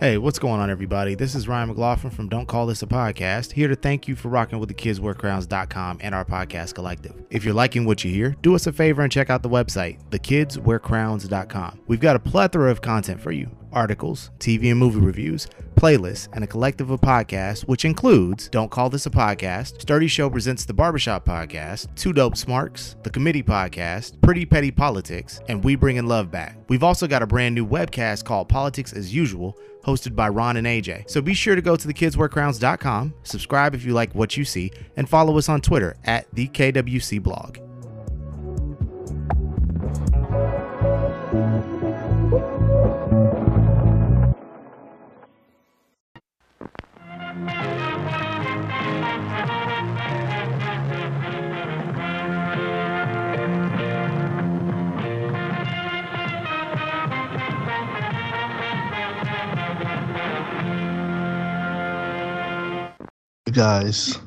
Hey, what's going on, everybody? This is Ryan McLaughlin from Don't Call This a Podcast, here to thank you for rocking with the kidswearcrowns.com and our podcast collective. If you're liking what you hear, do us a favor and check out the website, thekidswearcrowns.com. We've got a plethora of content for you articles, TV and movie reviews, playlists, and a collective of podcasts, which includes Don't Call This a Podcast, Sturdy Show Presents the Barbershop Podcast, Two Dope Smarks, The Committee Podcast, Pretty Petty Politics, and We Bringin' Love Back. We've also got a brand new webcast called Politics as Usual, hosted by Ron and AJ. So be sure to go to thekidswearcrowns.com, subscribe if you like what you see, and follow us on Twitter at the KWC blog. Guys.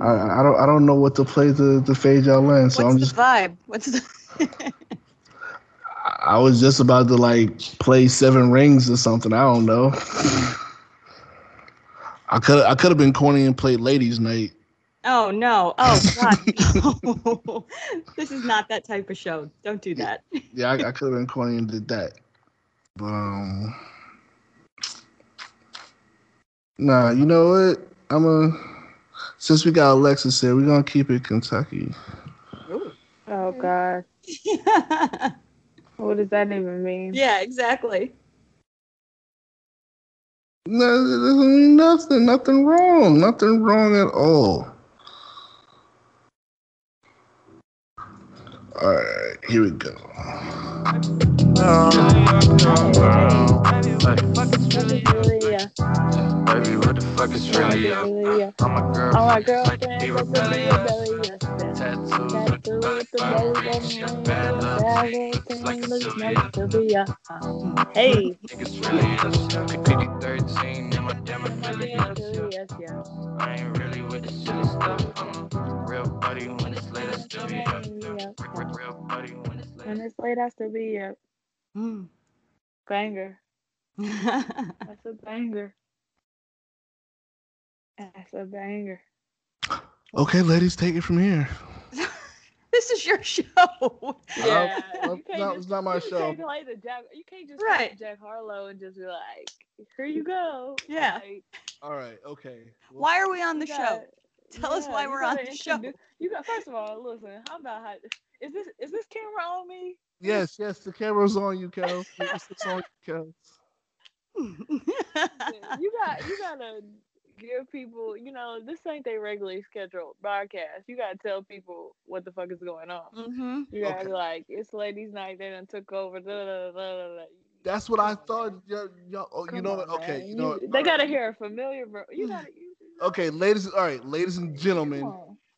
I, I don't I don't know what to play to, to fade y'all in, so What's I'm the just vibe? What's the I was just about to like play Seven Rings or something. I don't know. I could I could have been corny and played Ladies Night. Oh no. Oh god. No. this is not that type of show. Don't do that. Yeah, I, I could have been corny and did that. But um, nah, you know what? I'm a since we got Alexis here, we're gonna keep it Kentucky. Oh God, what does that even mean? yeah, exactly. No, there's nothing, nothing wrong, nothing wrong at all. All right, here we go. Baby, what the fuck is really up? I'm a girl. Oh my girlfriend, be rebellious. Tattoos with the belly button. A looks like Sylvia. Hey, Niggas really us. Pick 13 in my damn my affiliate. damn Sylvia, yes, yes. I ain't really with the silly stuff. I'm real buddy when it's late. I still be up. Real, when it's late. I still be a Mm. banger. That's a banger. That's a banger. Okay, ladies, take it from here. this is your show. Yeah, well, you can't just- it's not my you show. Can't play the Jack. You can't just Right. right. Jack Harlow and just be like, "Here you go." Yeah. Like, All right, okay. Well, Why are we on the show? gotta- Tell us why we're on gotta the show. You got first of all, listen. How about how is this? Is this camera on me? Yes, yes, the camera's on you, Kel. It's it's on you, Kel. you got you gotta give people. You know, this ain't their regularly scheduled broadcast. You gotta tell people what the fuck is going on. hmm You gotta Okay. be like, it's ladies' night. They done took over. Da, da, da, da, da. That's what I thought. man. Y'all, y'all, oh, you know on, what? Okay, man. you know what? They gotta hear a familiar. Bro- you gotta. You, Okay, ladies. All right, ladies and gentlemen.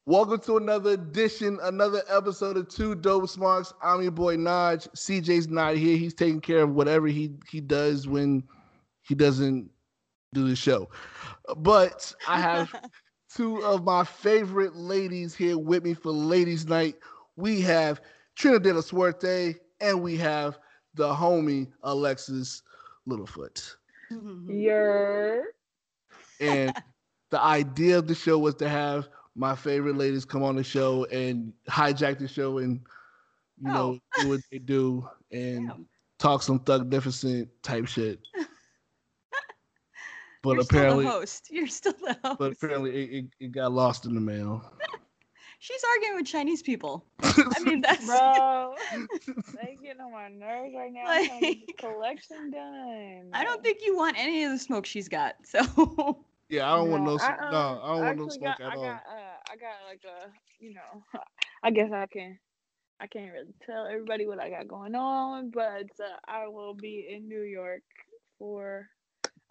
Come on. Welcome to another edition, another episode of Two Dope Smarks. I'm your boy Naj. CJ's not here. He's taking care of whatever he he does when he doesn't do the show. But I have two of my favorite ladies here with me for Ladies Night. We have Trinidad de la Suerte and we have the homie Alexis Littlefoot. You're. And the idea of the show was to have my favorite ladies come on the show and hijack the show and you know oh. do what they do and Damn. talk some thugnificent type shit. But You're apparently, still the host. You're still the host. but apparently, it, it, it got lost in the mail. She's arguing with Chinese people. I mean, that's Bro, they getting on my nerves right now. I'm trying to get Like- collection done. I don't think you want any of the smoke she's got. So yeah, I don't want no, I, sm- no, um, I don't want no smoke got, at I all. got, uh, I got like a, you know, I guess I can, I can't really tell everybody what I got going on, but uh, I will be in New York for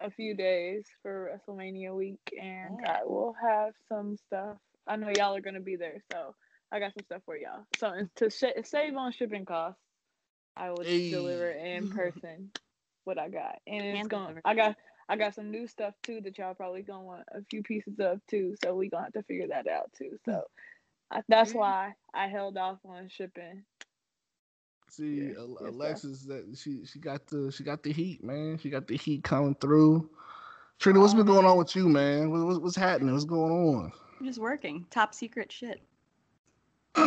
a few days for WrestleMania week, and Oh. I will have some stuff. I know y'all are gonna be there, so I got some stuff for y'all. So to sh- save on shipping costs, I will just deliver in person what I got, and it's Hand going. deliver. I got I got some new stuff too that y'all probably gonna want a few pieces of too. So we gonna have to figure that out too. So hmm. I, that's why I held off on shipping. See, Yeah, Al- good stuff. Alexis, that she she got the she got the heat, man. She got the heat coming through. Trina, what's been going on with you, man? What, what- what's happening? What's going on? I'm just working. Top secret shit. Yo,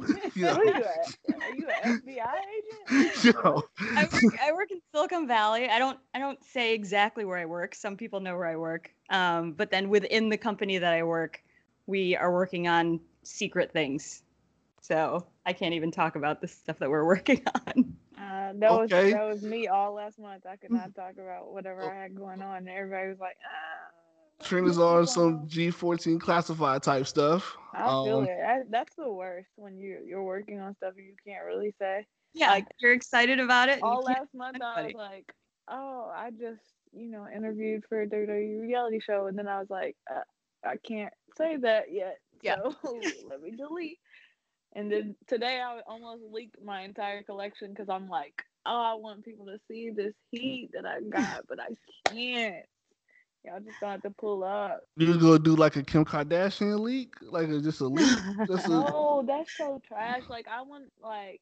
Where yo, you at? Are you an FBI agent? yo. I work, I work in Silicon Valley. I don't I don't say exactly where I work. Some people know where I work. Um, but then within the company that I work, we are working on secret things. So I can't even talk about the stuff that we're working on. Uh, that was that was me all last month. I could not talk about whatever I had going on. And everybody was like, ah. Trina's what's on some? G14 classified type stuff. I feel Um, it. That, that's the worst when you you're working on stuff you can't really say. Yeah, Like, you're excited about it. All last month I was like, oh, I just you know interviewed for a WWE reality show, and then I was like, uh, I can't say that yet. Yeah. So let me delete. And then today I almost leaked my entire collection because I'm like, oh, I want people to see this heat that I got, but I can't. Y'all just gonna have to pull up. You gonna do like a Kim Kardashian leak, like a, just a leak, just a, No, that's so trash. Like I want like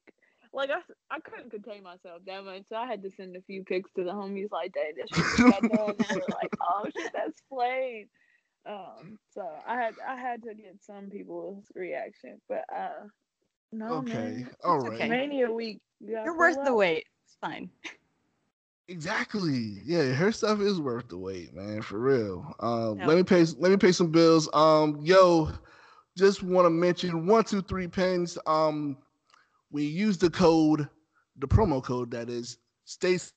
like I, I couldn't contain myself that much, so I had to send a few pics to the homies like, "Dang, this shit got done." And they were like, "Oh shit, that's played." Um, so I had I had to get some people's reaction, but uh, no okay, man, all It's right, okay. Mania week. You You're pull worth the wait. It's fine. Exactly. Yeah, her stuff is worth the wait, man, for real. Yeah. let me pay. Let me pay some bills. Um, yo, just want to mention one, two, three pens. Um, we use the code, the promo code that is stays.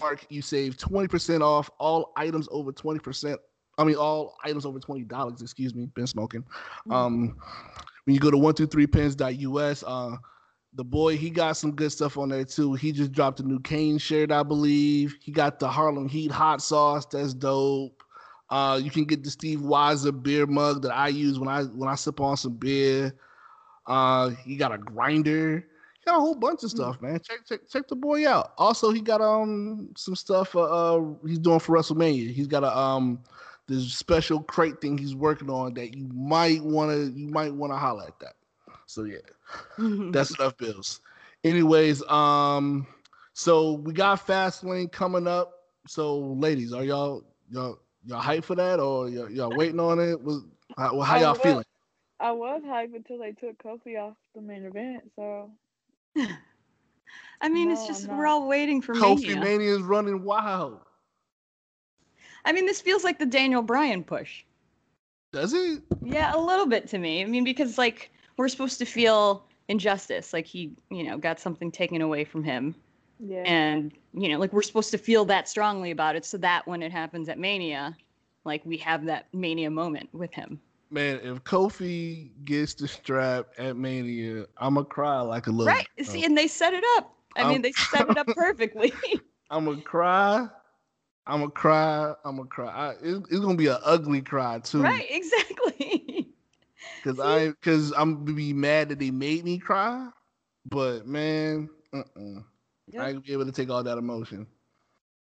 Mark, you save 20% off all items over 20%. I mean, all items over $20, excuse me, been smoking. Um, when you go to 123pens.us, uh, the boy, he got some good stuff on there too. He just dropped a new Kane shirt, I believe. He got the Harlem Heat hot sauce. That's dope. Uh, you can get the Steve Weiser beer mug that I use when I when I sip on some beer. Uh, he got a grinder. He got a whole bunch of stuff, man. Check check check the boy out. Also, he got um some stuff. Uh, uh he's doing for WrestleMania. He's got a um this special crate thing he's working on that you might want to you might want to holler at that. So yeah, that's enough bills. Anyways, um, so we got Fastlane coming up. So ladies, are y'all y'all y'all hyped for that or y'all, y'all waiting on it? Was how, how y'all was- feeling? I was hyped until they took Kofi off the main event. So I mean, it's just we're all waiting for Kofi Mania. Mania is running wild. I mean, this feels like the Daniel Bryan push. Does it? Yeah, a little bit to me. I mean, because like we're supposed to feel injustice, like he, you know, got something taken away from him, yeah. and you know, like we're supposed to feel that strongly about it, so that when it happens at Mania, like we have that Mania moment with him. Man, if Kofi gets the strap at Mania, I'ma cry like a little. Right? See, and they set it up. I Um, mean, they set it up perfectly. I'ma cry. I'ma cry. I'ma cry. I, it, it's gonna be an ugly cry too. right? Exactly. Cause I, cause I'm gonna be mad that they made me cry, but man, uh-uh. I ain't gonna be able to take all that emotion.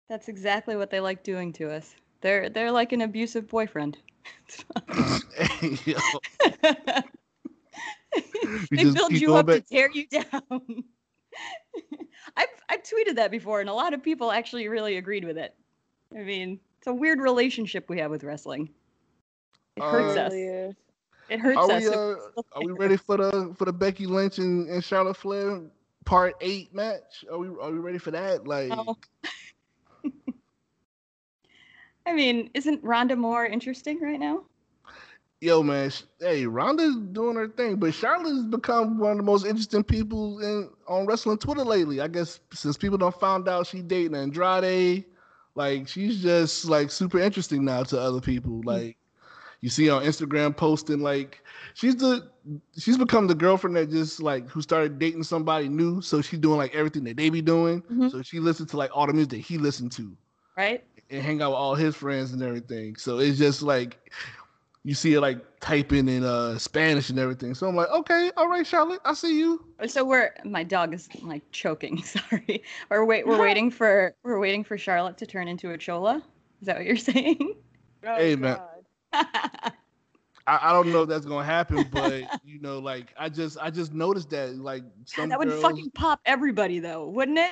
That's exactly what they like doing to us. They're they're like an abusive boyfriend. Hey, they build you up back- to tear you down. I've I've tweeted that before, and a lot of people actually really agreed with it. I mean, it's a weird relationship we have with wrestling. It hurts Uh, us. really is. It hurts are us. we, uh, we're we ready for the for the Becky Lynch and, and Charlotte Flair part eight match? Are we are we ready for that? Like, No. I mean, isn't Ronda more interesting right now? yo, man, hey, Ronda's doing her thing, but Charlotte's become one of the most interesting people in on wrestling Twitter lately. I guess since people don't found out she dating Andrade, like she's just like super interesting now to other people. Like you see on Instagram posting like she's the she's become the girlfriend that just like who started dating somebody new, so she's doing like everything that they be doing. Mhm. So she listens to like all the music that he listened to Right? and hang out with all his friends and everything. So it's just like you see it like typing in uh Spanish and everything. So I'm like, okay, all right, Charlotte, I see you. So we're my dog is like choking. Sorry. We're wait. We're waiting for we're waiting for Charlotte to turn into a chola. Is that what you're saying? Oh, Hey, man. God. I, I don't know if that's gonna happen, but you know, like I just I just noticed that like some that would girls, fucking pop everybody though, wouldn't it?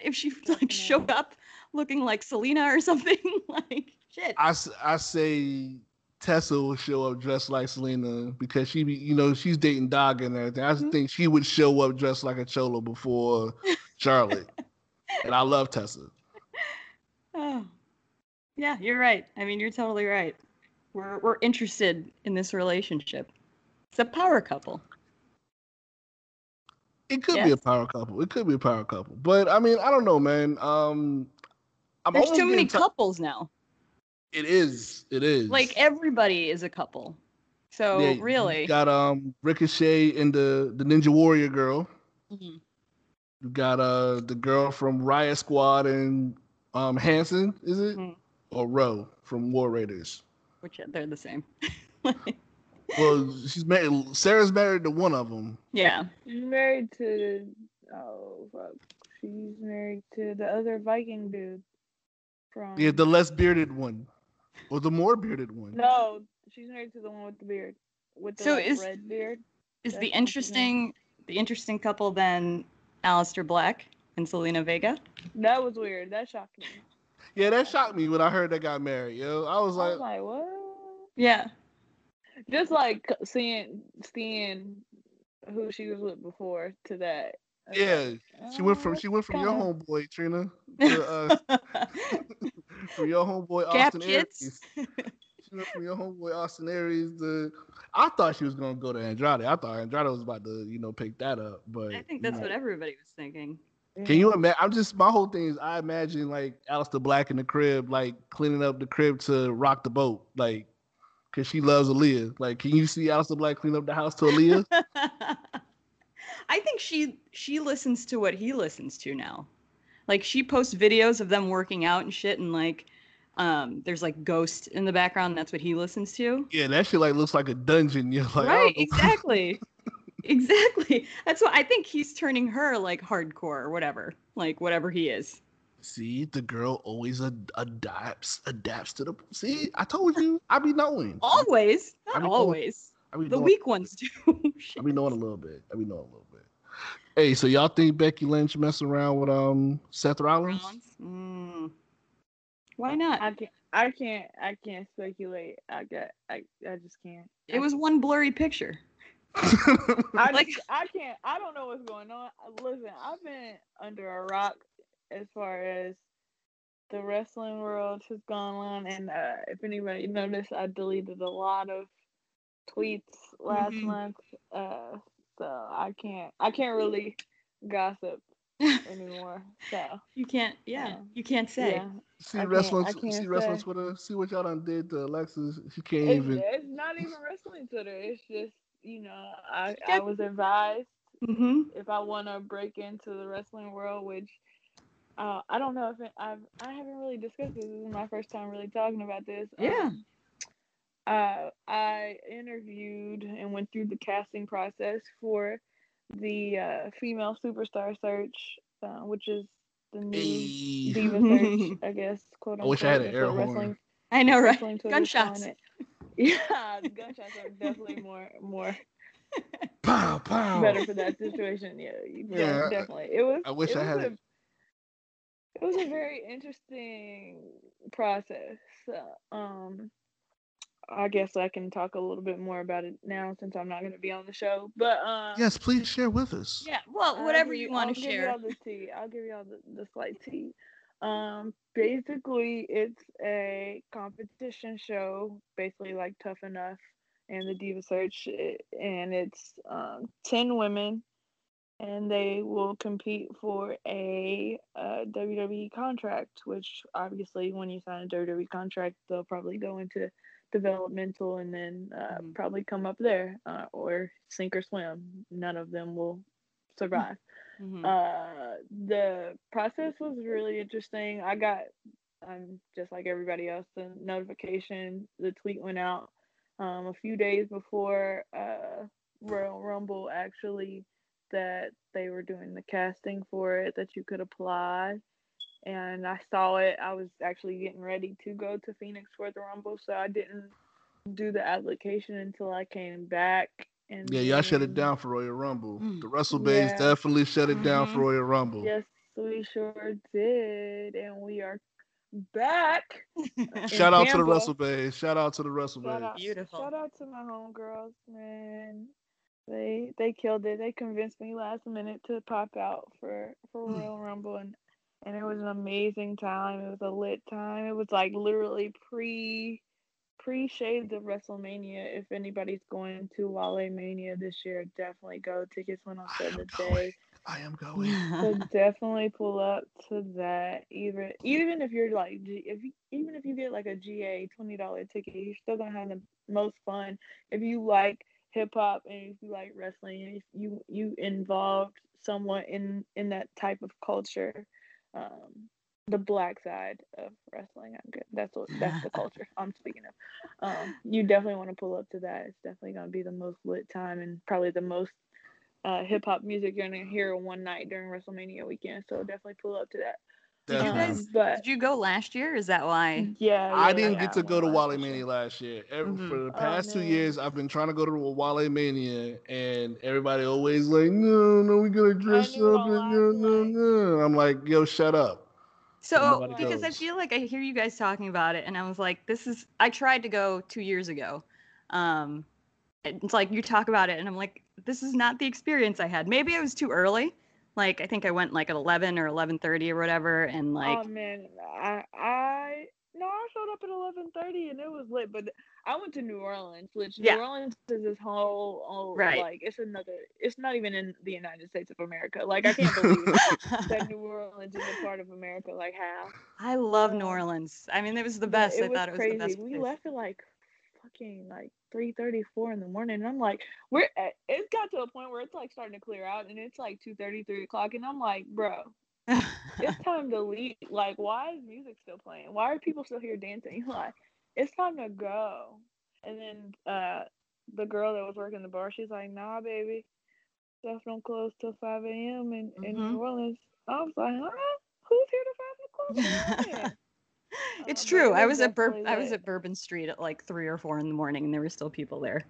If she like showed up looking like Selena or something, like shit. I, I say Tessa will show up dressed like Selena because she be you know she's dating Daga and everything. I just Mhm. think she would show up dressed like a cholo before Charlotte, and I love Tessa. Oh. Yeah, you're right. I mean, you're totally right. We're we're interested in this relationship. It's a power couple. It could be a power couple. It could be a power couple, but I mean I don't know, man. Um, I'm There's too many ti- couples now. It is. It is. Like everybody is a couple. So Yeah, you really, got um Ricochet and the the Ninja Warrior girl. Mhm. You got uh the girl from Riot Squad and um Hanson, is it? Mhm. Or Rowe from War Raiders. which uh, they're the same. Well, she's married. Sarah's married to one of them. yeah. She's married to oh fuck. She's married to the other Viking dude. From Yeah, the less bearded one, or the more bearded one. no, she's married to the one with the beard, with the So like, is- red beard. Is That's the interesting the interesting couple then Aleister Black and Zelina Vega? That was weird. That shocked me. Yeah, that shocked me when I heard they got married. Yo, I was like, I like, was like, what? Yeah. Just like seeing seeing who she was with before to that. Yeah, like, she went "Oh, from she went from your kinda- homeboy Trina to uh, from your homeboy Gap Austin kids. Aries. She went from your homeboy Austin Aries to. I thought she was gonna go to Andrade. I thought Andrade was about to, you know, pick that up. But I think you that's know. what everybody was thinking. Can you imagine? I'm just my whole thing is I imagine like Aleister Black in the crib, like cleaning up the crib to rock the boat, like because she loves Aaliyah. Like, can you see Aleister Black clean up the house to Aaliyah? I think she she listens to what he listens to now. Like she posts videos of them working out and shit and like um there's like ghost in the background that's what he listens to. yeah, that shit like looks like a dungeon. You're like, right, exactly. Exactly. That's why I think he's turning her like hardcore or whatever. Like whatever he is. See, the girl always ad- adapts adapts to the. See, I told you, I be knowing. Always. I Not mean, always. I be The knowing, weak ones do. I be knowing a little bit. I be knowing a little bit. Hey, so y'all think Becky Lynch messing around with um Seth Rollins? Rollins? Mm. Why not? I can't. I can't. I can't speculate. I got. I. I just can't. It was one blurry picture. I like- just, I can't. I don't know what's going on. Listen, I've been under a rock as far as the wrestling world has gone on, and uh, if anybody noticed, I deleted a lot of tweets last Mhm. month. Uh, so I can't. I can't really gossip anymore. So You can't, yeah, Yeah. you can't say. yeah, see I can't- wrestling, can't see wrestling say. Twitter. See what y'all done did to Alexis. She can't it's, even. it's not even wrestling Twitter. It's just you know, I I was advised Mm-hmm. if I want to break into the wrestling world, which uh, I don't know if it, I've I haven't really discussed this. This is my first time really talking about this. Yeah. Um, uh, I interviewed and went through the casting process for the uh, female superstar search, uh, which is the new Hey. diva search, I guess. Quote unquote. I wish I had unquote. an air horn. I know, right? wrestling Twitter's calling Gunshots. It. Yeah, gunshots are definitely more more Pow pow. better for that situation. Yeah, Yeah, yeah, definitely. It was. I wish it I had a, it. It was a very interesting process. Uh, um, I guess I can talk a little bit more about it now since I'm not going to be on the show. But um, Yes, please share with us. Yeah. Well, I'll whatever give you I'll want to give share. y'all the tea. I'll give y'all the, the slight tea. Um, basically, it's a competition show, basically like Tough Enough and the Diva Search, and it's um, ten women, and they will compete for a uh, WWE contract. Which obviously, when you sign a WWE contract, they'll probably go into developmental and then uh, Mhm. probably come up there uh, or sink or swim. None of them will survive. Mhm. Uh, the process was really interesting. I got, um, just like everybody else, the notification, the tweet went out um, a few days before uh, Royal Rumble actually that they were doing the casting for it, that you could apply. And I saw it. I was actually getting ready to go to Phoenix for the Rumble, so I didn't do the application until I came back. And Yeah, y'all shut it down for Royal Rumble. Mm. The Russell Bays Yeah. definitely shut it down for Mhm. Royal Rumble. Yes, we sure did, and we are back. Shout out to the Russell Bays. Shout out to the Russell Shout Bays. out, Beautiful. Shout out to my homegirls, man. They they killed it. They convinced me last minute to pop out for for Mm. Royal Rumble, and and it was an amazing time. It was a lit time. It was like literally pre pre shades of WrestleMania. If anybody's going to Wale Mania this year, definitely go. Tickets went on sale today. I am going. So definitely pull up to that. Even even if you're like if you, even if you get like a GA twenty dollar ticket, you're still gonna have the most fun. If you like hip hop and if you like wrestling, and if you you involved somewhat in in that type of culture, um, the black side of wrestling. I'm good. That's what that's the culture I'm speaking of. Um, you definitely want to pull up to that. It's definitely gonna be the most lit time and probably the most uh, hip hop music you're gonna hear one night during WrestleMania weekend. So definitely pull up to that. Did you Definitely. guys- but Did you go last year? Is that why? yeah, I didn't get to go to went Wale last Mania year. last year. Every, Mhm. For the Oh, past two years, I've been trying to go to Wale Mania, and everybody always like, no, no, we gotta dress up, and no, no, no. I'm like, yo, shut up. So because I feel like I hear you guys talking about it, and I was like, this is. I tried to go two years ago. Um, it's like you talk about it, and I'm like, this is not the experience I had. Maybe I was too early. Like I think I went like at 11 or 11:30 or whatever, and like oh man, I I no, I showed up at eleven thirty and it was lit. But I went to New Orleans, which Yeah. New Orleans is this whole oh Right. like it's another. It's not even in the United States of America. Like I can't believe that New Orleans is a part of America. Like how? I love New Uh, Orleans. I mean, it was the But best. It I was thought it was crazy. the best. we left at like fucking like three thirty, four in the morning. And I'm like, we're at, it got to a point where it's like starting to clear out and it's like two thirty, three o'clock. And I'm like, bro, it's time to leave. Like, why is music still playing? Why are people still here dancing? Like, it's time to go. And then uh the girl that was working the bar, she's like, nah, baby, stuff don't close till five a.m. in, in Mhm. New Orleans. I was like, huh? Who's here to five o'clock? it's but true. I was was at Bur- I was at Bourbon Street at like three or four in the morning, and there were still people there.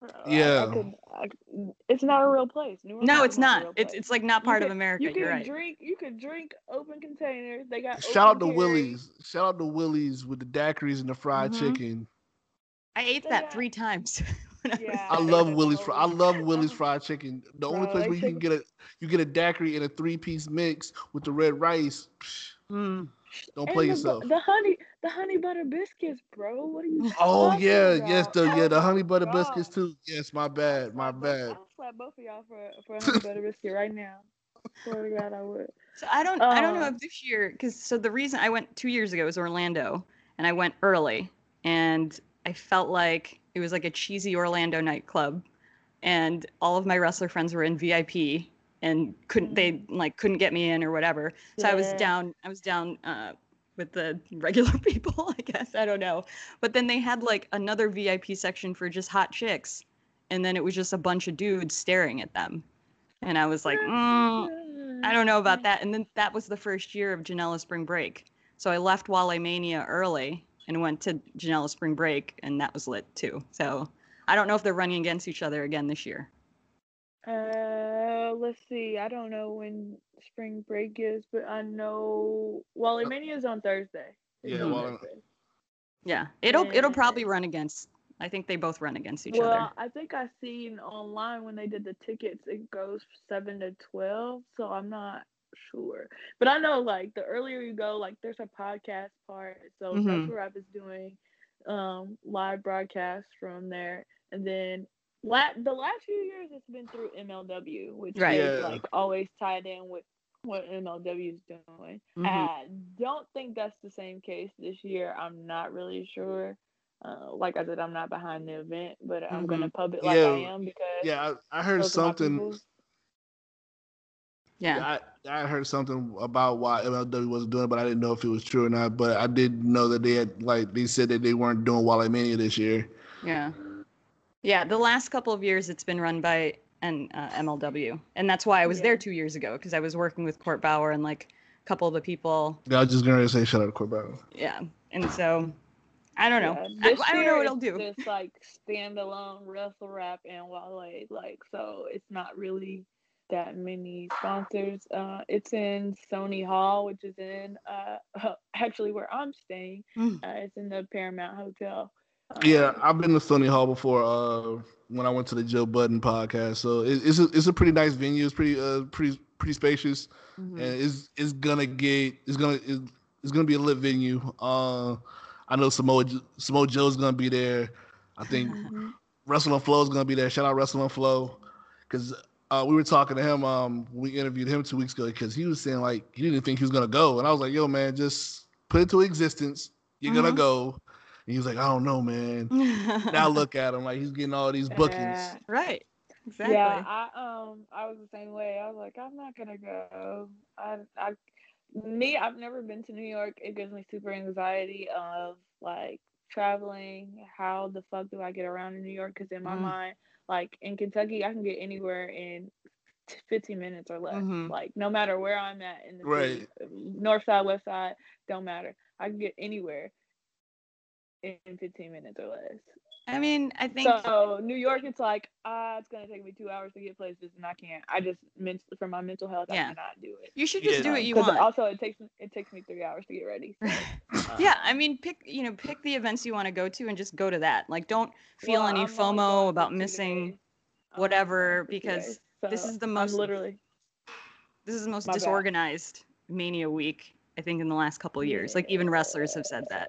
Bro, I- I Yeah. could- I- it's not a real place. New No, it's is not. It's it's like not You part of could- America. You You are can right. drink. You can drink open containers. They got Shout out to open. Willie's. Shout out to Willie's with the daiquiris and the fried Mhm. chicken. I ate They that got- three times. Yeah, I there. love that's Willie's. Fri- I love Willie's fried chicken. The only Bro, place where you can get a you get a daiquiri in a three piece mix with the red rice. Mm. Don't And play the, yourself. The honey, the honey butter biscuits, bro. What are you? Oh yeah, about? yes, the yeah, the honey butter biscuits too. Yes, my bad, my bad. I'll slap both of y'all for for a honey butter biscuit right now. Swear to God, I would. So I don't I don't know Um, if this year because so the reason I went two years ago was Orlando and I went early and I felt like it was like a cheesy Orlando nightclub and all of my wrestler friends were in VIP and couldn't they like couldn't get me in or whatever. So I was down I was down uh with the regular people, I guess. I don't know. But then they had like another VIP section for just hot chicks and then it was just a bunch of dudes staring at them. And I was like, mm, I don't know about that. And then that was the first year of Janela Spring Break. So I left Wale Mania early and went to Janela Spring Break, and that was lit too. So I don't know if they're running against each other again this year. Uh, let's see. I don't know when spring break is, but I know Wale Mania is on Thursday. Yeah, on Wale- Thursday. Yeah, it'll it'll probably run against. I think they both run against each well, other. I think I seen online when they did the tickets, it goes seven to twelve. So I'm not sure, but I know like the earlier you go, like there's a podcast part. So Mhm. Social Rap is doing um live broadcasts from there, and then la- the last few years it's been through MLW, which Right. is Yeah. like always tied in with what MLW is doing. Mhm. I don't think that's the same case this year. I'm not really sure. Uh, like I said, I'm not behind the event, but I'm gonna pub it like I am because Yeah, I, I heard those are my something. Yeah, I, I heard something about why MLW wasn't doing it, but I didn't know if it was true or not. But I did know that they had like they said that they weren't doing Wale Mania this year. yeah, yeah. The last couple of years, it's been run by an uh, MLW, and that's why I was there two years ago because I was working with Court Bauer and like a couple of the people Yeah, I was just gonna say shout out to Corbett. yeah and so I don't know. Yeah, I, this I don't know what it'll do. Just like standalone Wrestle Rap and Wale, like so it's not really that many sponsors. Uh, it's in Sony Hall, which is in uh actually where I'm staying. Mm. Uh, it's in the Paramount Hotel. Yeah, I've been to Sony Hall before. Uh, when I went to the Joe Budden podcast, so it, it's a, it's a pretty nice venue. It's pretty uh pretty pretty spacious, Mhm. and it's it's gonna get it's gonna it's, it's gonna be a lit venue. Uh, I know Samoa Samoa Joe's gonna be there. I think. Wrestle and Flow is gonna be there. Shout out Wrestle and Flow, because uh, we were talking to him. Um, we interviewed him two weeks ago because he was saying like he didn't think he was gonna go, and I was like, "Yo, man, just put it to existence. You're gonna Mhm. go." And he was like, "I don't know, man." now look at him like he's getting all these bookings. Yeah. right. Exactly. Yeah, I um I was the same way. I was like, I'm not gonna go. I I me, I've never been to New York. It gives me super anxiety of like traveling. How the fuck do I get around in New York? Because in my Mm. mind, like in Kentucky, I can get anywhere in 15 minutes or less. Mhm. Like no matter where I'm at in the Right. city, north side, west side, don't matter. I can get anywhere in 15 minutes or less. I mean, I think So New York, it's like ah, it's gonna take me two hours to get places, and I can't. I just ment- for my mental health, Yeah. I cannot do it. you should just Yeah. do what you want. Also, it takes me- it takes me three hours to get ready. So, uh, yeah, I mean, pick you know, pick the events you want to go to and just go to that. Like, don't feel well, any I'm FOMO about missing days. Whatever, going because days. this is the I'm most- literally This is the most My bad. disorganized Mania week I think in the last couple years. Like even wrestlers have said that.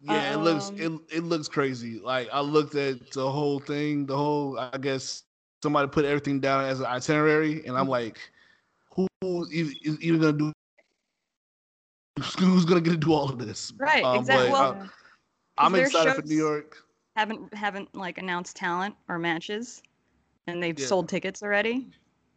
Yeah, it looks it, Um, it looks crazy. Like I looked at the whole thing, the whole I guess somebody put everything down as an itinerary, and I'm Mhm. like, who is, even gonna do? Who's gonna get to do all of this? Right, Um, exactly. Well, I- I'm their excited for New York. Haven't haven't like announced talent or matches, and they've Yeah. sold tickets already.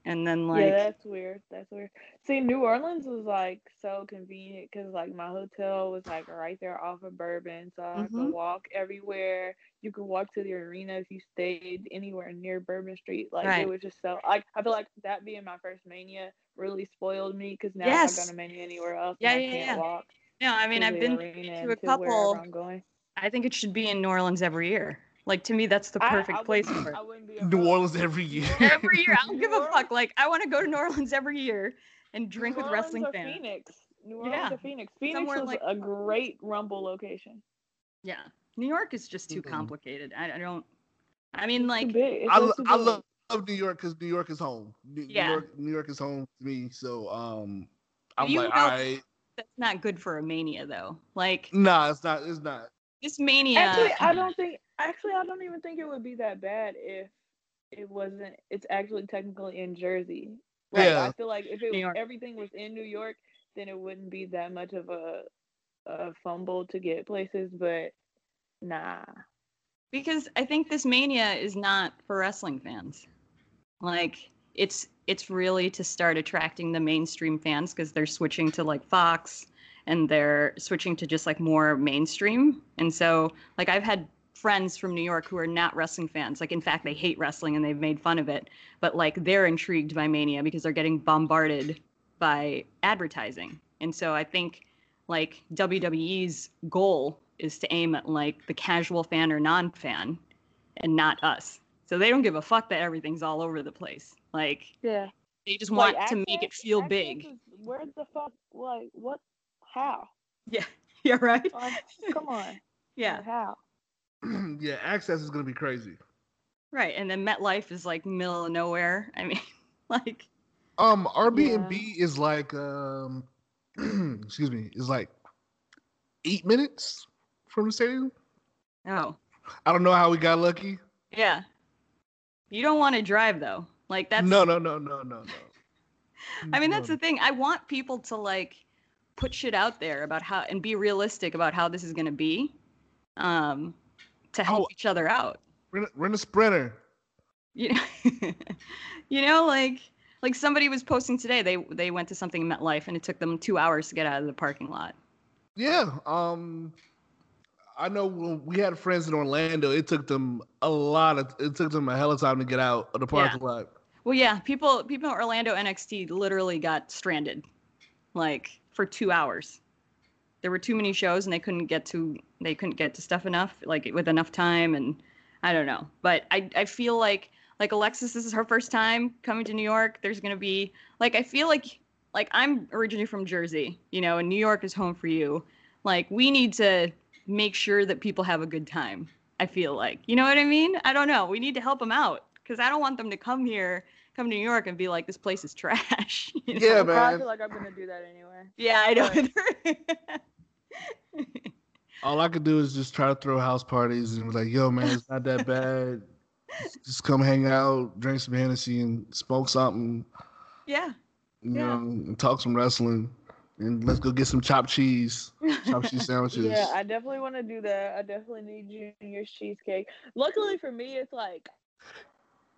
And then like yeah, that's weird. That's weird. See, New Orleans was like so convenient because like my hotel was like right there off of Bourbon, so I Mhm. could walk everywhere. You could walk to the arena if you stayed anywhere near Bourbon Street. Like Right. it was just so like I feel like that being my first Mania really spoiled me because now Yes. if I go to Mania anywhere else, Yeah, and I yeah, can't yeah. walk. no, I mean I've been to a couple. I'm going. I think it should be in New Orleans every year. Like to me, that's the perfect I place for it. I wouldn't be New. Orleans every year. Every year, I don't New give a fuck. Like I want to go to New Orleans every year and drink New with Orleans wrestling fans. Phoenix. New Orleans Yeah. or Phoenix. Phoenix Somewhere was like- a great Rumble location. Yeah, New York is just too Mhm. complicated. I, I don't. I mean, like, I, lo- I love, love New York because New York is home. New, Yeah. New York, New York is home to me. So um, I'm You like, all right, that's not good for a mania, though. Like nah, it's not. It's not. This mania. Actually, I don't think. Actually, I don't even think it would be that bad if it wasn't. It's actually technically in Jersey. Like, Yeah. I feel like if it everything was in New York, then it wouldn't be that much of a a fumble to get places. But nah. because I think this mania is not for wrestling fans. Like it's it's really to start attracting the mainstream fans because they're switching to like Fox and they're switching to just like more mainstream. And so like I've had friends from New York who are not wrestling fans. Like in fact they hate wrestling and they've made fun of it, but like they're intrigued by Mania because they're getting bombarded by advertising. And so I think like WWE's goal is to aim at like the casual fan or non-fan and not us. So they don't give a fuck that everything's all over the place. Like Yeah. they just want Like, to make it feel big. is- where the fuck? Like what? How? Yeah. Yeah, right? Like, come on. Yeah. How? yeah, access is gonna be crazy. Right. And then MetLife is like middle of nowhere. I mean, like Um, Airbnb is like um, excuse me, is like eight minutes from the stadium. oh. I don't know how we got lucky. Yeah. You don't want to drive though. Like that's no, no, no, no, no, no. I mean, that's the thing. I want people to like put shit out there about how and be realistic about how this is going to be, um, to help Oh. each other out. Rent, rent a sprinter. You know, you know, like like somebody was posting today. They they went to something in MetLife and it took them two hours to get out of the parking lot. Yeah. Um, I know when we had friends in Orlando. It took them a lot of. It took them a hell of time to get out of the Yeah. parking lot. Well, yeah, people people in Orlando NXT literally got stranded, like for two hours. there were too many shows and they couldn't get to they couldn't get to stuff enough like with enough time and I don't know. But I I feel like like Alexis this is her first time coming to New York. There's to be like I feel like like I'm originally from Jersey, you know, and New York is home for you. Like we need to make sure that people have a good time. I feel like. You know what I mean? I don't know. We need to help them out cuz I don't want them to come here come to New York and be like this place is trash. you know? Yeah, Well, I man. feel like I'm gonna do that anyway. Yeah, I know. All I could do is just try to throw house parties and be like, yo, man, it's not that bad. Just come hang out, drink some Hennessy, and smoke something, yeah. you Yeah. know, and talk some wrestling. And let's go get some chopped cheese, chopped cheese sandwiches. Yeah, I definitely want to do that. I definitely need Junior's cheesecake. Luckily for me, it's like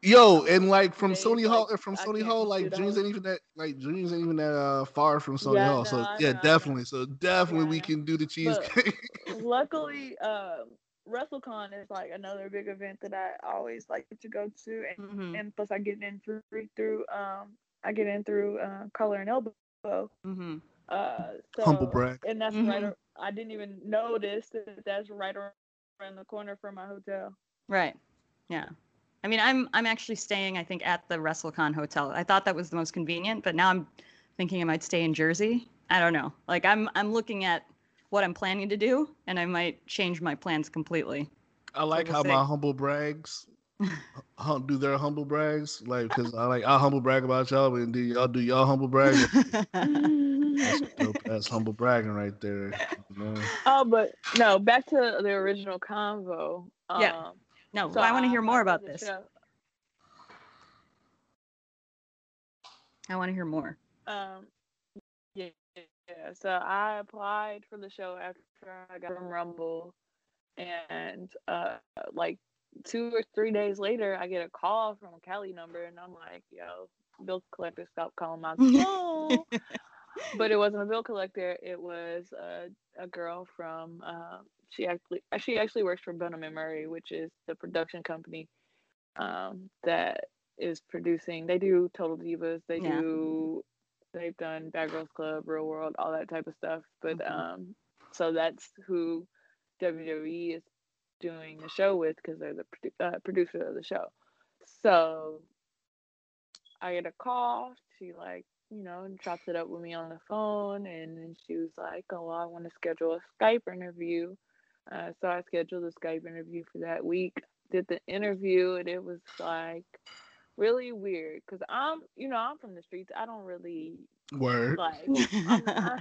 Yo, and like from Days, Sony Hall, like, from Sony Hall, like the Dreams ain't even that, like Dreams ain't even that uh far from Sony Yeah, Hall. no, so I yeah, know, definitely. So definitely we can do the cheesecake. luckily, um, WrestleCon is like another big event that I always like to go to, and, hmm and plus I get in through through um I get in through uh, Color and Elbow. hmm Uh, so, Humble brag. and that's right. Mhm. ar- I didn't even notice that that's right around the corner from my hotel. Right. Yeah. I mean, I'm I'm actually staying. I think at the WrestleCon hotel. I thought that was the most convenient, but now I'm thinking I might stay in Jersey. I don't know. Like I'm I'm looking at what I'm planning to do, and I might change my plans completely. I like we'll how see. my humble brags hum, do their humble brags, like because I like I humble brag about y'all, and do y'all do y'all humble brag? That's. That's humble bragging right there. you know? Oh, but no, back to the original convo. Um, Yeah. No, so I want to hear more about this. show. I want to hear more. Um, yeah, yeah. So I applied for the show after I got from Rumble, and uh, like two or three days later, I get a call from a Cali number, and I'm like, "Yo, bill collector, stop calling my phone." but it wasn't a bill collector. It was a, a girl from. Uh, she actually she actually works for Bunim and Murray, which is the production company um, that is producing. They do Total Divas. They Yeah. do. They've done Bad Girls Club, Real World, all that type of stuff. But Mhm. um, so that's who WWE is doing the show with because they're the produ- uh, producer of the show. So I get a call. She like, you know, chops it up with me on the phone, and then she was like, "Oh, well, I want to schedule a Skype interview." Uh, so I scheduled a Skype interview for that week. Did the interview, and it was like really weird because I'm, you know, I'm from the streets. I don't really Word. like. I'm, I,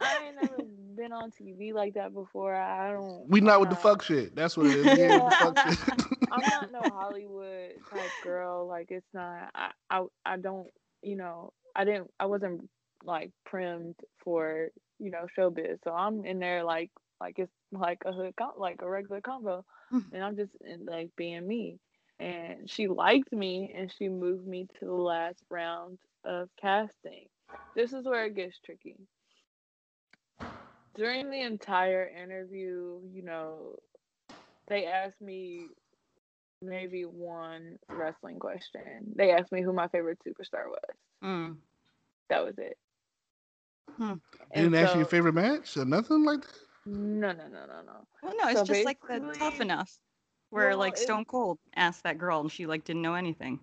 I ain't never been on TV like that before. I don't. We not with the fuck shit. That's what it is. We ain't with the Yeah, I'm shit. I'm not no Hollywood type girl. Like it's not. I, I I don't. You know. I didn't. I wasn't like primed for you know showbiz. So I'm in there like like it's like a hood com- like a regular combo, Mhm. and I'm just in, like being me. And she liked me, and she moved me to the last round of casting. This is where it gets tricky. During the entire interview, you know, they asked me maybe one wrestling question. They asked me who my favorite superstar was. Mm. That was it. Hmm. They didn't ask you your favorite match or nothing like that. No, no, no, no, no. Well, no, it's So just like the tough enough, where Well, like Stone Cold asked that girl and she like didn't know anything.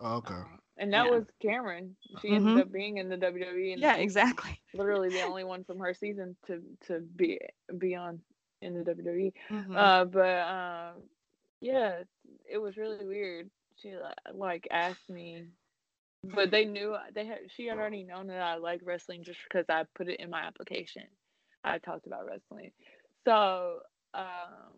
Oh, okay. And that Yeah. was Cameron. She ended up being in the WWE, and Yeah, exactly. literally the only one from her season to to be be on in the WWE. Mhm. Uh, but um, yeah, it was really weird. She like asked me, but they knew they had. She had already known that I like wrestling just because I put it in my application. I talked about wrestling, so um,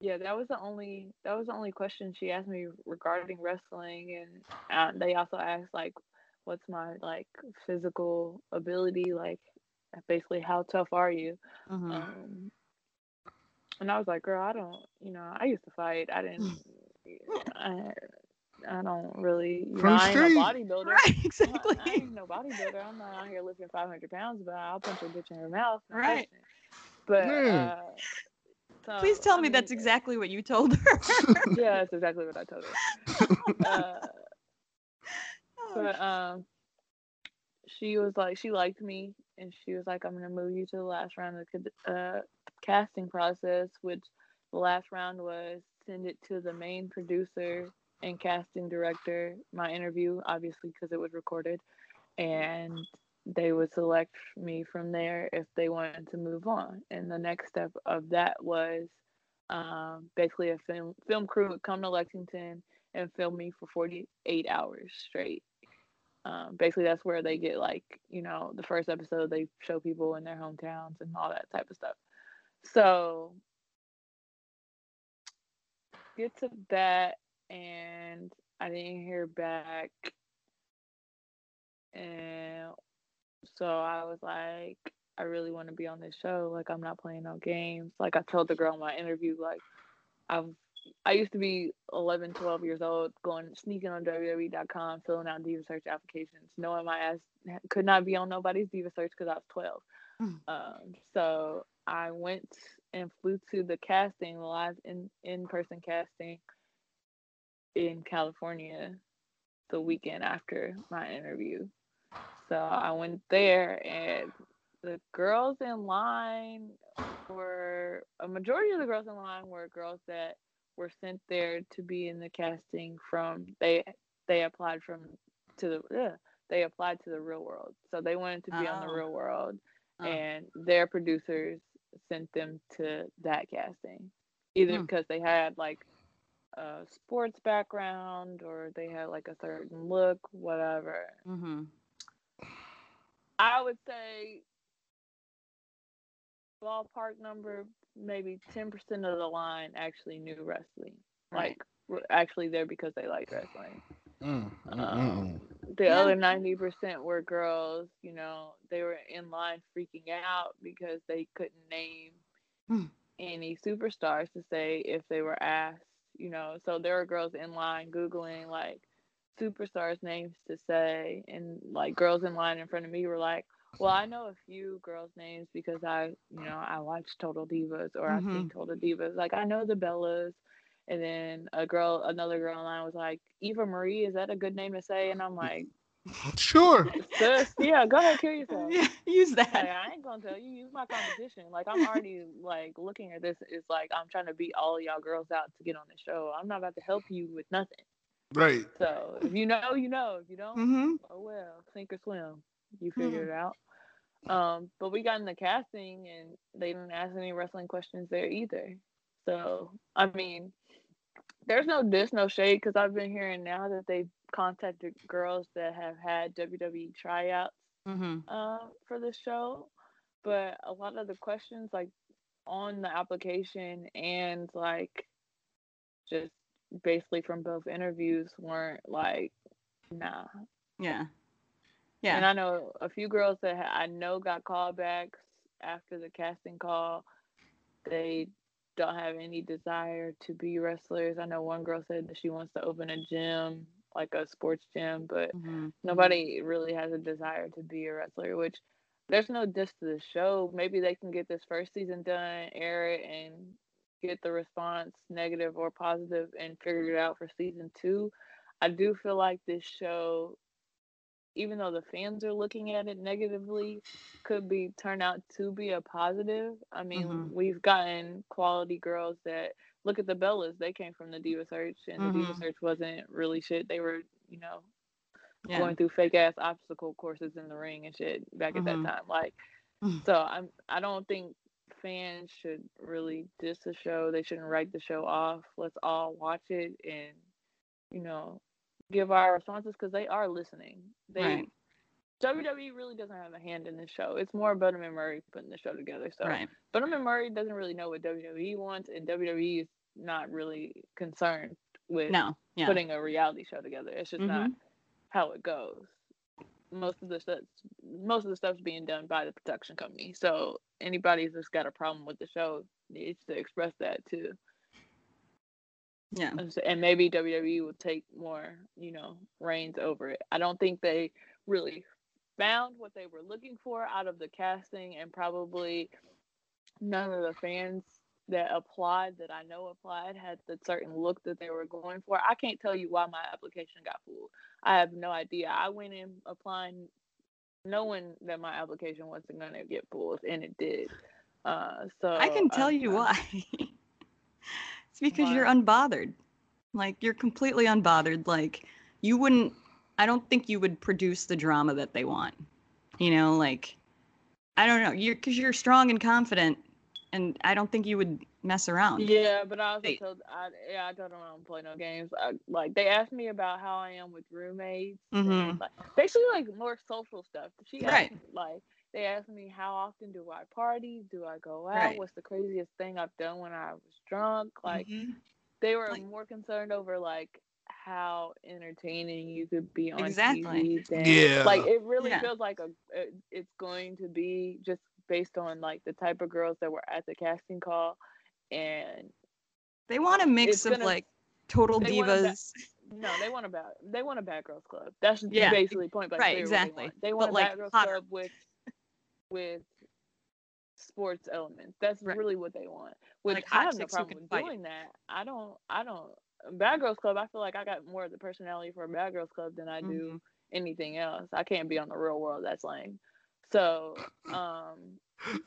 yeah, that was the only that was the only question she asked me regarding wrestling, and uh, they also asked like, what's my like physical ability, like basically how tough are you? Mhm. Um, and I was like, girl, I don't, you know, I used to fight. I didn't, I, I don't really, you know, I ain't street. bodybuilder. right, I, exactly. I ain't no bodybuilder. I'm not out here lifting 500 pounds, but I'll punch a bitch in her mouth. Right. But, Yeah. uh, so, Please tell I me that's exactly what you told her. Yeah, that's exactly what I told her. Uh, Oh, but um she was like she liked me and she was like, "I'm gonna move you to the last round of the uh, casting process," which the last round was send it to the main producer and casting director. My interview, obviously, because it was recorded, and they would select me from there if they wanted to move on. And the next step of that was um, basically a film film crew would come to Lexington and film me for 48 hours straight. Um, basically, that's where they get like you know the first episode they show people in their hometowns and all that type of stuff. So get to that, and I didn't hear back, and so I was like, I really want to be on this show. Like, I'm not playing no games. Like, I told the girl in my interview, like, I've I used to be 11, 12 years old, going sneaking on WWE.com, filling out Diva Search applications, knowing my ass could not be on nobody's Diva Search because I was 12. Mm. Um, so I went and flew to the casting, the live in in person casting in California the weekend after my interview. So I went there and the girls in line were a majority of the girls in line were girls that were sent there to be in the casting from they they applied from to the ugh, they applied to the real world so they wanted to be on the Oh. real world Oh. and their producers sent them to that casting either Hmm. because they had like a sports background or they had like a certain look whatever Mm-hmm. I would say ballpark number maybe 10% of the line actually knew wrestling. Right. Like were actually there because they liked wrestling. Mm, mm, mm, Um, the other 90% were girls, you know, they were in line freaking out because they couldn't name Hmm. any superstars to say if they were asked, you know. So there were girls in line Googling like superstars' names to say, and like girls in line in front of me were like, well, I know a few girls' names because I, you know, I watched Total Divas or I've seen mm-hmm. Total Divas. Like I know the Bellas. And then a girl, another girl in line was like, Eva Marie, is that a good name to say? And I'm like. Sure. yeah, go ahead, kill yourself. Yeah, use Like, that. I ain't gonna tell you, use my competition. Like I'm already like looking at this. It's like I'm trying to beat all y'all girls out to get on the show. I'm not about to help you with nothing. Right. So if you know, you know. If you don't, Mm-hmm. oh well, sink or swim. You figure it out. Um, but we got in the casting and they didn't ask any wrestling questions there either. So I mean, there's no diss, no shade because I've been hearing now that they've contacted girls that have had WWE tryouts Mm-hmm. uh, for the show, but a lot of the questions like on the application and like just basically from both interviews weren't like nah Yeah. Yeah and I know a few girls that ha- I know got callbacks after the casting call. They don't have any desire to be wrestlers. I know one girl said that she wants to open a gym, like a sports gym, but Mm-hmm. nobody really has a desire to be a wrestler, which there's no diss to the show. Maybe they can get this first season done, air it, and get the response, negative or positive, and figure it out for season two. I do feel like this show, even though the fans are looking at it negatively, could be turn out to be a positive. I mean, Mhm. we've gotten quality girls that look at the Bellas. They came from the Diva Search, and the Diva Mhm. Search wasn't really shit. They were, you know, Yeah. going through fake ass obstacle courses in the ring and shit back at Mhm. that time. Like, Mhm. so I'm I don't think fans should really diss the show. They shouldn't write the show off. Let's all watch it and you know give our responses because they are listening. They Right. WWE really doesn't have a hand in this show. It's more Bunim Murray putting the show together. So Right. Bunim Murray doesn't really know what WWE wants, and WWE is not really concerned with No. Yeah. putting a reality show together. It's just Mhm. not how it goes. Most of the stuff, most of the stuff's being done by the production company. So anybody that's got a problem with the show needs to express that too. Yeah. And maybe WWE will take more, you know, reins over it. I don't think they really found what they were looking for out of the casting, and probably none of the fans that applied that I know applied had the certain look that they were going for. I can't tell you why my application got pulled. I have no idea. I went in applying knowing that my application wasn't gonna get pulled, and it did. Uh, so I can tell I'm- you why. it's because you're unbothered. Like you're completely unbothered. Like you wouldn't I don't think you would produce the drama that they want. You know, like I don't know. You're cuz you're strong and confident and I don't think you would mess around. Yeah, but I also Wait. told I yeah I told them I don't play no games. I, like they asked me about how I am with roommates, Mhm. and, like basically like more social stuff. She asked Right. like they asked me how often do I party? Do I go out? Right. What's the craziest thing I've done when I was drunk? Like Mhm. they were Like- more concerned over like how entertaining you could be on Exactly. TV than Yeah. like it really Yeah. feels like a it, it's going to be just based on like the type of girls that were at the casting call and They want a mix of gonna- like total they ba- divas. no they want a bad they want a bad girls club that's Yeah, basically point blank right, clear exactly. they want, they want But, a like, bad girls club with with sports elements that's Right. really what they want which Like i have no problem with fight. doing that i don't i don't bad girls club i feel like i got more of the personality for a bad girls club than i do Mhm. anything else i can't be on the real world that's lame so um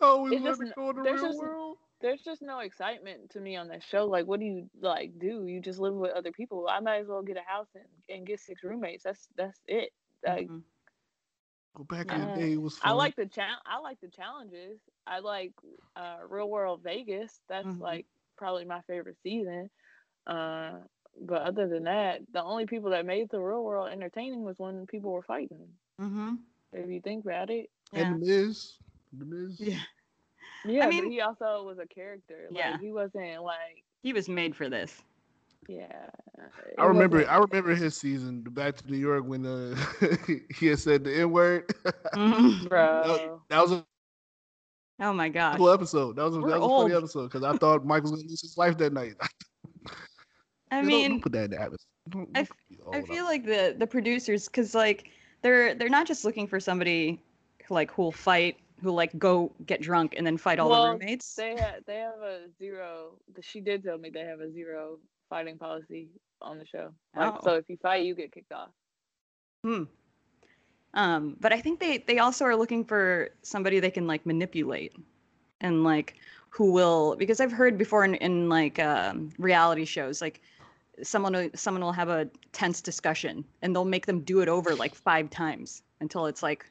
Oh, we It's want just to go in the there's real just- world. there's just no excitement to me on this show. Like, what do you like do? You just live with other people. I might as well get a house and, and get six roommates. That's that's it. Like, Mhm. Go back in the day. It was fun. I like the cha- I like the challenges. I like uh, Real World Vegas. That's Mhm. like probably my favorite season. Uh, but other than that, the only people that made the Real World entertaining was when people were fighting. Mhm. If you think about it. Yeah. And the Miz. The Miz. Yeah. Yeah, I mean- but he also was a character. Like, Yeah. he wasn't like He was made for this. Yeah. I remember. I remember his season, Back to New York, when uh, he had said the N word. Mhm. bro. that was a Oh my god cool episode. That was a, We're that was a funny episode because I thought Mike was gonna lose his life that night. I Don't- mean, don't put that in the atmosphere. Don't- I don't be I old. feel like the the producers, because like they're they're not just looking for somebody who like who'll fight, who like go get drunk and then fight all Well, the roommates. They had they have a zero. She did tell me they have a zero fighting policy on the show. Like, Oh. so if you fight, you get kicked off. Hmm. Um, but I think they they also are looking for somebody they can like manipulate, and like who will because I've heard before in in like um, reality shows like someone will, someone will have a tense discussion and they'll make them do it over like five times until it's like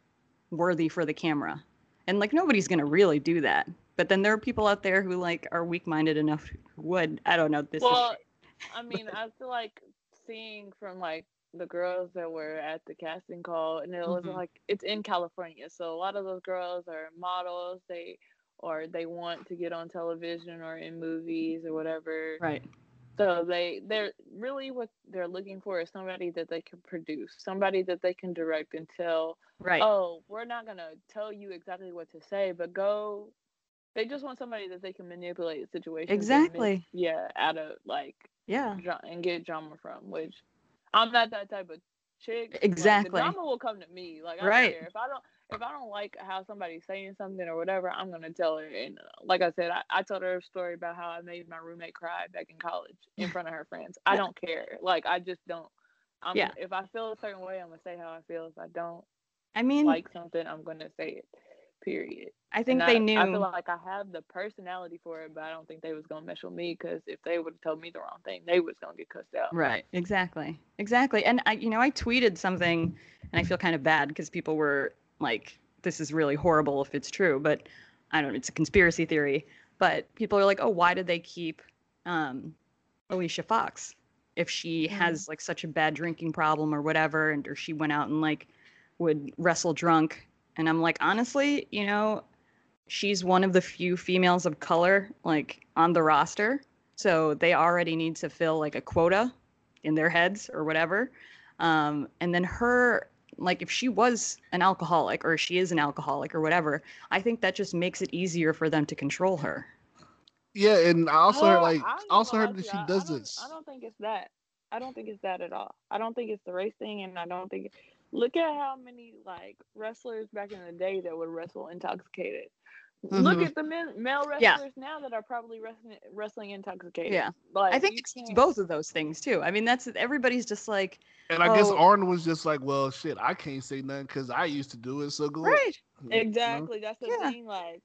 worthy for the camera, and like nobody's gonna really do that. But then there are people out there who like are weak minded enough who would. I don't know. This well, is I mean, I feel like seeing from like the girls that were at the casting call, and it was Mhm. like it's in California, so a lot of those girls are models. They or they want to get on television or in movies or whatever. right. So they they're really what they're looking for is somebody that they can produce, somebody that they can direct and tell, Right. oh, we're not gonna tell you exactly what to say, but go. They just want somebody that they can manipulate situations. and make- Exactly. yeah, out of like yeah. dra- and get drama from, which I'm not that type of chick. Like, Exactly. the drama will come to me. Like I Right. don't care if I don't if I don't like how somebody's saying something or whatever, I'm gonna tell her. And uh, like I said, I, I told her a story about how I made my roommate cry back in college in front of her friends. I don't care. Like I just don't. I'm, Yeah. If I feel a certain way, I'm gonna say how I feel. If I don't I mean, like something, I'm gonna say it. Period. I think And they I, knew. I feel like I have the personality for it, but I don't think they was gonna mess with me because if they would have told me the wrong thing, they was gonna get cussed out. Right. Exactly. Exactly. And I, you know, I tweeted something, and I feel kind of bad because people were like, "This is really horrible if it's true," but I don't. Know, it's a conspiracy theory. But people are like, "Oh, why did they keep um, Alicia Fox if she Mhm. has like such a bad drinking problem or whatever, and or she went out and like would wrestle drunk?" And I'm like, honestly, you know, she's one of the few females of color like on the roster so they already need to fill like a quota in their heads or whatever um, and then her like if she was an alcoholic or she is an alcoholic or whatever i think that just makes it easier for them to control her Yeah, and I also heard like I also heard that she does I this. I don't think it's that. I don't think it's that at all. I don't think it's the race thing, and I don't think. Look at how many like wrestlers back in the day that would wrestle intoxicated. Look Mhm. at the men, male Yeah. wrestlers now that are probably wrestling wrestling intoxicated. Yeah. like I think it's both of those things too. I mean, that's everybody's just like, And I guess Oh. Arn was just like, well, shit, I can't say nothing because I used to do it. So go right. you know? Exactly. That's the Yeah. thing. Like,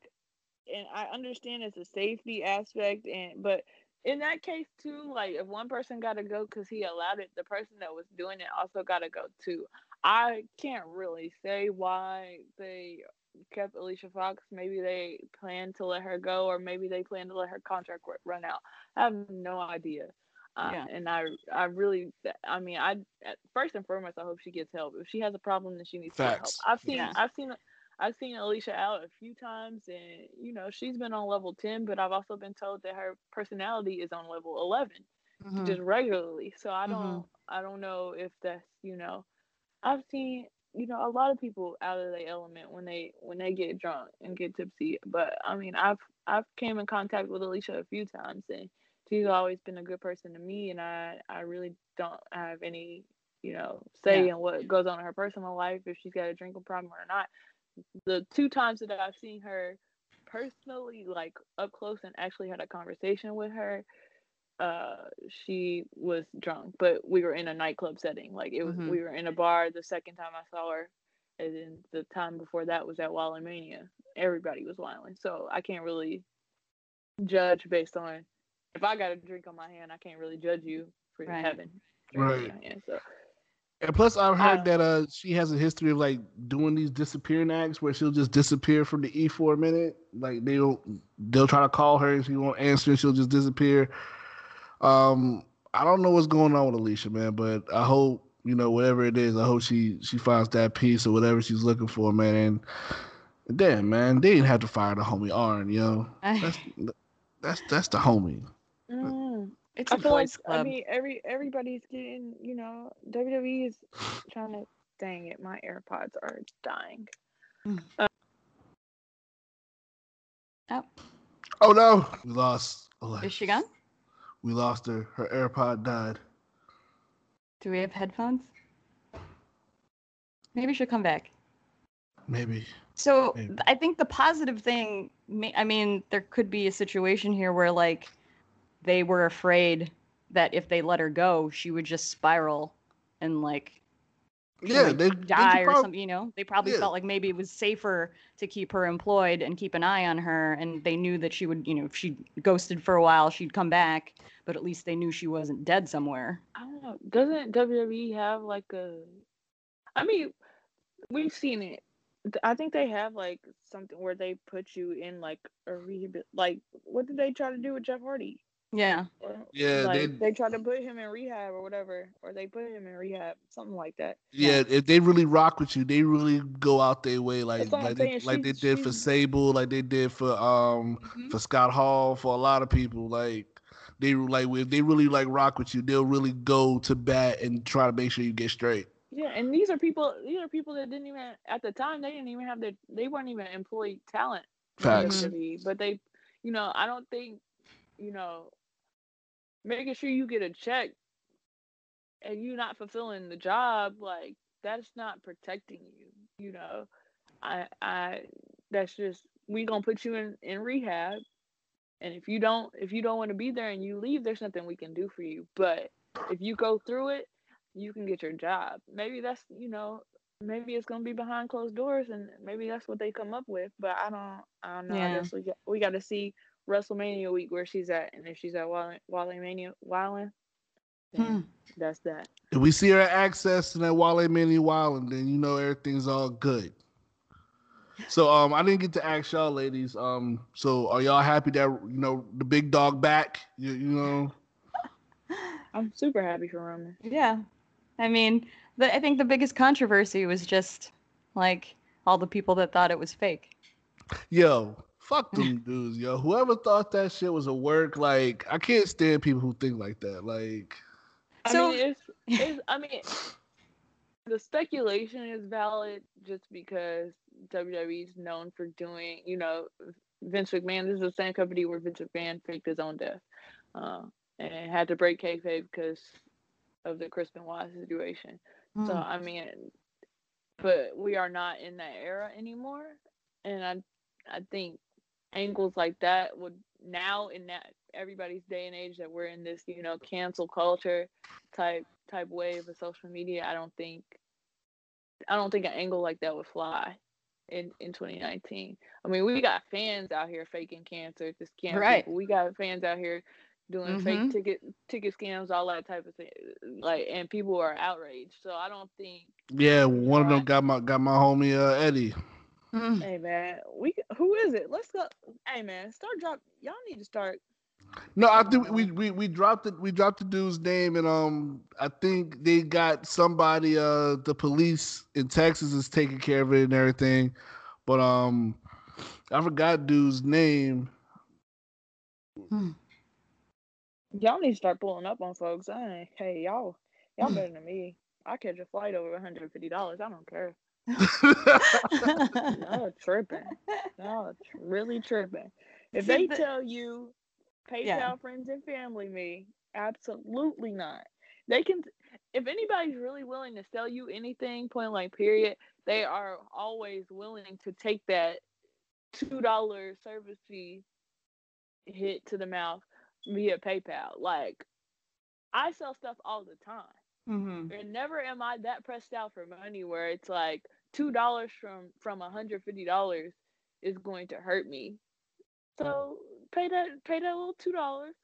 and I understand it's a safety aspect, and but in that case too, like if one person got to go because he allowed it, the person that was doing it also got to go too. I can't really say why they kept Alicia Fox. Maybe they plan to let her go, or maybe they plan to let her contract run out. I have no idea. Uh, Yeah. And I, I really, I mean, I first and foremost, I hope she gets help. If she has a problem, then she needs to help. Facts. I've seen, Yeah. I've seen, I've seen Alicia out a few times, and you know she's been on level ten, but I've also been told that her personality is on level eleven, Mhm. just regularly. So I Mhm. don't, I don't know if that's, you know, I've seen, you know, a lot of people out of their element when they when they get drunk and get tipsy. But I mean, I've I've came in contact with Alicia a few times, and she's always been a good person to me, and I I really don't have any, you know, say Yeah. in what goes on in her personal life if she's got a drinking problem or not the two times that I've seen her personally, like up close and actually had a conversation with her, uh, she was drunk, but we were in a nightclub setting. Like it was, Mhm. we were in a bar the second time I saw her, and then the time before that was at Wally Mania. Everybody was wilding, so I can't really judge based on if I got a drink on my hand. I can't really judge you for Right. having drink on Right. your hand. So And plus, I've heard Uh, that uh she has a history of like doing these disappearing acts where she'll just disappear from the E for a minute. Like they'll they'll try to call her and she won't answer and she'll just disappear. Um, I don't know what's going on with Alicia, man, but I hope you know whatever it is. I hope she she finds that peace or whatever she's looking for, man. And damn, man, they didn't have to fire the homie Arn, you know. That's that's that's the homie. mm, it's I a feel like boys' I mean every everybody's getting you know WWE is trying to dang it my AirPods are dying. Oh Oh no, we lost. Alexa. Is she gone? We lost her. Her AirPod died. Do we have headphones? Maybe she'll come back. Maybe. So Maybe. I think the positive thing, I mean, there could be a situation here where like they were afraid that if they let her go, she would just spiral and like Yeah, like, they, they die or prob- something. You know, they probably Yeah. felt like maybe it was safer to keep her employed and keep an eye on her, and they knew that she would, you know, if she ghosted for a while, she'd come back. But at least they knew she wasn't dead somewhere. I don't know. Doesn't WWE have like a? I mean, we've seen it. I think they have like something where they put you in like a rehab. Like, what did they try to do with Jeff Hardy? Yeah. Or, Yeah, like, they- they tried to put him in rehab or whatever, or they put him in rehab, something like that. Yeah, if they really rock with you, they really go out their way, like That's what I'm like they, saying. like they She's- did for Sable, like they did for um Mhm. for Scott Hall, for a lot of people. Like they like if they really like rock with you, they'll really go to bat and try to make sure you get straight. Yeah, and these are people. These are people that didn't even at the time. They didn't even have their. They weren't even employed talent. Facts. WWE, But they, you know, I don't think, you know, making sure you get a check and you're not fulfilling the job, like that's not protecting you. You know, I, I, that's just we gonna put you in in rehab, and if you don't, if you don't want to be there and you leave, there's nothing we can do for you. But if you go through it, you can get your job. Maybe that's you know maybe it's gonna be behind closed doors, and maybe that's what they come up with. But I don't, I don't know. Yeah. I guess we got, we got to see WrestleMania week where she's at, and if she's at Wally, Wally Mania, Wildin, Hmm. that's that. If we see her at access and that Wally Mini Wild, then you know everything's all good. So um I didn't get to ask y'all ladies. Um so are y'all happy that you know the big dog back? You, you know I'm super happy for Roman. Yeah. I mean, the, I think the biggest controversy was just like all the people that thought it was fake. Yo, fuck them dudes, yo. Whoever thought that shit was a work, like I can't stand people who think like that. Like I So- mean, it's, it's I mean, the speculation is valid just because WWE is known for doing, you know, Vince McMahon. This is the same company where Vince McMahon faked his own death, uh, and had to break kayfabe because of the Chris Benoit situation. So Hmm. I mean, but we are not in that era anymore, and I, I think angles like that would now in that everybody's day and age that we're in this you know cancel culture type type wave of social media i don't think i don't think an angle like that would fly in in 2019 i mean we got fans out here faking cancer to scam Right. people we got fans out here doing Mhm. fake ticket ticket scams all that type of thing like and people are outraged so i don't think Yeah, one of them got my got my homie uh, Eddie. Mm. hey man we who is it let's go hey man start drop y'all need to start No, I think we we we dropped it. We dropped the dude's name, and um, I think they got somebody. Uh, the police in Texas is taking care of it and everything, but um, I forgot dude's name. Y'all need to start pulling up on folks. I ain't, hey, y'all, y'all better than me. I catch a flight over $150. I don't care. Y'all tripping. Y'all tr- really tripping. If they tell you PayPal Yeah. friends and family me, absolutely not. They can, if anybody's really willing to sell you anything, point blank, period, they are always willing to take that $2 service fee hit to the mouth via PayPal. Like, I sell stuff all the time. Mhm. And never am I that pressed out for money where it's like two dollars from from hundred fifty dollars is going to hurt me. So pay that pay that little two dollars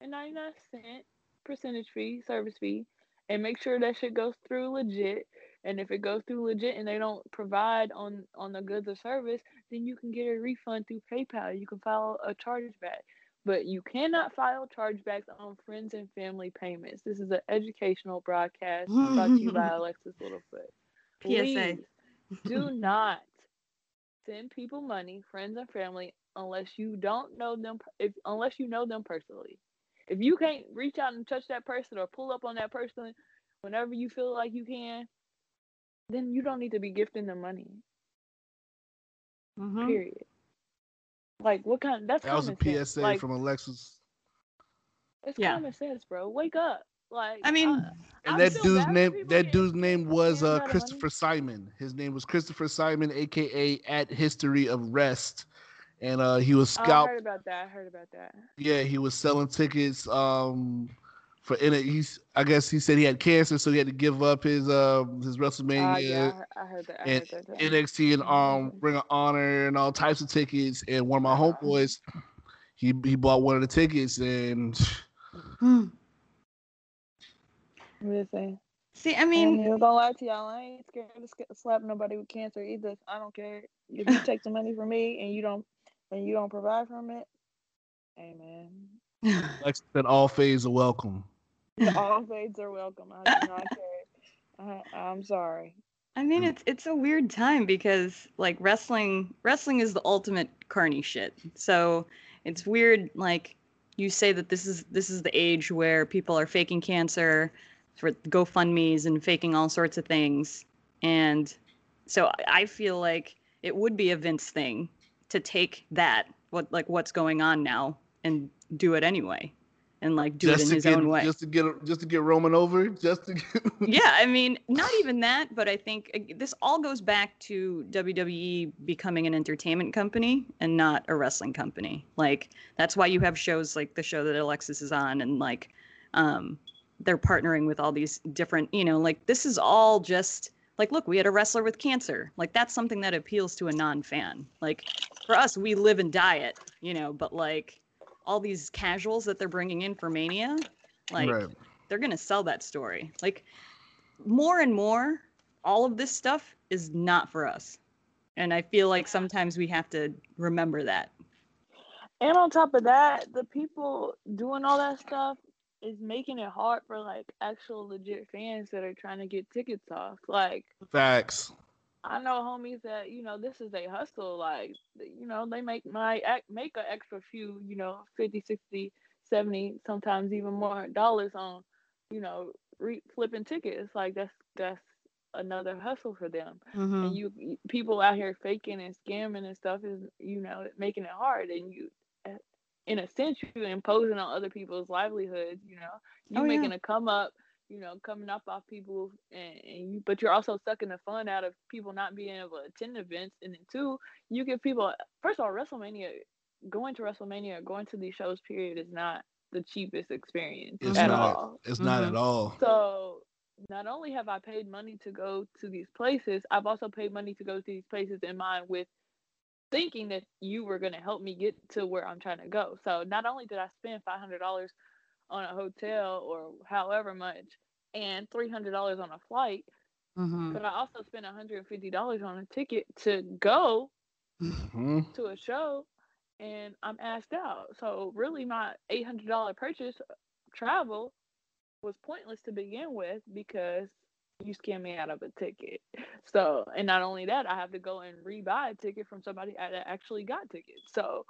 and ninety nine cent percentage fee, service fee, and make sure that shit goes through legit. And if it goes through legit and they don't provide on on the goods or service, then you can get a refund through PayPal. You can file a chargeback. But you cannot file chargebacks on friends and family payments. This is an educational broadcast brought to you by Alexis Littlefoot. PSA. Please do not send people money, friends and family, unless you don't know them. If unless you know them personally. If you can't reach out and touch that person or pull up on that person whenever you feel like you can, then you don't need to be gifting them money. Mhm. Period. Like what kind? That's That was a common sense. PSA Like from Alexis. it's Yeah. common sense, bro. Wake up. Like I mean, uh, And I that feel dude's name that getting dude's name was uh. Christopher Simon. His name was Christopher Simon, aka at History of Rest. And uh he was Oh, I heard about that. I heard about that. Yeah, he was selling tickets um for in it. He's I guess he said he had cancer, so he had to give up his um his Uh, WrestleMania yeah, I heard, that. I and heard that. NXT and um Ring of Honor and all types of tickets. And one of my homeboys, he he bought one of the tickets and I'm just saying. See, I I mean, ain't even gonna lie to y'all. I ain't scared to slap nobody with cancer either. I don't care if you take the money from me and you don't and you don't provide from it. Amen. man, like I said, all fades are welcome. all fades are welcome. I do not care. I, I'm sorry. I mean, it's it's a weird time because like wrestling, wrestling is the ultimate carny shit. So it's weird. Like you say that this is this is the age where people are faking cancer for GoFundmes and faking all sorts of things, and so I- feel like it would be a Vince thing to take that what like what's going on now and do it anyway, and like do it in his get, own way. Just to get just to get Roman over, just to get yeah, I mean, not even that, but I think uh, this all goes back to WWE becoming an entertainment company and not a wrestling company. Like that's why you have shows like the show that Alexis is on, and like um, they're partnering with all these different, you know, like this is all just like, look, we had a wrestler with cancer. Like that's something that appeals to a non-fan. Like for us, we live and die it, you know, but like all these casuals that they're bringing in for Mania, like right. they're going to sell that story. Like more and more, all of this stuff is not for us. And I feel like sometimes we have to remember that. And on top of that, the people doing all that stuff is making it hard for like actual legit fans that are trying to get tickets off. Like Facts. I know homies that you know this is a hustle. Like you know they make my ac- make an extra few you know 50, 60, 70, sometimes even more dollars on you know re- flipping tickets. Like that's that's another hustle for them. Mm-hmm. And you you- people out here faking and scamming and stuff is you know making it hard. And you in a sense you're imposing on other people's livelihoods. You know you Oh, yeah. making a come up you know, coming up off people, and, and you, but you're also sucking the fun out of people not being able to attend events. And then two, you give people, first of all, WrestleMania going to WrestleMania, going to these shows, period, is not the cheapest experience It's at not. all. It's not Mhm. at all. So not only have I paid money to go to these places, I've also paid money to go to these places in mind with thinking that you were going to help me get to where I'm trying to go. So not only did I spend $500 on a hotel or however much and $300 on a flight, Mhm. but I also spent $150 on a ticket to go Mhm. to a show and I'm asked out. So really my $800 purchase travel was pointless to begin with because you scammed me out of a ticket. So, and not only that, I have to go and rebuy a ticket from somebody that actually got tickets. So,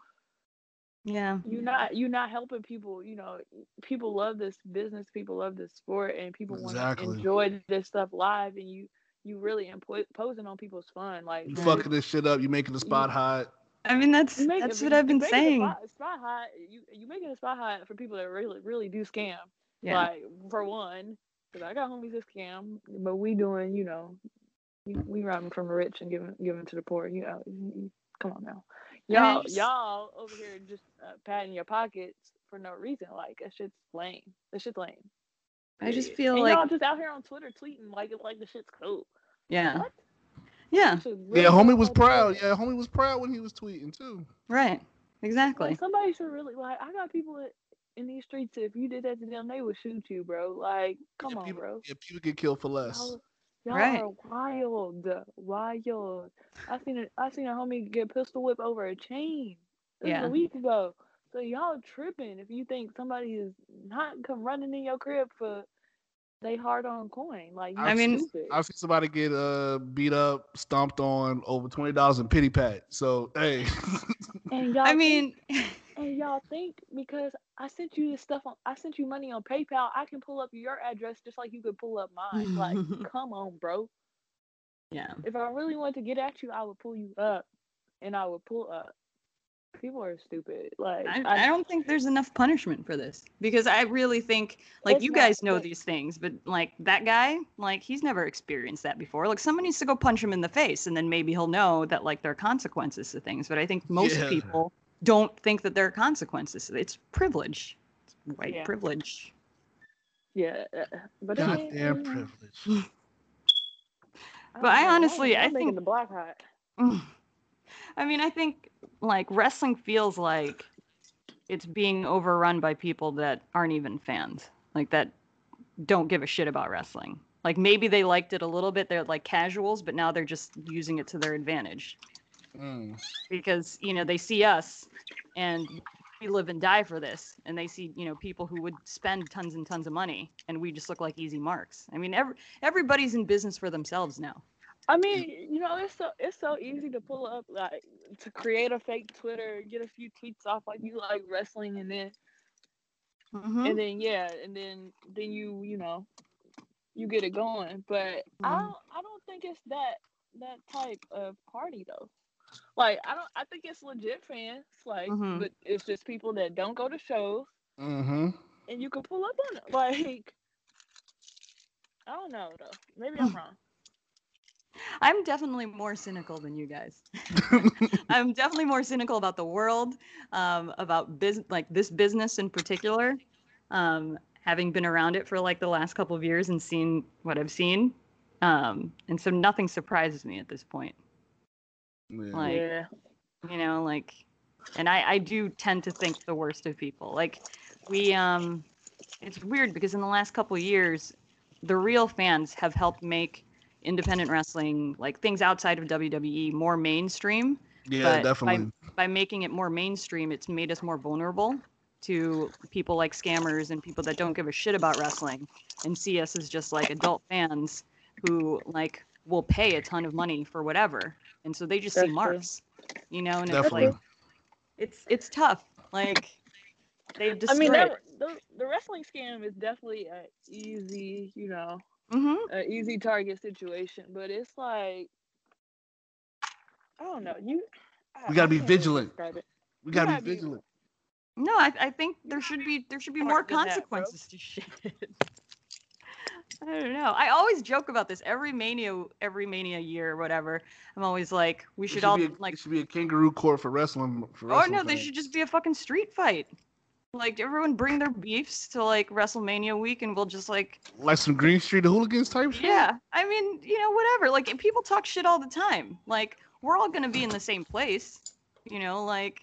Yeah. you're not you're not helping people, you know, people love this business, people love this sport and people want to enjoy this stuff live and you you really impo- imposing on people's fun like You Right. fucking this shit up. You making the spot You- hot. I mean, that's make that's what I've been saying. Spot, spot hot. You you making a spot hot for people that really really do scam. Yeah. Like for one, because I got homies that scam, but we doing you know, we, we robbing from the rich and giving giving to the poor. You know, you- you- come on now, y'all just- y'all over here just uh, patting your pockets for no reason. Like that shit's lame. That shit's lame. I just feel and like- y'all just out here on Twitter tweeting like it like the shit's cool. Yeah. What? Yeah. Really Yeah, homie don't was proud. together. Yeah, homie was proud when he was tweeting too. Right. Exactly. Like somebody should really like. I got people that- in these streets. If you did that to them, they would shoot you, bro. Like, come yeah, on, people, bro. Yeah, people get killed for less. Y'all, y'all Right. are wild, wild. I seen a, I seen a homie get pistol whipped over a chain. Yeah. a week ago. So y'all tripping if you think somebody is not come running in your crib for they hard on coin. Like, I mean- stupid. I've seen somebody get uh beat up, stomped on over twenty dollars in pity pat. So hey, and y'all I think- mean, And y'all think because I sent you this stuff on, I sent you money on PayPal, I can pull up your address just like you could pull up mine. Like, come on, bro. yeah. If I really wanted to get at you, I would pull you up, and I would pull up. People are stupid. Like, I, I don't think there's enough punishment for this because I really think like you guys know but- these things, but like that guy, like he's never experienced that before. Like someone needs to go punch him in the face, and then maybe he'll know that like there are consequences to things. But I think most Yeah. people don't think that there are consequences. It's privilege, it's white Yeah. privilege. yeah, but it ain't- goddamn mm, privilege. But I don't honestly- I'm I think- the black hot. Mm. I mean, I think like wrestling feels like it's being overrun by people that aren't even fans, like that don't give a shit about wrestling. Like maybe they liked it a little bit, they're like casuals, but now they're just using it to their advantage Mm. because you know they see us and we live and die for this, and they see you know people who would spend tons and tons of money, and we just look like easy marks. I mean, every, everybody's in business for themselves now. I mean, you know, it's so it's so easy to pull up like to create a fake Twitter, get a few tweets off like you like wrestling, and then Mhm. and then yeah, and then then you you know you get it going. But I Mhm. don't I don't think it's that that type of party though. Like I don't I think it's legit fans, like Mhm. but it's just people that don't go to shows Mm-hmm. and you can pull up on it. Like I don't know though. Maybe I'm wrong. I'm definitely more cynical than you guys. I'm definitely more cynical about the world, um, about business, like this business in particular. Um, having been around it for like the last couple of years and seen what I've seen, um, and so nothing surprises me at this point. Yeah. Like, yeah. you know, like, and I, I do tend to think the worst of people. Like, we, um, it's weird because in the last couple of years, the real fans have helped make independent wrestling, like things outside of WWE, more mainstream. yeah, but definitely. By making it more mainstream, it's made us more vulnerable to people like scammers and people that don't give a shit about wrestling and see us as just like adult fans who like will pay a ton of money for whatever. And so they just That's see true. marks, you know, and it's Definitely. like it's it's tough. Like they've I mean, that, the the wrestling scam is definitely a easy, you know, hmm a easy target situation, but it's like I don't know. You I- We gotta be vigilant. we gotta gotta be be- vigilant. No, I, I think there should be there should be more Smarter than that, consequences to shit. I don't know. I always joke about this every mania, every mania year or whatever. I'm always like, we It should all a, like. it should be a kangaroo court for wrestling. For Oh wrestling no, they should just be a fucking street fight. Like everyone bring their beefs to like WrestleMania week, and we'll just like, like some Green Street Hooligans type shit. yeah. I mean, you know, whatever. Like people talk shit all the time. Like we're all gonna be in the same place. You know, like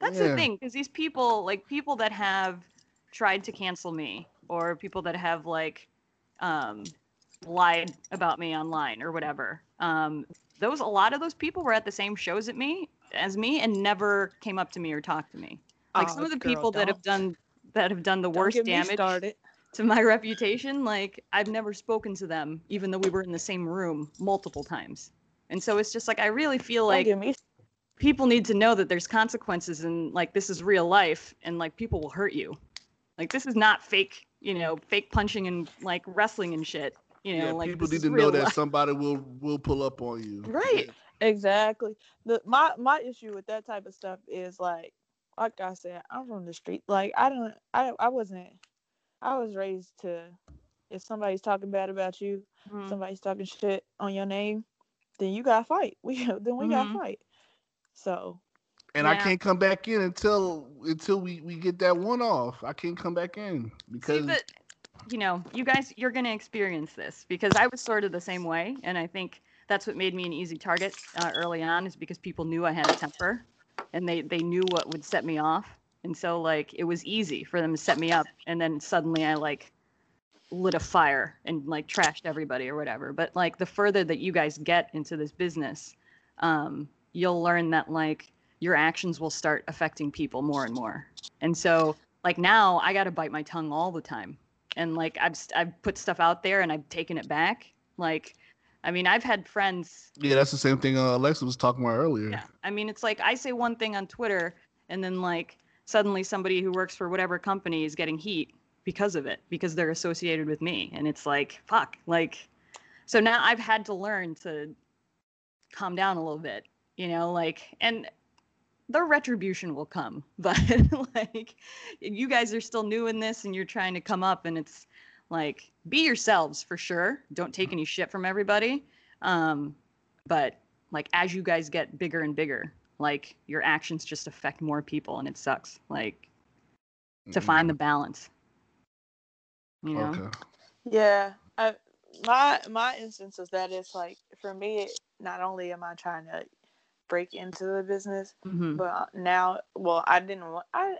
that's Yeah. the thing because these people, like people that have tried to cancel me, or people that have like um, lied about me online or whatever. Um, those a lot of those people were at the same shows at me as me and never came up to me or talked to me. Like some Oh, of the girl, people that have done that have done the don't worst damage to my reputation, like I've never spoken to them, even though we were in the same room multiple times. And so it's just like I really feel like people need to know that there's consequences and like this is real life and like people will hurt you. Like this is not fake, you know, fake punching and like wrestling and shit. You know, Yeah, like people this need to know real that life. somebody will will pull up on you. Right. Exactly. The my my issue with that type of stuff is like like I said, I'm from the street. Like I don't I I wasn't I was raised to if somebody's talking bad about you, Mhm. somebody's talking shit on your name, then you gotta fight. We then we Mhm. gotta fight. So And I can't come back in until until we we get that one off. I can't come back in See, because but you know, you guys, you're gonna experience this because I was sort of the same way, and I think that's what made me an easy target uh, early on, is because people knew I had a temper, and they they knew what would set me off, and so like it was easy for them to set me up, and then suddenly I like lit a fire and like trashed everybody or whatever. But like the further that you guys get into this business, um, you'll learn that like your actions will start affecting people more and more. And so like now I got to bite my tongue all the time. And like I've st- I've put stuff out there and I've taken it back. Like I mean, I've had friends yeah, that's the same thing uh, Alexa was talking about earlier. yeah. I mean, it's like I say one thing on Twitter and then like suddenly somebody who works for whatever company is getting heat because of it because they're associated with me and it's like fuck like so now I've had to learn to calm down a little bit, you know, like and the retribution will come, but like you guys are still new in this and you're trying to come up and it's like be yourselves for sure. Don't take any shit from everybody. Um but like as you guys get bigger and bigger, like your actions just affect more people and it sucks. Like to Mhm. find the balance. You know? Okay. Yeah, I, my my instance of that is like for me. Not only am I trying to break into the business, Mhm. but now, well, I didn't want. I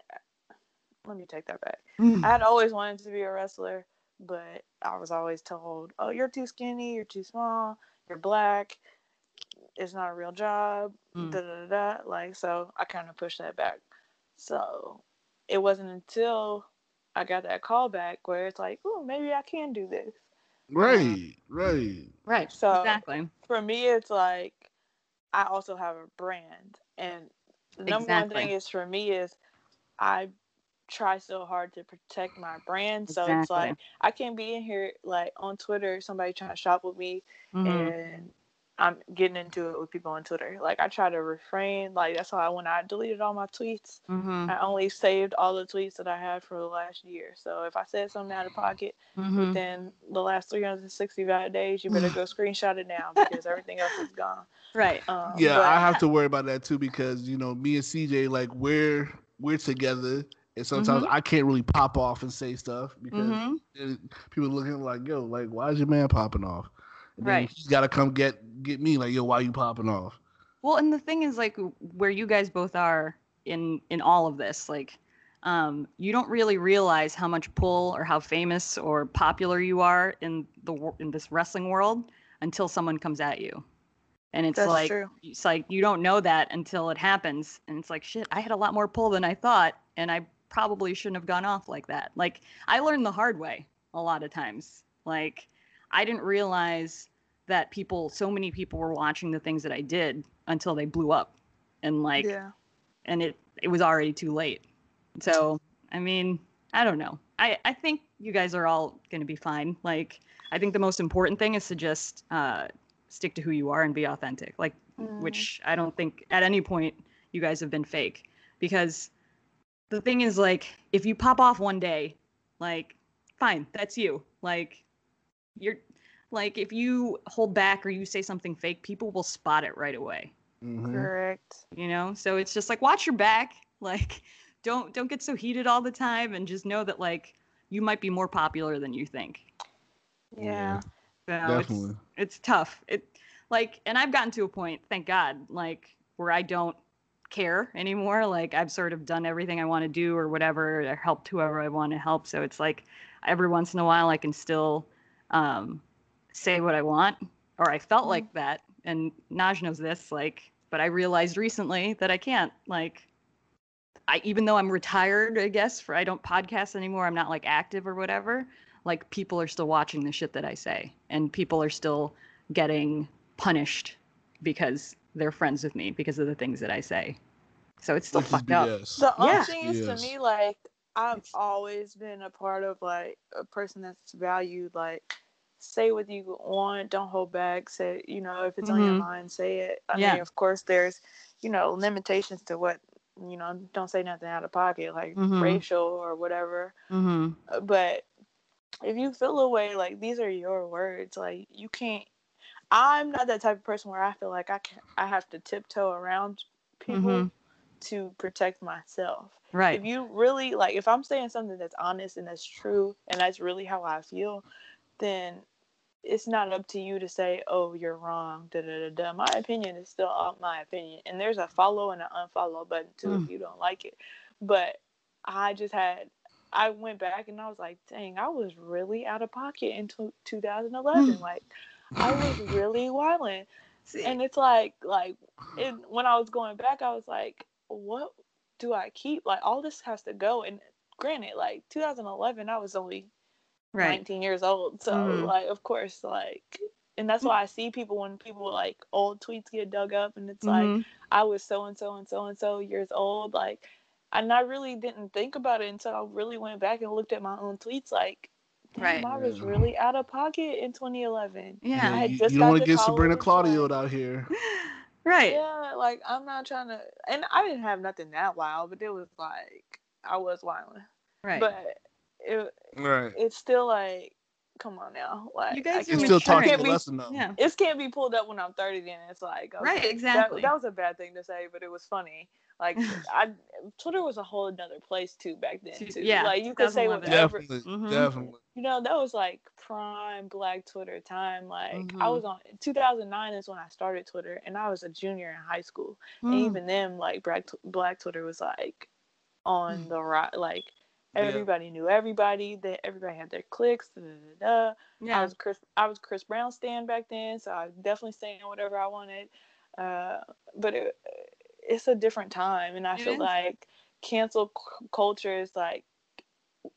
let me take that back. Mhm. I had always wanted to be a wrestler, but I was always told, "Oh, you're too skinny. You're too small. You're black. It's not a real job." Mm. Da da da. da. Like so, I kind of pushed that back. So it wasn't until I got that call back where it's like, "Oh, maybe I can do this." Right, right. Right. So- exactly. for me it's like i also have a brand and the number one thing is for me is i try so hard to protect my brand so it's like i can't be in here like on twitter somebody trying to shop with me Mhm. and i'm getting into it with people on twitter like i try to refrain like that's why when i deleted all my tweets Mhm. i only saved all the tweets that i had for the last year so if i said something out of pocket Mhm. within the last 365 days you better go screenshot it now because everything else is gone Right. um, Yeah, but- I have to worry about that too because you know me and CJ like we're we're together, and sometimes Mm-hmm. I can't really pop off and say stuff because Mhm. people looking like yo, like why is your man popping off? And then Right. he's got to come get get me like yo, why you popping off? Well, and the thing is, like, where you guys both are in in all of this, like, um, you don't really realize how much pull or how famous or popular you are in the in this wrestling world until someone comes at you, and it's That's like true. it's like you don't know that until it happens, and it's like shit. I had a lot more pull than I thought, and I probably shouldn't have gone off like that. Like, I learned the hard way a lot of times. Like, I didn't realize that people, so many people were watching the things that I did until they blew up, and like, yeah. and it it was already too late. So I mean, I don't know. I I think you guys are all gonna be fine. Like, I think the most important thing is to just uh, stick to who you are and be authentic. Like, Mm. which I don't think at any point you guys have been fake, because the thing is like, if you pop off one day, like fine, that's you. Like you're like if you hold back or you say something fake, people will spot it right away. Mhm. Correct. You know? So it's just like watch your back. Like don't don't get so heated all the time and just know that like you might be more popular than you think. Yeah. So Definitely. It's, it's tough. It like and I've gotten to a point, thank God, like where I don't care anymore. Like I've sort of done everything I want to do or whatever, or helped whoever I want to help. So it's like every once in a while I can still um, say what I want, or I felt like that. And Naj knows this, like, but I realized recently that I can't. Like, I even though I'm retired, I guess, for I don't podcast anymore. I'm not like active or whatever. Like people are still watching the shit that I say, and people are still getting punished because they're friends with me because of the things that I say. So it's still Which fucked up. BS. The only Yeah. thing is Yes. to me, like I've always been a part of like a person that's valued. Like, say what you want, don't hold back. Say, you know, if it's on your Mhm. mind, say it. I Yeah. mean, of course, there's, you know, limitations to what, you know, don't say nothing out of pocket, like Mhm. racial or whatever. Mm-hmm. Uh, But if you feel a way, like these are your words, like you can't. I'm not that type of person where I feel like I can I have to tiptoe around people Mhm. to protect myself Right. if you really like if i'm saying something that's honest and that's true and that's really how i feel then it's not up to you to say oh you're wrong da da da da. My opinion is still my opinion and there's a follow and an unfollow button too if mm. you don't like it. But i just had i went back and i was like dang i was really out of pocket in t- 2011 mm. like i was really wilding See, and it's like like it, when i was going back i was like what do i keep? Like all this has to go and granted like 2011 i was only right. 19 years old so Mhm. like of course like and that's why i see people when people like old tweets get dug up and it's like Mhm. i was so and so and so and so years old like and i really didn't think about it until i really went back and looked at my own tweets like damn, Right. i was really out of pocket in 2011 yeah. Yeah, had you, just you don't want to to get Sabrina Claudio like- out here. right. Yeah, like I'm not trying to, and I didn't have nothing that wild, but it was like I was wilding. Right. But it Right. it's still like, come on now, like You guys are can't- still maturing. talking can't to be- less enough. yeah. It can't be pulled up when I'm 30. Then it's like, okay, Right, exactly. That, was a bad thing to say, but it was funny. Like I, Twitter was a whole another place too back then too. yeah, like you could say 2011. whatever. Definitely. Mhm. Definitely. You know, that was like prime Black Twitter time. Like I Mhm. was on 2009 is when I started Twitter, and I was a junior in high school. And Mm. even then, like Black Black Twitter was like on the right. Like Yeah. everybody knew everybody. That everybody had their clicks. Da, da, da, da. I was Chris. I was Chris Brown stand back then, so I was definitely saying whatever I wanted. Uh, but it, it's a different time, and I It feel is. like cancel c- culture is like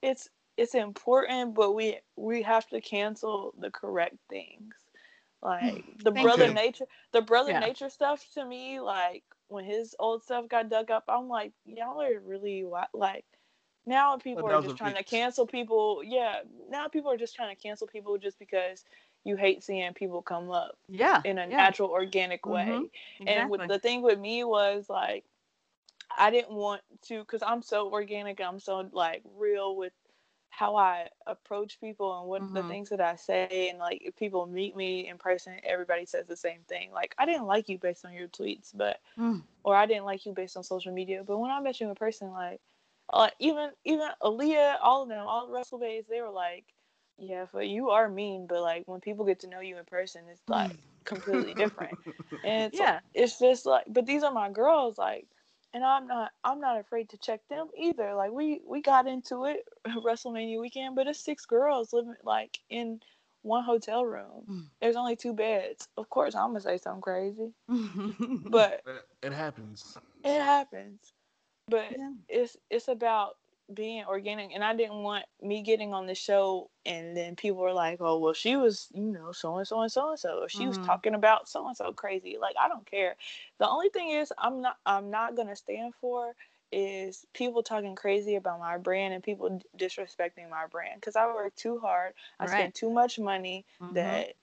it's it's important, but we we have to cancel the correct things. Like the Thank brother you. nature, the brother Yeah. nature stuff to me, like when his old stuff got dug up, I'm like, y'all are really like. Now people are just a trying to cancel people. Yeah, now people are just trying to cancel people just because you hate seeing people come up Yeah. in a yeah. natural, organic way. Mhm. And with the thing with me was like, I didn't want to, because I'm so organic. I'm so like real with how I approach people and what the Mhm. things that I say. And like, if people meet me in person, everybody says the same thing. Like, I didn't like you based on your tweets, but Mm. or I didn't like you based on social media. But when I met you in person, like, uh, even even Aaliyah, all of them, all the Wrestle Bays, they were like, yeah, but you are mean. But like, when people get to know you in person, it's like completely different. And it's Yeah. it's just like, but these are my girls, like, and I'm not I'm not afraid to check them either. Like we we got into it WrestleMania weekend, but it's six girls living like in one hotel room. Mm. There's only two beds. Of course, I'm gonna say something crazy, but It, it happens. it happens. But Yeah. it's it's about being organic and I didn't want me getting on the show and then people were like, Oh well she was, you know, so and so and so and so she was Mhm. talking about so and so crazy. Like I don't care. The only thing is I'm not I'm not gonna stand for is people talking crazy about my brand and people disrespecting my brand because I work too hard. I Right. spend too much money Mhm. that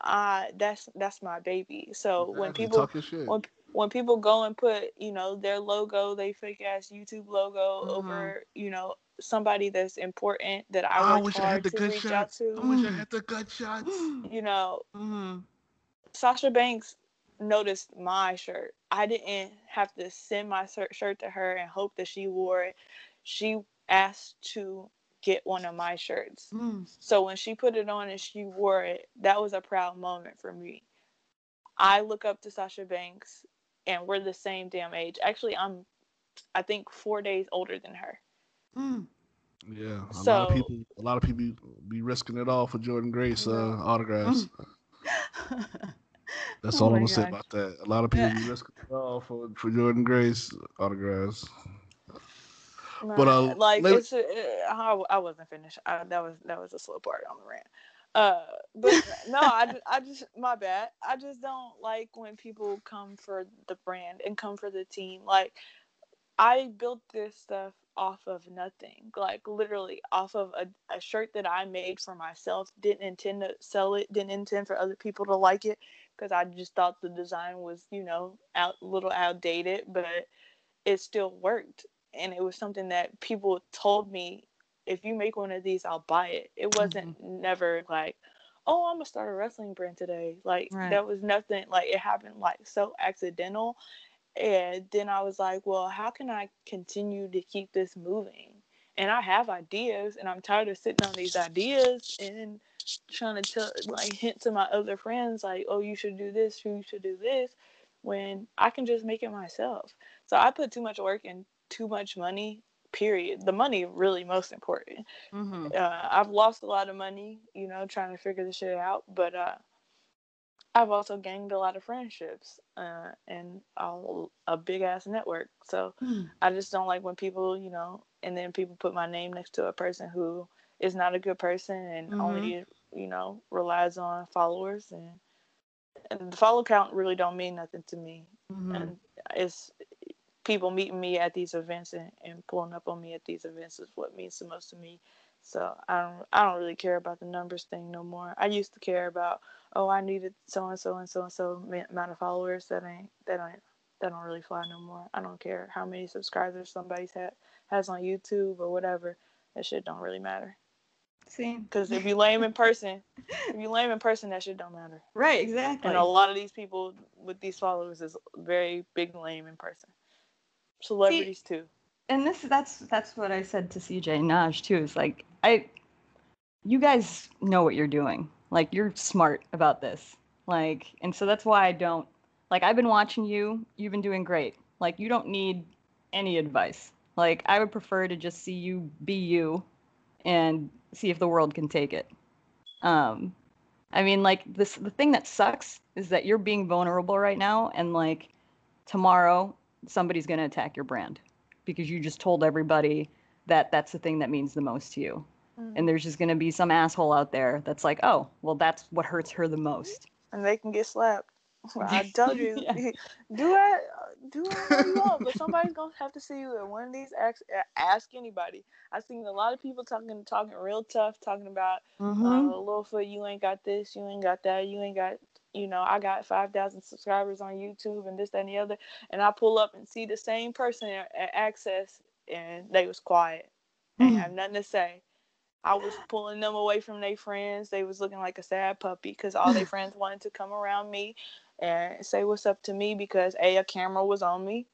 I that's that's my baby. So when people talk your shit. when when people go and put you know their logo, they fake ass YouTube logo Mhm. over you know somebody that's important that I I wish I had the to good reach out shots. to. I wish I had the good shots. You know, Mm-hmm. Sasha Banks noticed my shirt. I didn't have to send my shirt shirt to her and hope that she wore it. She asked to get one of my shirts. So when she put it on and she wore it, that was a proud moment for me. I look up to Sasha Banks and we're the same damn age. Actually, I'm I think 4 days older than her. Yeah, a lot So- of people, a lot of people be risking it all for Jordan Grace uh, autographs. That's Oh all I'm gonna say about that. A lot of people be risking it all for for Jordan Grace autographs. But, Nah, uh, like let- it's a, uh, I, I wasn't finished. I, that was that was a slow part on the rant. Uh, but no, I, I just my bad. I just don't like when people come for the brand and come for the team. Like I built this stuff off of nothing. Like literally off of a, a shirt that I made for myself. Didn't intend to sell it. Didn't intend for other people to like it because I just thought the design was you know out a little outdated, but it still worked and it was something that people told me if you make one of these i'll buy it. It wasn't mm-hmm. never like oh i'm gonna start a wrestling brand today. Like Right. that was nothing like it happened like so accidental. And then i was like well how can i continue to keep this moving? And i have ideas and i'm tired of sitting on these ideas and trying to tell like hint to my other friends like oh you should do this you should do this when i can just make it myself. So I put too much work and too much money. Period. The money really most important. Mm-hmm. Uh, I've lost a lot of money, you know, trying to figure this shit out. But uh, I've also gained a lot of friendships uh, and all, a big ass network. So I just don't like when people, you know, and then people put my name next to a person who is not a good person and Mhm. only, you know, relies on followers and and the follow count really don't mean nothing to me Mm-hmm. and it's people meeting me at these events and, and pulling up on me at these events is what means the most to me. So i don't i don't really care about the numbers thing no more. I used to care about oh i needed so and so and so and so amount of followers. That ain't that ain't that don't really fly no more. I don't care how many subscribers somebody's had has on youtube or whatever. That shit don't really matter. See, because if you lame in person if you lame in person that shit don't matter. Right, exactly. and a lot of these people with these followers is very big lame in person. Celebrities too. and this that's that's what I said to CJ Naj too. Is like I, you guys know what you're doing. Like you're smart about this. Like, and so that's why I don't like. I've been watching you. You've been doing great. Like you don't need any advice. Like I would prefer to just see you be you, and see if the world can take it. Um, I mean, like this. The thing that sucks is that you're being vulnerable right now, and like tomorrow somebody's gonna attack your brand because you just told everybody that that's the thing that means the most to you. And there's just going to be some asshole out there that's like, oh, well, that's what hurts her the most. And they can get slapped. I told you, Yeah. do I do I know you all, but somebody's gonna have to see you at one of these. Ask, ask anybody. I've seen a lot of people talking talking real tough, talking about Mm-hmm. uh, Littlefoot, you ain't got this, you ain't got that, you ain't got, you know, I got 5,000 subscribers on YouTube and this, that, and the other. And I pull up and see the same person at, at Axxess and they was quiet. Ain't Mhm. have nothing to say. I was pulling them away from their friends. They was looking like a sad puppy because all their friends wanted to come around me and say what's up to me because A, a camera was on me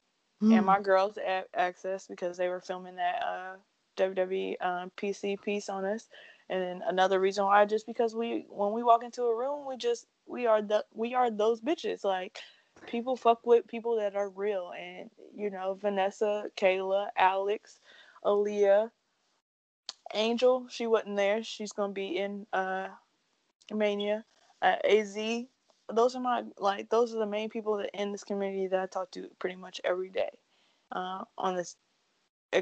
and my girls at Axxess because they were filming that uh, WWE um, PC piece on us. And then another reason why, just because we, when we walk into a room, we just we are the we are those bitches. Like people fuck with people that are real, and you know Vanessa, Kayla, Alex, Aaliyah, Angel. She wasn't there. She's gonna be in uh, Mania. Uh, Az. Those are my like those are the main people that in this community that I talk to pretty much every day uh, on this,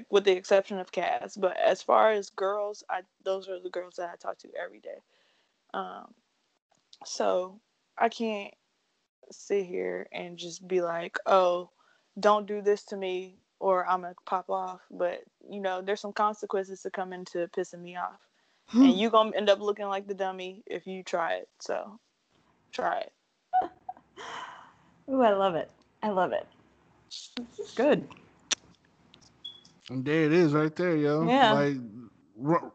with the exception of Cass. But as far as girls, I those are the girls that I talk to every day. Um, so I can't sit here and just be like, oh, don't do this to me or I'm gonna pop off. But you know, there's some consequences to come into pissing me off, and you gonna end up looking like the dummy if you try it. So try it. Ooh, I love it. I love it. Good. And there it is, right there, yo. Yeah. Like, run,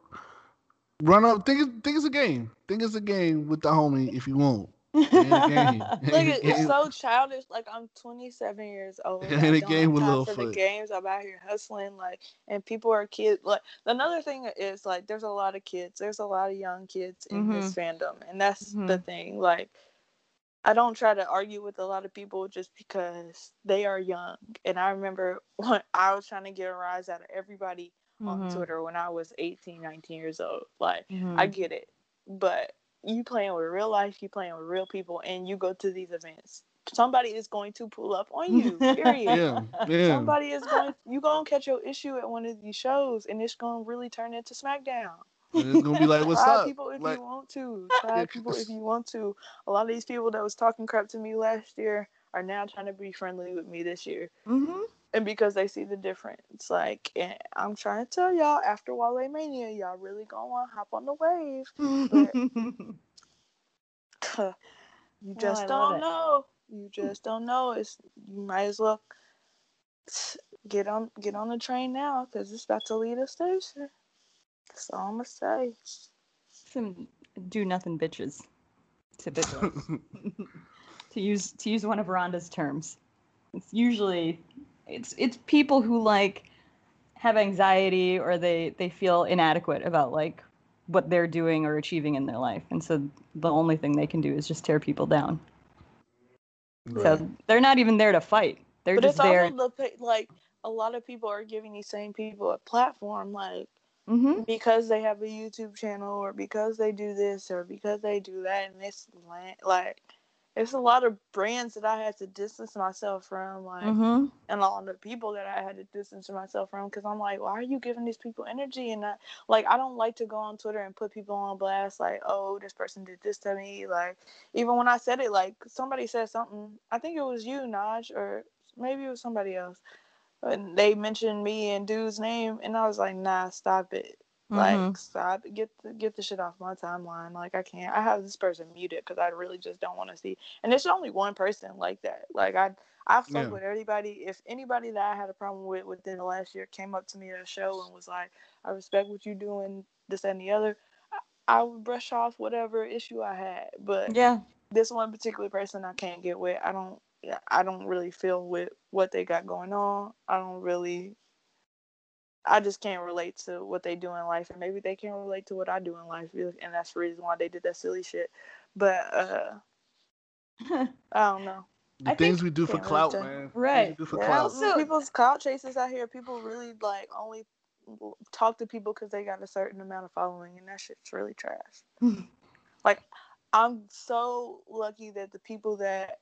run up. Think it, think it's a game. Think it's a game with the homie if you want. It ain't a game. Look, it's so childish. Like I'm 27 years old. And a game with Lil for Foot. the games. I'm out here hustling, like, and people are kids. Like another thing is like, there's a lot of kids. There's a lot of young kids in this fandom, and that's the Mhm. thing. Like, I don't try to argue with a lot of people just because they are young. And I remember when I was trying to get a rise out of everybody on Mhm. Twitter when I was 18, 19 years old. Like. Mhm. I get it, but you playing with real life, you playing with real people, and you go to these events. Somebody is going to pull up on you. Period. yeah, yeah. Somebody is going. You gonna catch your issue at one of these shows, and it's gonna really turn into SmackDown. It's gonna be like, what's Try up? people if Like, you want to. Try people if you want to. A lot of these people that was talking crap to me last year are now trying to be friendly with me this year, Mhm. and because they see the difference. Like, I'm trying to tell y'all, after Wale Mania, y'all really gonna want to hop on the wave. you Oh, just don't it. know. You just don't know. It's you might as well get on get on the train now because it's about to leave the station. That's all I'm gonna say. Some do nothing bitches. Typically. to use to use one of Ronda's terms. It's usually it's it's people who like have anxiety or they they feel inadequate about like what they're doing or achieving in their life. And so the only thing they can do is just tear people down. So they're not even there to fight. They're but just it's there. also the like a lot of people are giving these same people a platform, like hmm because they have a YouTube channel or because they do this or because they do that, and it's like it's a lot of brands that I had to distance myself from, like. hmm and all the people that I had to distance myself from because I'm like, why are you giving these people energy? And I, like, I don't like to go on Twitter and put people on blast, like, oh, this person did this to me. Like, even when I said it, like, somebody said something, I think it was you, Naj, or maybe it was somebody else. And they mentioned me and dude's name, and I was like, nah, stop it. Like, Mhm. stop, get the, get the shit off my timeline. Like, I can't. I have this person muted because I really just don't want to see. And there's only one person like that. Like, I I fuck Yeah. with everybody. If anybody that I had a problem with within the last year came up to me at a show and was like, "I respect what you're doing, this and the other," I, I would brush off whatever issue I had. But Yeah. this one particular person, I can't get with. I don't. Yeah, I don't really feel with what they got going on. I don't really. I just can't relate to what they do in life, and maybe they can't relate to what I do in life, and that's the reason why they did that silly shit. But uh, I don't know. the I things we do for clout, tell. man. Right. do for Yeah, clout. Also- people's clout chases out here. People really like only talk to people because they got a certain amount of following, and that shit's really trash. like, I'm so lucky that the people that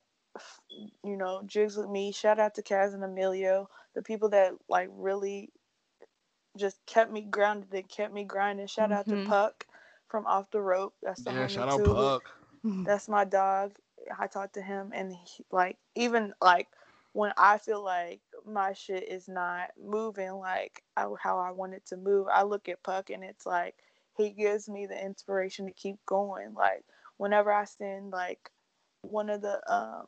you know jigs with me. Shout out to Kaz and Emilio, the people that like really just kept me grounded and kept me grinding. Shout out to Mhm. Puck from Off the Rope. That's the Yeah, homie shout out. Puck. That's my dog. I talked to him, and he, like even like when I feel like my shit is not moving like I, how I want it to move, I look at Puck, and it's like he gives me the inspiration to keep going. Like whenever I send like one of the um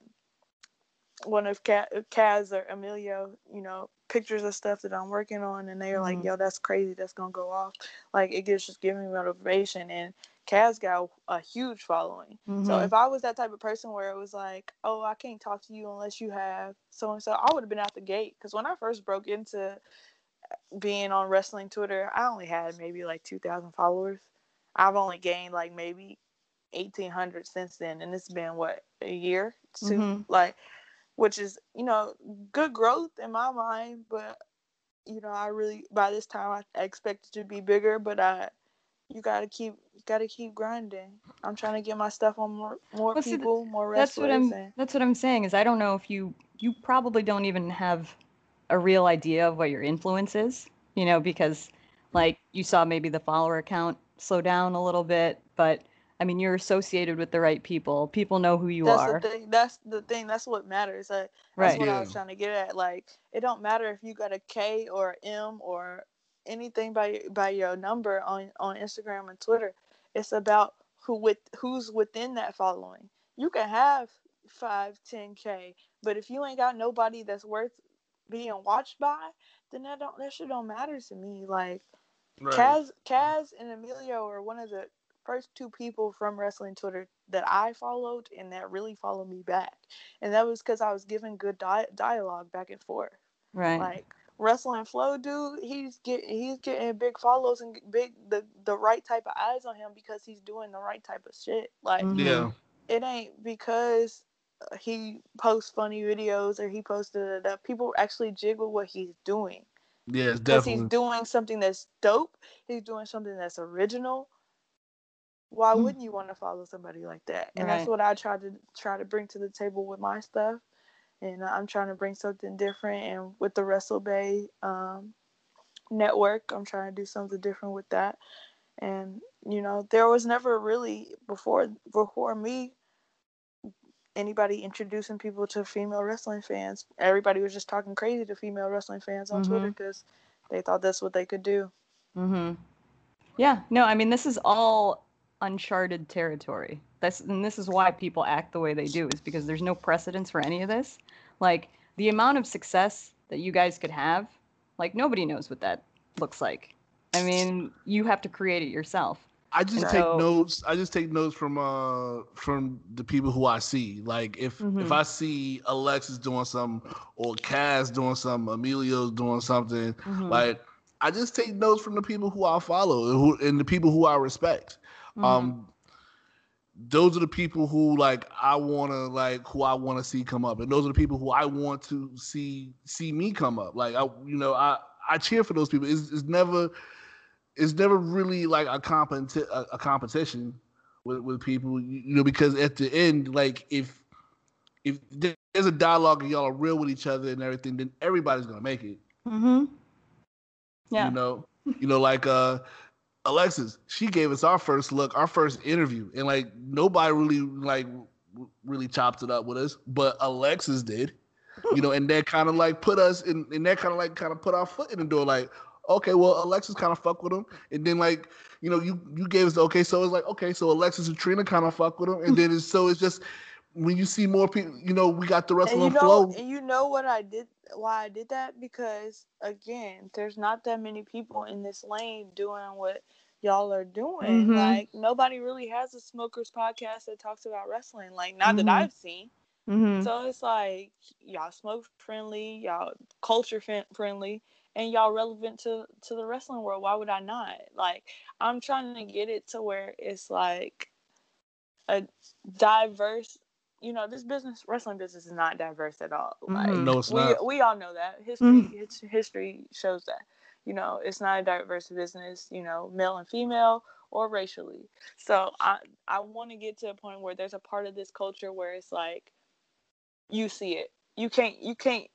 one of Ca- Kaz or Emilio, you know, pictures of stuff that I'm working on, and they're like, Mhm. "Yo, that's crazy. That's gonna go off." Like it gives just giving me motivation, and Kaz got a huge following. So Mhm. if I was that type of person where it was like, "Oh, I can't talk to you unless you have so and so," I would have been out the gate. Because when I first broke into being on wrestling Twitter, I only had maybe like two thousand followers. I've only gained like maybe eighteen hundred since then, and it's been what a year, 2 Mhm. like, which is you know good growth in my mind. But you know, I really by this time I expected to be bigger, but I you gotta keep gotta keep grinding. I'm trying to get my stuff on more more Well, see, th- people, more that's what I'm and, that's what I'm saying is I don't know if you you probably don't even have a real idea of what your influence is, you know, because like you saw maybe the follower count slow down a little bit, but I mean you're associated with the right people. People know who you that's are. the thing. That's the thing. That's what matters. Like, that's Right. what I was trying to get at. Like, it don't matter if you got a K or M or anything by by your number on on Instagram and Twitter. It's about who with who's within that following. You can have five, ten K, but if you ain't got nobody that's worth being watched by, then that don't that shit don't matter to me. Like Right. Kaz, Kaz and Emilio are one of the first two people from wrestling Twitter that I followed and that really followed me back, and that was because I was giving good di- dialogue back and forth. Right. Like wrestling flow, dude, he's getting he's getting big follows and big the the right type of eyes on him because he's doing the right type of shit. Like Mhm. Yeah. it ain't because uh, he posts funny videos or he posted that people actually jiggle what he's doing Yeah, it's because he's doing something that's dope. He's doing something that's original. Why Mm. wouldn't you want to follow somebody like that? And Right. that's what I try to try to bring to the table with my stuff. And I'm trying to bring something different. And with the Wrestle Bay um, network, I'm trying to do something different with that. And you know, there was never really before before me anybody introducing people to female wrestling fans. Everybody was just talking crazy to female wrestling fans on Twitter because they thought that's what they could do. Mm-hmm. Yeah. No, I mean this is all uncharted territory. That's and this is why people act the way they do is because there's no precedence for any of this. Like the amount of success that you guys could have, like nobody knows what that looks like. I mean, you have to create it yourself. I just And take so- notes. I just take notes from uh from the people who I see. Like if Mhm. if I see Alexis doing something or Kaz doing something, Emilio's doing something, Mhm. like I just take notes from the people who I follow and, who, and the people who I respect. Mhm. Um, those are the people who like I want to like who I want to see come up, and those are the people who I want to see see me come up. Like I, you know, I I cheer for those people. It's, it's never it's never really like a competi- a, a competition with with people, you you know, because at the end, like if if there's a dialogue and y'all are real with each other and everything, then everybody's gonna make it. Mm-hmm. Yeah. You know, you know, like uh Alexis, she gave us our first look, our first interview, and like nobody really like really chopped it up with us, but Alexis did. You know, and that kind of like put us in, and that kind of like kind of put our foot in the door, like, okay, well, Alexis kind of fuck with him, and then like, you know, you you gave us the okay, so it's like, okay, so Alexis and Trina kind of fuck with him, and then it's so it's just when you see more people, you know, we got the And wrestling you know, flow. and you know what I did, why I did that? Because again, there's not that many people in this lane doing what y'all are doing. Mhm. Like nobody really has a smokers podcast that talks about wrestling. Like not Mhm. that I've seen. Mhm. So it's like y'all smoke friendly, y'all culture fin- friendly, and y'all relevant to to the wrestling world. Why would I not? Like I'm trying to get it to where it's like a diverse. You know, this business, wrestling business, is not diverse at all. Like Mhm. No, it's we not. we all know that history his, history shows that. You know, it's not a diverse business. You know, male and female or racially. So I I want to get to a point where there's a part of this culture where it's like you see it. You can't you can't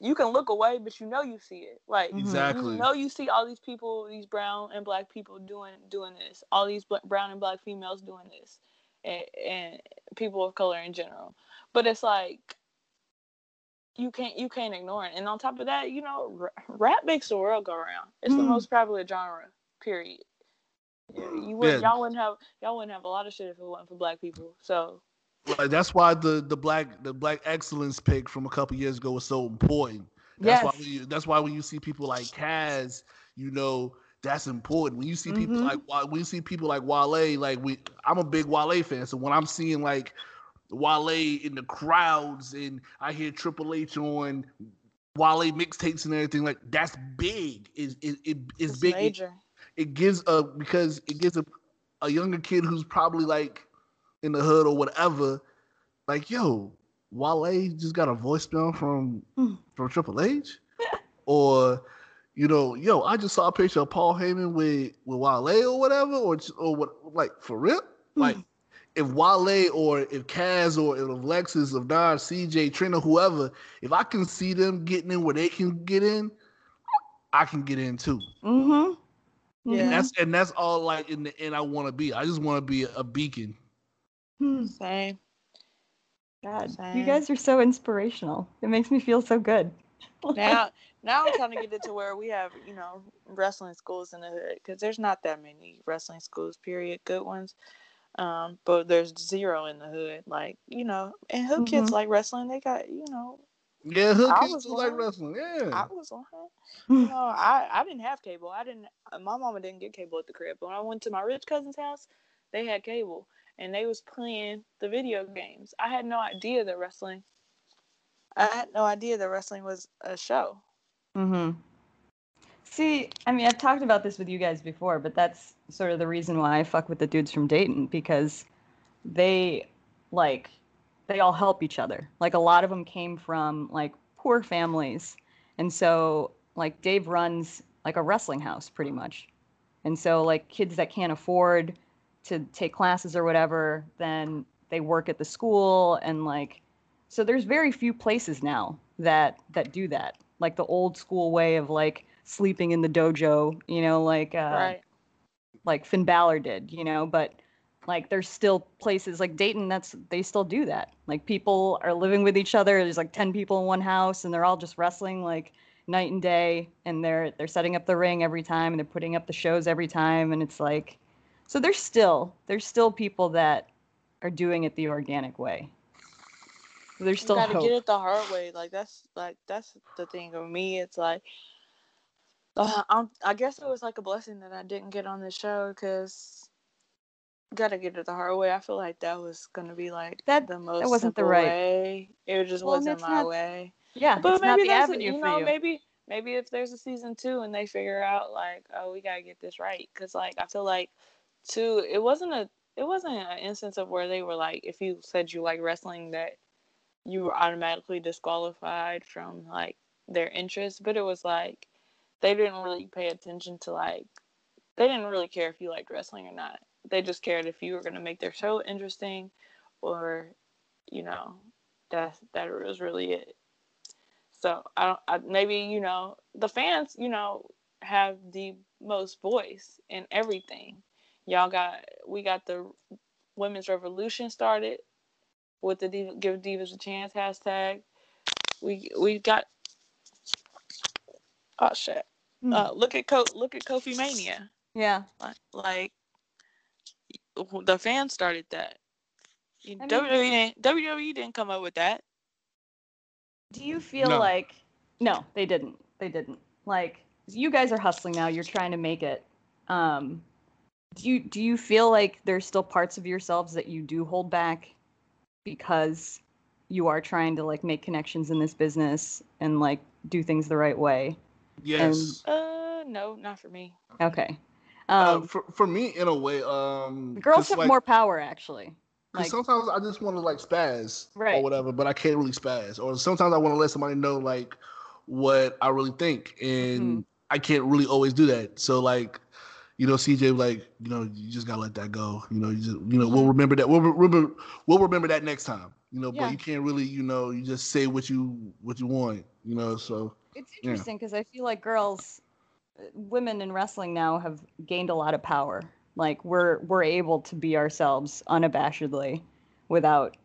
you can look away, but you know you see it. Like Mhm. Exactly. you know you see all these people, these brown and black people doing doing this. All these bla- brown and black females doing this, and, and people of color in general. But it's like you can't you can't ignore it. And on top of that, you know, rap makes the world go around. It's the Mm. most popular genre. Period. You would Yeah. y'all wouldn't have y'all wouldn't have a lot of shit if it wasn't for black people. So Like that's why the the black the black excellence pick from a couple years ago was so important. That's Yes. why you, that's why when you see people like Kaz, you know that's important. When you see people Mhm. like when you see people like Wale, like we I'm a big Wale fan, so when I'm seeing like Wale in the crowds and I hear Triple H on Wale mixtapes and everything, like that's big. Is it, it, it's it's big. It, major. it gives a because it gives a, a younger kid who's probably like in the hood or whatever, like yo, Wale just got a voicemail from Mm. from Triple H, or you know, yo, I just saw a picture of Paul Heyman with with Wale or whatever, or or what, like for real, like. If Wale or if Kaz or if Alexis, if Don, CJ, Trina, whoever, if I can see them getting in where they can get in, I can get in too. Mm-hmm. Yeah. And that's and that's all like in the end I want to be. I just want to be a, a beacon. Mhm. Same. God, you guys are so inspirational. It makes me feel so good. now now I'm trying to get it to where we have you know wrestling schools in the hood because there's not that many wrestling schools period good ones um but there's zero in the hood like you know and hood kids Mhm. like wrestling they got you know Yeah, hood I kids was do like wrestling. Yeah. I was on her. You know, I, I didn't have cable. I didn't. uh, My mama didn't get cable at the crib. But when I went to my rich cousin's house, they had cable, and they was playing the video games. I had no idea that wrestling. I had no idea that wrestling was a show. Mm-hmm. See, I mean, I've talked about this with you guys before, but that's sort of the reason why I fuck with the dudes from Dayton because they like they all help each other. Like a lot of them came from like poor families, and so like Dave runs like a wrestling house pretty much, and so like kids that can't afford to take classes or whatever, then they work at the school and like so there's very few places now that that do that. Like the old school way of like sleeping in the dojo you know like uh right. like Finn Balor did you know but like there's still places like Dayton that's they still do that. Like people are living with each other. There's like 10 people in one house and they're all just wrestling like night and day and they're they're setting up the ring every time and they're putting up the shows every time and it's like so there's still there's still people that are doing it the organic way there's You still gotta hope. get it the hard way. Like that's like that's the thing for me. It's like, uh, I'm, I guess it was like a blessing that I didn't get on the show because gotta get it the hard way. I feel like that was gonna be like That- the most it wasn't the right- way. It just Well, wasn't my not- way. yeah But maybe there's avenue you know you maybe maybe if there's a season two and they figure out like oh we gotta get this right because like I feel like two it wasn't a it wasn't an instance of where they were like if you said you like wrestling that you were automatically disqualified from like their interest but it was like they didn't really pay attention to like they didn't really care if you liked wrestling or not. They just cared if you were to make their show interesting or you know that that was really it. So I don't I, maybe you know the fans you know have the most voice in everything. Y'all got we got the women's revolution started with the Diva, give divas a chance hashtag. We we got oh shit. Hmm. Uh, look at Co- look at Kofi Mania. yeah Like, like the fans started that. You- I mean- WWE didn't, WWE didn't come up with that. Do you feel No. like no, they didn't. They didn't. Like you guys are hustling now, you're trying to make it. Um do you do you feel like there's still parts of yourselves that you do hold back because you are trying to like make connections in this business and like do things the right way? yes. Uh, no, not for me. Okay. uh, Um for for me, in a way, um, girls have like, more power actually. 'cause Like sometimes I just want to like spaz Right. or whatever, but I can't really spaz. Or sometimes I want to let somebody know like what I really think, and Mhm. I can't really always do that. So like, you know, CJ like, you know, you just gotta let that go. You know, you just, you know, we'll Mhm. remember that. We'll remember. We'll remember that next time. You know, Yeah. but you can't really, you know, you just say what you what you want. You know, so It's interesting because I feel like girls, uh, women in wrestling now have gained a lot of power. Like we're we're able to be ourselves unabashedly, without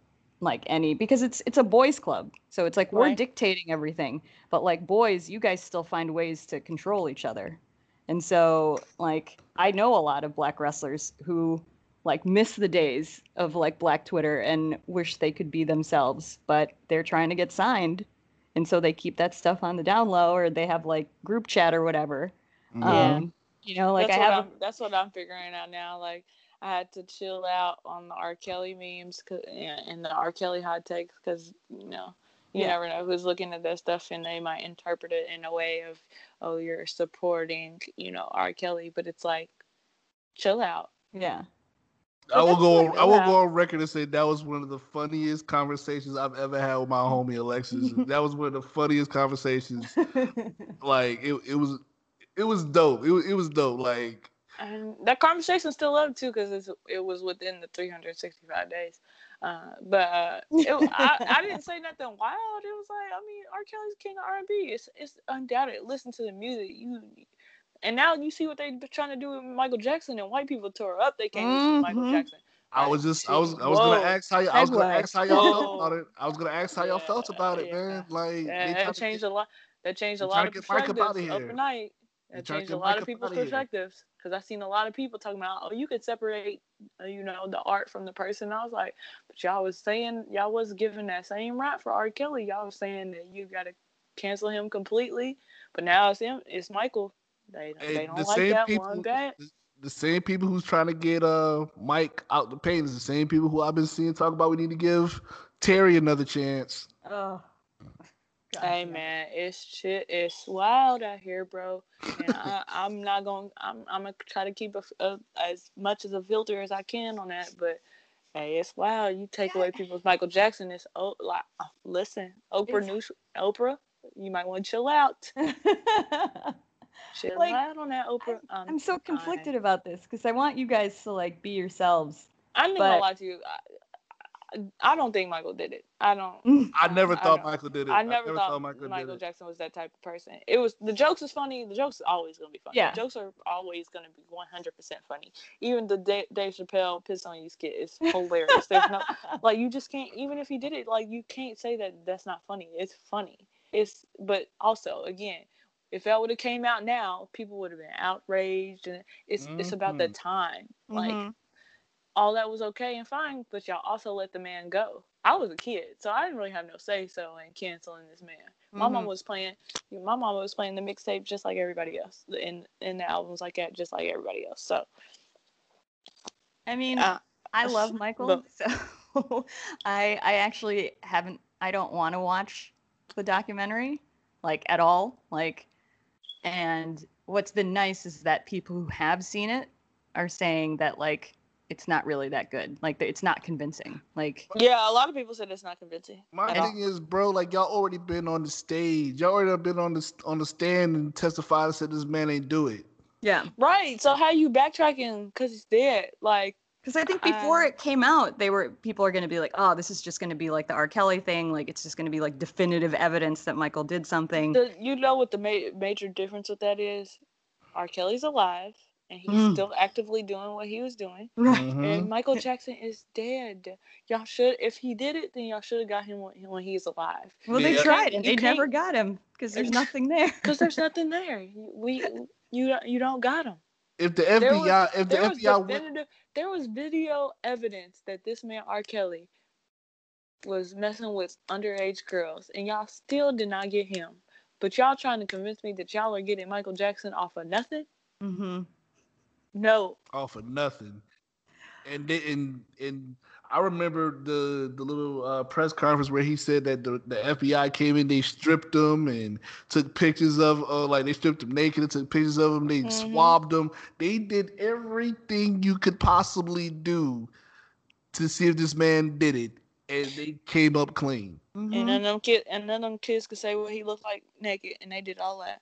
like any because it's it's a boys club. So it's like we're Right. dictating everything, but like boys, you guys still find ways to control each other. And so like I know a lot of black wrestlers who like miss the days of like black Twitter and wish they could be themselves, but they're trying to get signed and so they keep that stuff on the down low or they have like group chat or whatever Yeah. um you know like that's i have I'm, that's what I'm figuring out now. Like I had to chill out on the R. Kelly memes 'cause- and and the R. Kelly hot takes because you know you Yeah. never know who's looking at that stuff and they might interpret it in a way of oh you're supporting you know R. Kelly, but it's like chill out. yeah I will go. like On, I will allowed. go on record and say that was one of the funniest conversations I've ever had with my homie Alexis. that was one of the funniest conversations. Like it, it was, it was dope. It was, it was dope. Like And that conversation's still up too because it was within the 365 days. Uh, but uh, it, I, I didn't say nothing wild. It was like I mean, R. Kelly's king of R&B. It's it's undoubted. Listen to the music. You and now you see what they're trying to do with Michael Jackson and white people tore up. They can't listen to Michael. Jackson. I was just, I was, I was Whoa. gonna ask how, y- I was gonna ask how y'all felt about it. I was gonna ask how y'all felt about it, yeah. man. Like Yeah, that changed get- a lot. That changed a lot of to get Mike up outta perspectives overnight. It changed a lot of people's up outta here. perspectives because I've seen a lot of people talking about, oh, you could separate, uh, you know, the art from the person. I was like, but y'all was saying y'all was giving that same right for R. Kelly. Y'all was saying that you got to cancel him completely, but now it's him, it's Michael. They Hey, they don't the like same that people- one bit. The same people who's trying to get uh Mike out the paint is the same people who I've been seeing talk about we need to give Terry another chance. Oh. God, Hey man, it's shit. It's wild out here, bro. And I, I'm not going. I'm. I'm gonna try to keep a, a, as much as a filter as I can on that. But hey, it's wild. You take away people's Michael Jackson. It's oh, like uh, listen, Oprah news. Oprah, you might want to chill out. Chill Like, out on that Oprah. Um, I'm so conflicted about this because I want you guys to like be yourselves. I'm not but- gonna lie to you. I, I, I don't think Michael did it. I don't. I never I thought don't- Michael did it. I never, thought, Michael, Michael, did it. Jackson was that type of person. It was the jokes is funny. The jokes are always gonna be funny. Yeah. The jokes are always gonna be one hundred percent funny. Even the Dave, Dave Chappelle piss on you skit is hilarious. There's no like you just can't. Even if he did it, like you can't say that that's not funny. It's funny. It's but also again. If that would have came out now, people would have been outraged, and it's it's about the Mhm. time. Like Mhm. All that was okay and fine, but y'all also let the man go. I was a kid, so I didn't really have no say so in canceling this man. My mom Mhm. was playing, my mom was playing the mixtape just like everybody else, and and the albums like that just like everybody else. So I mean, uh, I love Michael, but- so I I actually haven't. I don't want to watch the documentary, like at all. Like, and what's been nice is that people who have seen it are saying that like it's not really that good. Like it's not convincing. Like, yeah, a lot of people said it's not convincing. My at all. thing is, bro, like y'all already been on the stage. Y'all already been on the on the stand and testified and said this man ain't do it. yeah, Right. So how you backtracking because he's dead? Like because I think before Uh, it came out, they were people are going to be like, oh, this is just going to be like the R. Kelly thing. Like it's just going to be like definitive evidence that Michael did something. the, you know what the ma- major difference with that is? R. Kelly's alive and he's Mm. still actively doing what he was doing. Right. Mhm. And Michael Jackson is dead. Y'all should, if he did it, then y'all should have got him when, when he's alive. Well, they Yeah. tried and You they never got him because there's nothing there. Because there's nothing there. You- We, you, don't- you don't got him. If the There was- FBI, if the There was FBI went, there was video evidence that this man R. Kelly was messing with underage girls, and y'all still did not get him. But y'all trying to convince me that y'all are getting Michael Jackson off of nothing? Mm-hmm. No. off of nothing. And then, and, and I remember the the little uh, press conference where he said that the, the FBI came in, they stripped him and took pictures of, uh, like they stripped him naked and took pictures of him. They Mhm. swabbed him. They did everything you could possibly do to see if this man did it, and they came up clean. Mm-hmm. And none of them kid, and none of them kids could say what he looked like naked, and they did all that.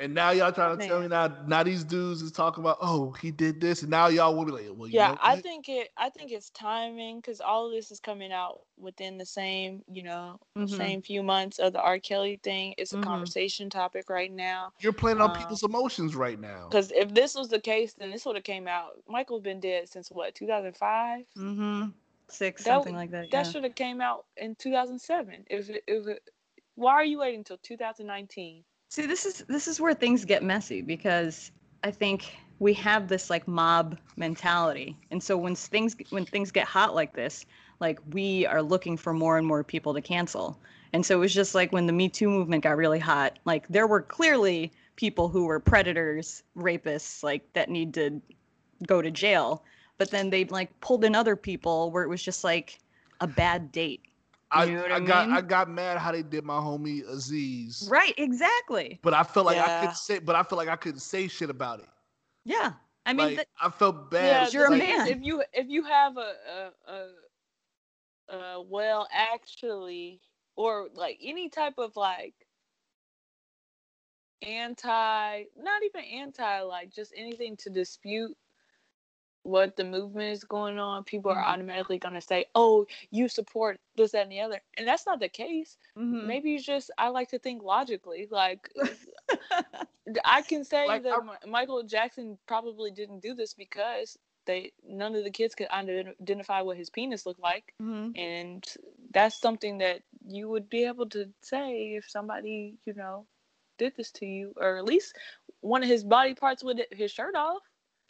And now y'all trying to tell me now, now these dudes is talking about, oh, he did this, and now y'all will be like, well, you Yeah, know I think it. I think it's timing because all of this is coming out within the same, you know, Mhm. same few months of the R. Kelly thing. It's a Mhm. conversation topic right now. you're playing on um, people's emotions right now. Because if this was the case, then this would have came out. Michael's been dead since what, 2005? Mm-hmm. Six, That something like that. That yeah. should have came out in 2007. If it, if it, was why are you waiting until 2019? See, this is this is where things get messy because I think we have this like mob mentality, and so when things when things get hot like this, like we are looking for more and more people to cancel. And so it was just like when the Me Too movement got really hot, like there were clearly people who were predators, rapists, like that need to go to jail. But then they like pulled in other people where it was just like a bad date. I, You know what I I got? I got mad how they did my homie Aziz. Right, exactly. But I felt like I couldn't say but I feel like I couldn't say shit about it. Yeah. I mean, like that- I felt bad. Yeah, you're a like, thing is, man. If you if you have a a, a a well actually or like any type of like anti not even anti like just anything to dispute what the movement is going on people are Mhm. automatically going to say oh you support this that and the other and that's not the case mhm. maybe it's just i like to think logically like I can say Like, that I- Michael Jackson probably didn't do this because they none of the kids could identify what his penis looked like, Mhm. and that's something that you would be able to say if somebody you know did this to you, or at least one of his body parts with his shirt off.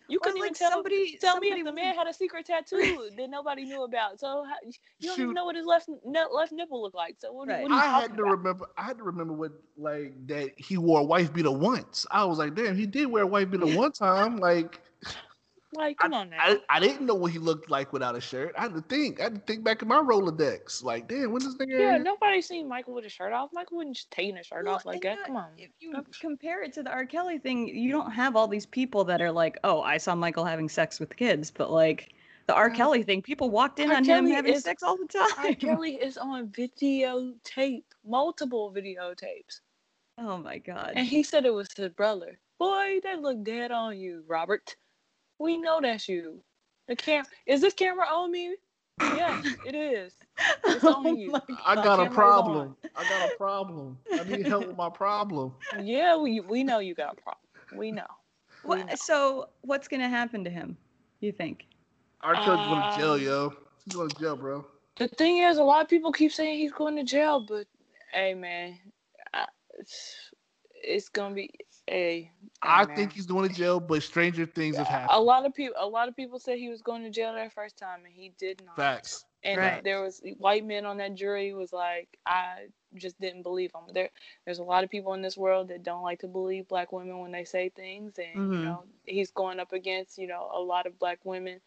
You couldn't even tell somebody- tell me somebody if the man had a secret tattoo that nobody knew about. So how, you don't Shoot. even know what his left left nipple looked like. So what, Right. what are you I had to about? remember. I had to remember what like that he wore a wife beater once. I was like, damn, he did wear a wife beater one time. Like, Like, come on now. I, I didn't know what he looked like without a shirt. I had to think. I had to think back in my Rolodex. Like, damn, when this nigga? yeah, nobody seen Michael with a shirt off. Michael wouldn't just taking his shirt Well, off like that. that- Come on. If you That's- compare it to the R. Kelly thing, you don't have all these people that are like, "Oh, I saw Michael having sex with kids," but like the R. Uh, Kelly thing, people walked in R. on Kelly him having is- sex all the time. R. time. Kelly is on videotape, multiple videotapes. Oh my god. And he said it was his brother. Boy, that look dead on you, Robert. We know that's you. The cam is this camera on me? Yes, it is. It's on Oh you. my I got a problem. I got a problem. I need help with my problem. Yeah, we we know you got a problem. We know. We know. What, so what's gonna happen to him? You think? R. Kelly's going to jail, Um, yo. He's going to jail, bro. The thing is, a lot of people keep saying he's going to jail, but hey, man, I, it's, it's gonna be a. I think he's going to jail, but stranger things have happened. a lot of people. A lot of people said he was going to jail that first time, and he did not. Facts. and Right. there was white men on that jury was like i just didn't believe them. there there's a lot of people in this world that don't like to believe black women when they say things and Mhm. you know he's going up against you know a lot of black women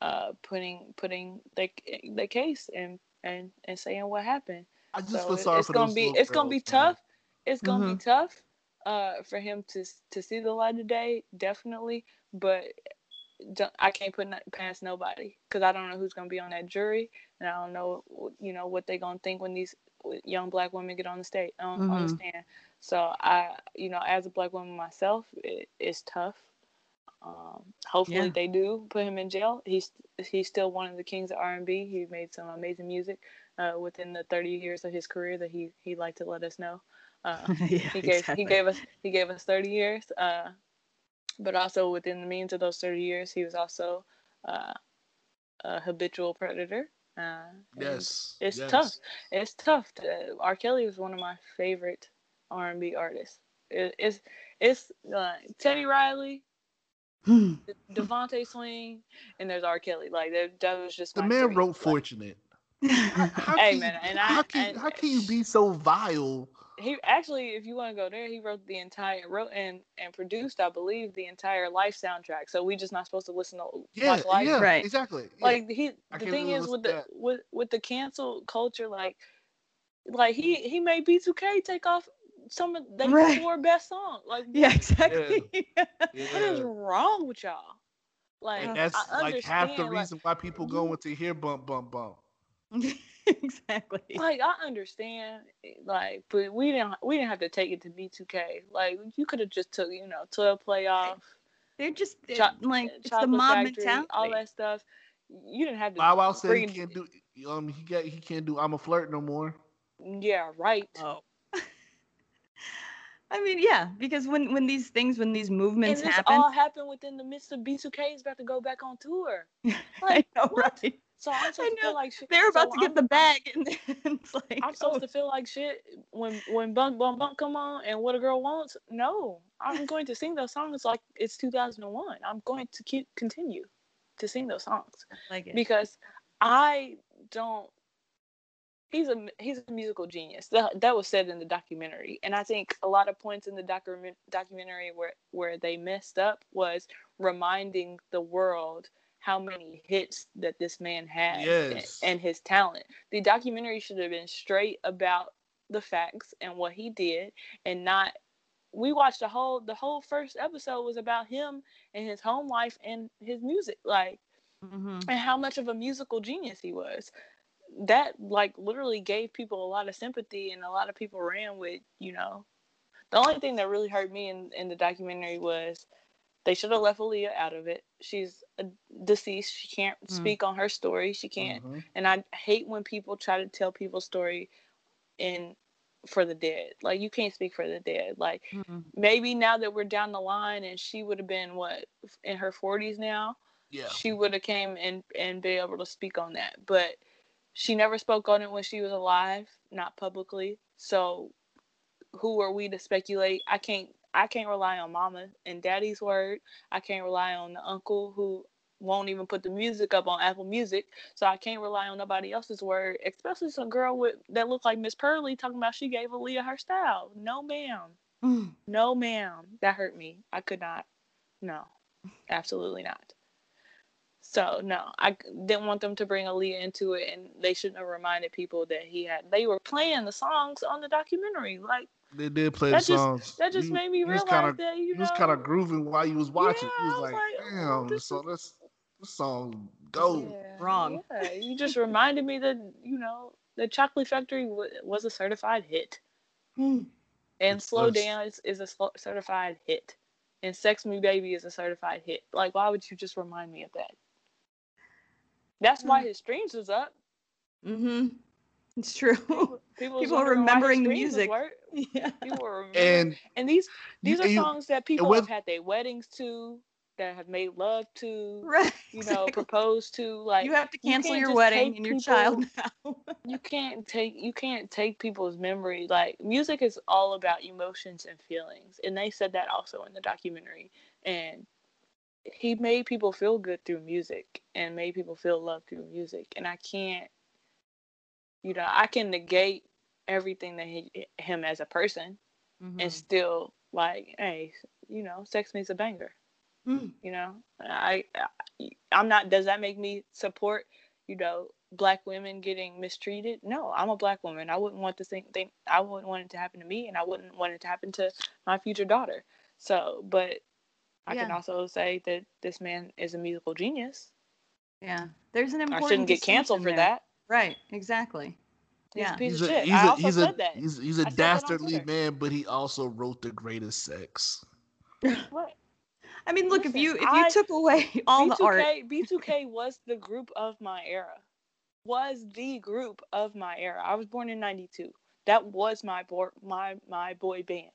uh putting putting the the case and and and saying what happened I just so feel it- sorry it's for gonna those be little it's gonna be girls, man. tough it's gonna be tough uh for him to to see the light of day definitely but I can't put past nobody because I don't know who's gonna be on that jury, and I don't know, you know, what they're gonna think when these young black women get on the state on, on the stand. So I, you know, as a black woman myself, it, it's tough. Um, hopefully Yeah. they do put him in jail. He's he's still one of the kings of R and B. He made some amazing music uh, within the 30 years of his career that he he liked to let us know. Uh, yeah, he gave exactly. he gave us he gave us 30 years uh but also within the means of those 30 years he was also uh a habitual predator uh Yes. it's yes. tough it's tough to, r kelly was one of my favorite r&b artists it, it's it's uh, teddy riley Hmm. DeVante Swing and there's r kelly like that, that was just The man three. wrote Like, Fortunate. How Hey, can, man, you- and I- how can, and- how can you be so vile? He actually if you want to go there he wrote the entire wrote and and produced i believe the entire life soundtrack so we just not supposed to listen to Yeah, life yeah, Right. exactly. yeah. like he I the thing really is with the with with the cancel culture like like he he made b2k take off some of their Right. four best songs like yeah, exactly. what is Yeah. wrong with y'all like And that's I like half the understand, like- reason why people go into hear bump bump bump. exactly. like I understand, eh, like, but we didn't we didn't have to take it to B2K. Like you could have just took you know 12 playoff, They're just they're, Cho- like it's the mob Factory, mentality. all that stuff. You didn't have to. Bow Wow said he can't do um he got he can't do I'm a flirt no more. Yeah, right. Oh. I mean, yeah, because when when these things, when these And movements this happen, all happened within the midst of B2K is about to go back on tour. I know, what? right? So I'm supposed to know. feel like shit. They're about so to get I'm- the bag, and it's like, I'm oh. supposed oh, to feel like shit when when bump bump bump come on and what a girl wants. No, I'm going to sing those songs like it's 2001. I'm going to keep continue to sing those songs. like it. because I don't. He's a he's a musical genius. That that was said in the documentary, and I think a lot of points in the document documentary where where they messed up was reminding the world how many hits that this man had and- Yes. and his talent. The documentary should have been straight about the facts and what he did, and not. We watched the whole the whole first episode was about him and his home life and his music, like Mhm. and how much of a musical genius he was. That like literally gave people a lot of sympathy and a lot of people ran with, you know. The only thing that really hurt me in, in the documentary was they should have left Aaliyah out of it. She's a deceased. She can't Mm. speak on her story. She can't. Mhm. And I hate when people try to tell people's story in for the dead. Like you can't speak for the dead. Like Mhm. maybe now that we're down the line and she would have been what in her 40s now Yeah. she would have came and and be able to speak on that but she never spoke on it when she was alive not publicly so who are we to speculate? I can't I can't rely on mama and daddy's word. I can't rely on the uncle who won't even put the music up on Apple Music. So I can't rely on nobody else's word, especially some girl with that looked like Miss Pearly talking about she gave Aaliyah her style. No ma'am. Mm. No ma'am. That hurt me. I could not. No. Absolutely not. So no, I didn't want them to bring Aaliyah into it, and they shouldn't have reminded people that he had. They were playing the songs on the documentary. Like They did play That the just- songs. that just You- made me realize kinda- that you He was kind of grooving while you was watching. Yeah, he was was like, like, oh, "Damn, this so is- this this song go." Yeah, Wrong. yeah. You just reminded me that you know the Chocolate Factory w- was a certified hit, Mm. and It Slow was. Down is, is a slo- certified hit, and Sex Me Baby is a certified hit. Like, why would you just remind me of that? That's why his streams is up. Mm-hmm. It's true. People, was People are wondering why his remembering the music. wor- yeah. People were remembering And And these these You- are you- songs that people with- have had their weddings to, that have made love to, Right. you know, exactly. proposed to. Like you have to cancel can't your wedding take and your people- child now. you can't take you can't take people's memory. Like music is all about emotions and feelings, and they said that also in the documentary. And he made people feel good through music, and made people feel love through music. And I can't, you know, I can negate everything that he, him as a person Mhm. and still like, hey, you know, sex me's a banger. Mm. You know, I, I I'm not. Does that make me support, you know, black women getting mistreated? No, I'm a black woman. I wouldn't want the same thing. I wouldn't want it to happen to me, and I wouldn't want it to happen to my future daughter. So, but I can also say that this man is a musical genius. Yeah. There's an important I shouldn't get canceled for there. that. Right. Exactly. He's Yeah. a piece he's of a he's I a also he's a said that. he's he's a I said that dastardly man, but he also wrote the greatest sex. What? I mean, look, if you if you I- took away all the art, B2K, B2K was the group of my era. Was the group of my era. I was born in '92. That was my boy, my my boy band.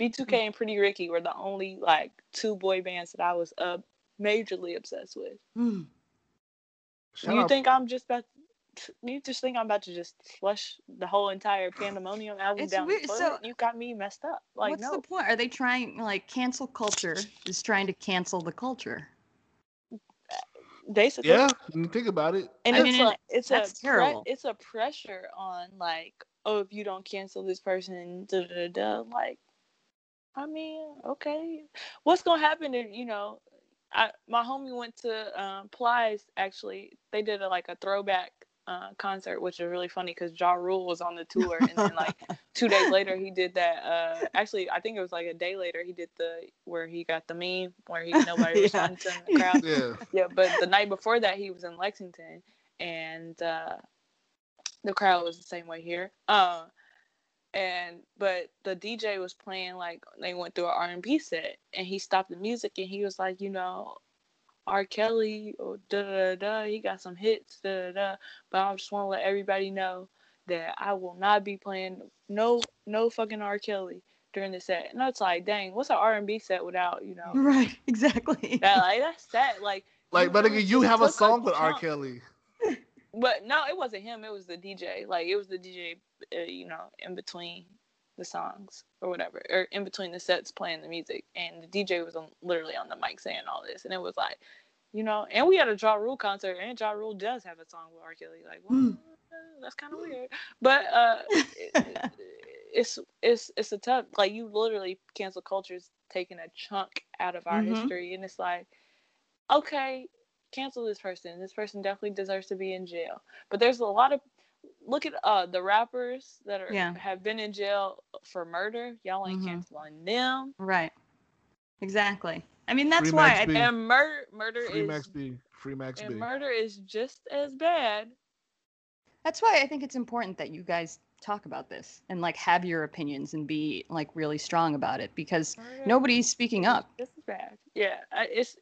B2K and Pretty Ricky were the only like two boy bands that I was uh majorly obsessed with. Mm. You out- think I'm just about? You just think I'm about to just flush the whole entire Pandemonium album It's down weird, the so- toilet? You got me messed up. Like what's no, the point? Are they trying like cancel culture is trying to cancel the culture? basically. Yeah, you think about it. and I it's mean, a it's that's a pre- terrible. it's a pressure on like oh if you don't cancel this person da da da, da like I mean okay what's gonna happen if you know I my homie went to um, Plies actually they did a, like a throwback uh, concert which is really funny because Ja Rule was on the tour and then like two days later he did that uh actually I think it was like a day later he did the where he got the meme where he nobody Yeah. responded to him in the crowd Yeah. yeah, but the night before that, he was in Lexington, and uh, the crowd was the same way here. Uh, and but the DJ was playing like they went through an R and B set, and he stopped the music, and he was like, you know, R. Kelly, or da da da, da he got some hits, da da da. But I just want to let everybody know that I will not be playing no no fucking R. Kelly during the set. And it's like, dang, what's an R and B set without you know? Right. Exactly. That like that's sad. Like Like, but really nigga, you have a took song with R. Kelly. But no, it wasn't him. It was the DJ. Like it was the DJ, uh, you know, in between the songs or whatever, or in between the sets playing the music, and the DJ was on, literally on the mic saying all this, and it was like, you know, and we had a Ja Rule concert, and Ja Rule does have a song with R. Kelly. Like, well, Mm. that's kind of weird, but uh, it, it's it's it's a tough. Like you literally cancel culture's taking a chunk out of our Mhm. history, and it's like, okay, cancel this person. This person definitely deserves to be in jail. But there's a lot of look at uh the rappers that are Yeah. have been in jail for murder. Y'all ain't Mhm. canceling them. right. Exactly. I mean, that's Free why. Max I, B. And murder murder Free is Max B. Free Max B. and murder is just as bad. that's why I think it's important that you guys talk about this and like have your opinions and be like really strong about it because Murder nobody's speaking up. This is bad. Yeah, I- it's.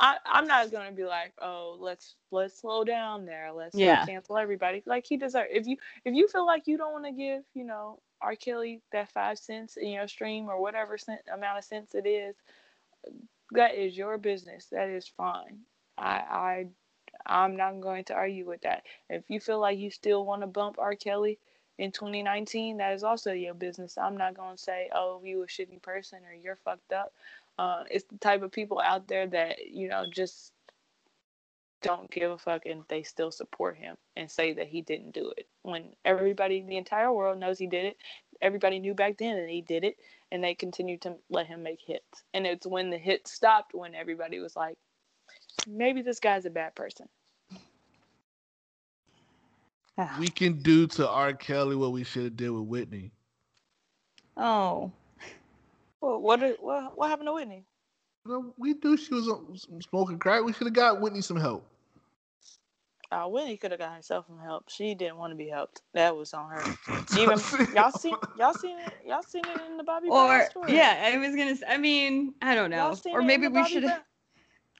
I I'm not gonna be like, oh, let's let's slow down there. Let's Yeah. cancel everybody. Like he deserves. If you if you feel like you don't want to give, you know, R. Kelly that five cents in your stream or whatever cent, amount of cents it is, that is your business. That is fine. I I I'm not going to argue with that. If you feel like you still want to bump R. Kelly in 2019, that is also your business. I'm not gonna say, oh, you a shitty person or you're fucked up. Uh, it's the type of people out there that you know just don't give a fuck and they still support him and say that he didn't do it when everybody the entire world knows he did it everybody knew back then that he did it and they continued to let him make hits and it's when the hits stopped when everybody was like maybe this guy's a bad person Ah. We can do to R. Kelly what we should have did with Whitney. Oh. Well, what, did- what what happened to whitney You we knew she was uh, smoking crack. We should have got Whitney some help. uh, whitney could have got herself some help she didn't want to be helped that was on her even y'all seen y'all seen it y'all seen it in the bobby Or Brown story yeah, I was gonna. I mean, I don't know. Or maybe we should have. Brown-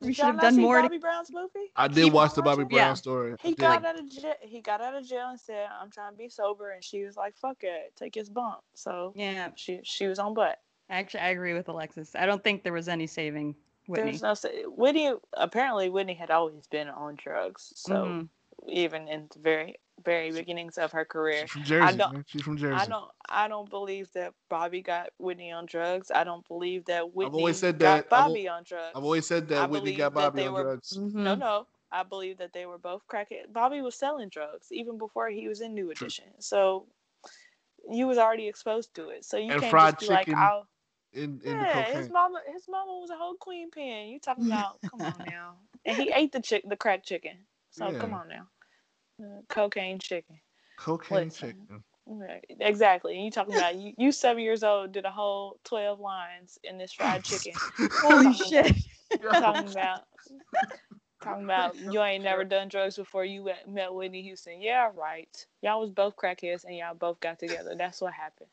We should have done see more. Bobby To, Brown's movie I did Keep watch the Bobby? Brown Yeah. story. I He did. got out of jail. He got out of jail and said, "I'm trying to be sober," and she was like, "Fuck it, take his bump." So yeah, she she was on butt. Actually, I agree with Alexis. I don't think there was any saving Whitney. There's no sa- Whitney. Apparently, Whitney had always been on drugs. So Mhm. even in the very very beginnings of her career, She's from Jersey. don't- man. She's from Jersey. I don't I don't believe that Bobby got Whitney on drugs. I don't believe that Whitney I've always said got that. I've Bobby on drugs. I've always said that I Whitney believe got that Bobby they on were- drugs. No, Mhm. no. I believe that they were both crackhead. Bobby was selling drugs even before he was in New Edition. So you was already exposed to it. So you And can't fried just be like, chicken I'll, In, in yeah, the his mama, his mama was a whole queen pin. You talking about? come on now. And he ate the chick, the crack chicken. So come on now. Uh, cocaine chicken. Cocaine Listen. chicken. Right, Exactly. And you talking about you, you seven years old did a whole twelve lines in this fried chicken. Holy Talking shit! talking about talking about you ain't never done drugs before you met- met Whitney Houston. Yeah, right. Y'all was both crackheads and y'all both got together. That's what happened.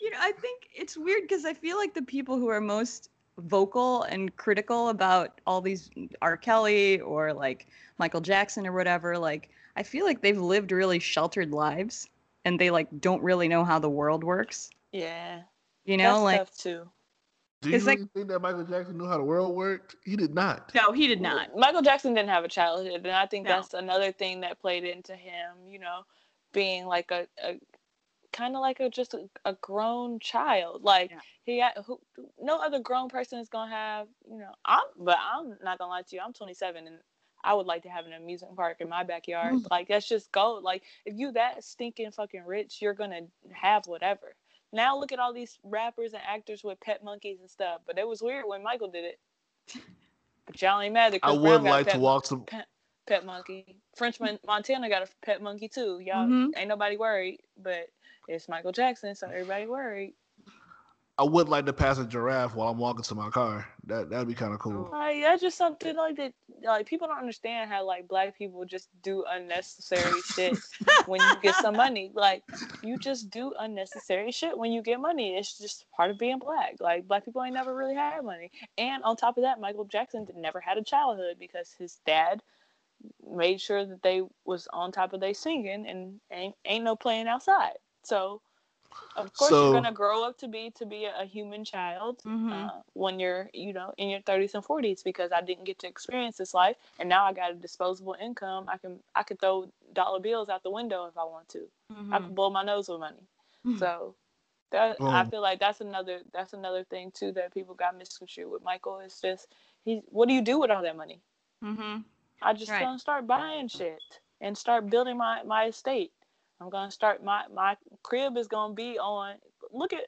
You know, I think it's weird because I feel like the people who are most vocal and critical about all these R. Kelly or like Michael Jackson or whatever, like I feel like they've lived really sheltered lives and they like don't really know how the world works. Yeah. You know, that's like tough too. Do you It's like- really think that Michael Jackson knew how the world worked? He did not. no, he did not. Michael Jackson didn't have a childhood, and I think No. that's another thing that played into him. You know, being like a, a kind of like a just a, a grown child. Like Yeah. he, had, who, no other grown person is gonna have. You know, I'm, but I'm not gonna lie to you. I'm 27, and I would like to have an amusement park in my backyard. Mm. Like that's just gold. Like if you that stinking fucking rich, you're gonna have whatever. Now look at all these rappers and actors with pet monkeys and stuff. But it was weird when Michael did it. But y'all ain't mad I would Brown got a like to pet walk some. pet monkey. Frenchman Montana got a pet monkey too. Y'all Mhm. ain't nobody worried, but it's Michael Jackson, so everybody worried. I would like to pass a giraffe while I'm walking to my car. That that'd be kind of cool. Like that's just something like that. Like people don't understand how like black people just do unnecessary shit when you get some money. Like you just do unnecessary shit when you get money. It's just part of being black. Like black people ain't never really had money. And on top of that, Michael Jackson never had a childhood because his dad made sure that they was on top of their singing and ain't ain't no playing outside. So of course So- you're gonna grow up to be to be a, a human child Mhm. uh, when you're you know in your 30s and 40s because I didn't get to experience this life and now I got a disposable income. I can I could throw dollar bills out the window if I want to. I Mhm. can blow my nose with money. Mhm. So that I feel like that's another that's another thing too that people got misconstrued with Michael. It's just he what do you do with all that money? Mhm. I just Right. gonna start buying shit and start building my my estate. I'm gonna start my my crib is gonna be on. Look at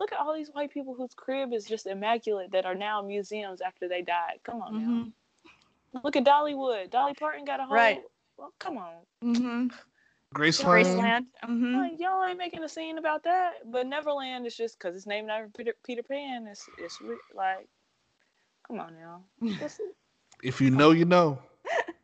look at all these white people whose crib is just immaculate that are now museums after they died. Come on Mhm. now. Look at Dollywood. Dolly Parton got a whole. Right. Well, come on. Mhm. Graceland. Graceland. Mhm. Like, y'all ain't making a scene about that. But Neverland is just because it's named after Peter, Peter Pan. It's it's re- like, come on now. If you know, you know.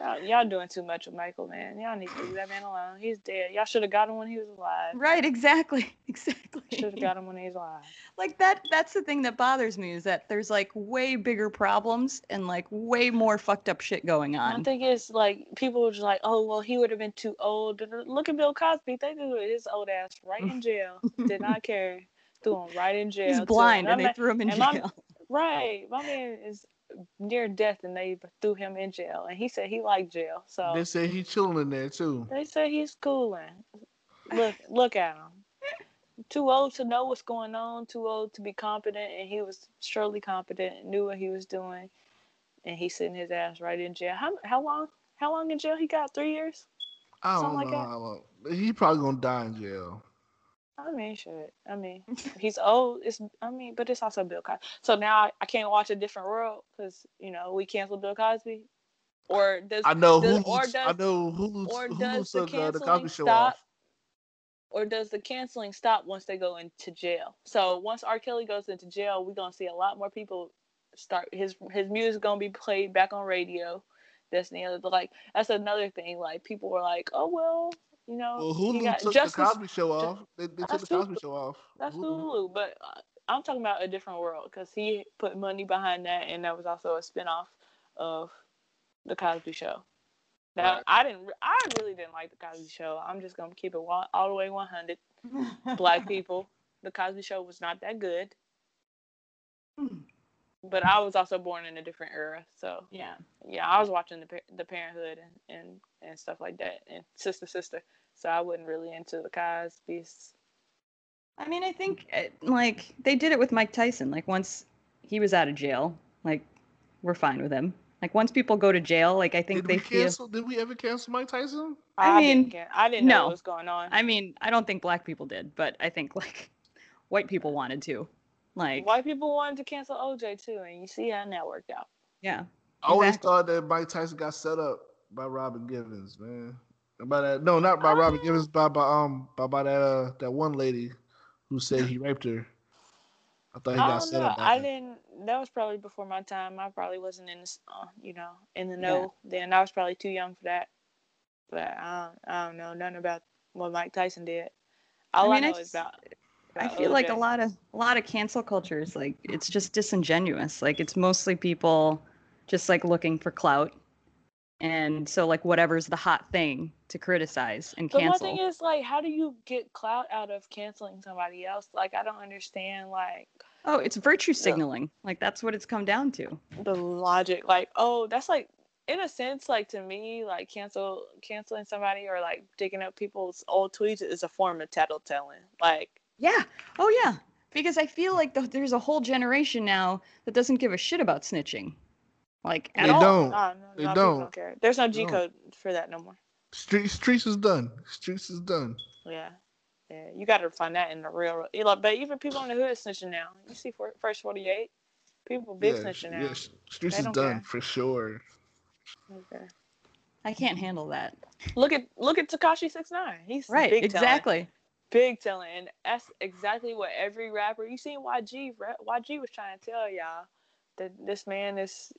y'all, y'all doing too much with Michael, man. Y'all need to leave that man alone. He's dead. Y'all should have got him when he was alive. Right. Exactly. Exactly. Should have got him when he was alive. like that that's the thing that bothers me is that there's like way bigger problems and like way more fucked up shit going on. I think it's like people were just like, oh well, he would have been too old. Look at Bill Cosby. They threw his old ass right in jail. Did not care. Threw him right in jail. he's blind My and they man- threw him in and my- jail right. My man is near death, and they threw him in jail. And he said he liked jail. So They said he's chilling in there too. they say he's cooling. Look, look at him. Too old to know what's going on. Too old to be competent, and he was surely competent. and Knew what he was doing, and he's sitting his ass right in jail. How how long? How long in jail? He got three years. I don't Something know like that. how long. He probably gonna die in jail. I mean, shit. I mean, he's old. It's. I mean, but it's also Bill Cosby. So now I, I can't watch a different world because you know we canceled Bill Cosby. Or does I know does, Hulu. or I does know Hulu. or Hulu does the uh, the canceling stop? off. Or does the canceling stop once they go into jail? So once R. Kelly goes into jail, we're gonna see a lot more people start his his music gonna be played back on radio. That's the other like that's another thing. Like people were like, oh well, you know, Well, Hulu got took Justice. the Cosby Show off. They, they took the Cosby Hulu. Show off. That's Hulu. Hulu, but uh, I'm talking about a different world because he put money behind that, and that was also a spinoff of the Cosby Show. Now Right. I didn't, I really didn't like the Cosby Show. I'm just gonna keep it wa- all the way 100. Black people, the Cosby Show was not that good, but I was also born in a different era, so yeah. yeah, I was watching the the Parenthood and, and and stuff like that, and Sister Sister. So I wasn't really into the Cosby's. I mean, I think uh, like they did it with Mike Tyson. Like once he was out of jail, like we're fine with him. Like once people go to jail, like I think Did they we feel. cancel? Did we ever cancel Mike Tyson? I didn't mean, I didn't know no. what was going on. I mean, I don't think black people did, but I think like white people wanted to. Like, White people wanted to cancel OJ too, and you see how that worked out. yeah. I always thought that Mike Tyson got set up by Robin Givens, man. By that, no, not by Robin Ah. Givens, by by um by, by that uh, that one lady who said he raped her. I thought he I got don't set know. up. by I her. didn't. That was probably before my time. I probably wasn't in, this, uh, you know, in the Yeah. know then. I was probably too young for that. But I don't, I don't know nothing about what Mike Tyson did. All I, mean, I know is just- about. I about feel like a lot of a lot of cancel culture is like it's just disingenuous. Like it's mostly people just like looking for clout. And so like whatever's the hot thing to criticize and But my cancel. thing is like, how do you get clout out of canceling somebody else? Like, I don't understand like oh, it's virtue signaling. Like that's what it's come down to. the logic. Like, oh, that's like in a sense, like to me, like cancel canceling somebody or like digging up people's old tweets is a form of tattletelling. Like, Yeah. Oh yeah. Because I feel like th- there's a whole generation now that doesn't give a shit about snitching. Like at They all. don't. no, no, They no, don't. don't care. There's no G code for that no more. Street, streets is done. Streets is done. Yeah. Yeah, you got to find that in the real. you know, But even people in the hood snitching now. You see, for first forty eight, people big yeah, snitching now. yeah, streets They is done care. for sure. Okay. I can't handle that. Look at look at Tekashi Six Nine. He's Right. big telling. exactly. big telling, and that's exactly what every rapper. You seen YG? ra- YG was trying to tell y'all that this man is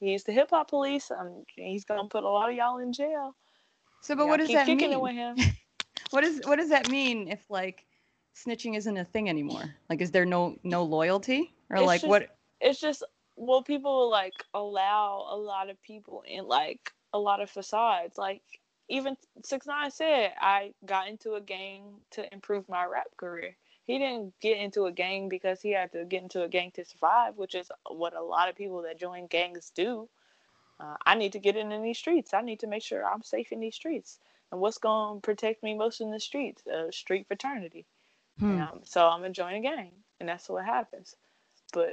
he's the hip hop police. Um, he's gonna put a lot of y'all in jail. So, but Y'all what does that mean? it with him. What is what does that mean if like snitching isn't a thing anymore? Like, is there no no loyalty or It's like just- what? It's just well, people like allow a lot of people in like a lot of facades. Like even Six Nine said, I got into a gang to improve my rap career. He didn't get into a gang because he had to get into a gang to survive, which is what a lot of people that join gangs do. Uh, I need to get in, in these streets. I need to make sure I'm safe in these streets. And what's going to protect me most in the streets? Uh, street fraternity. Hmm. Um, so I'm gonna join a gang, and that's what happens. But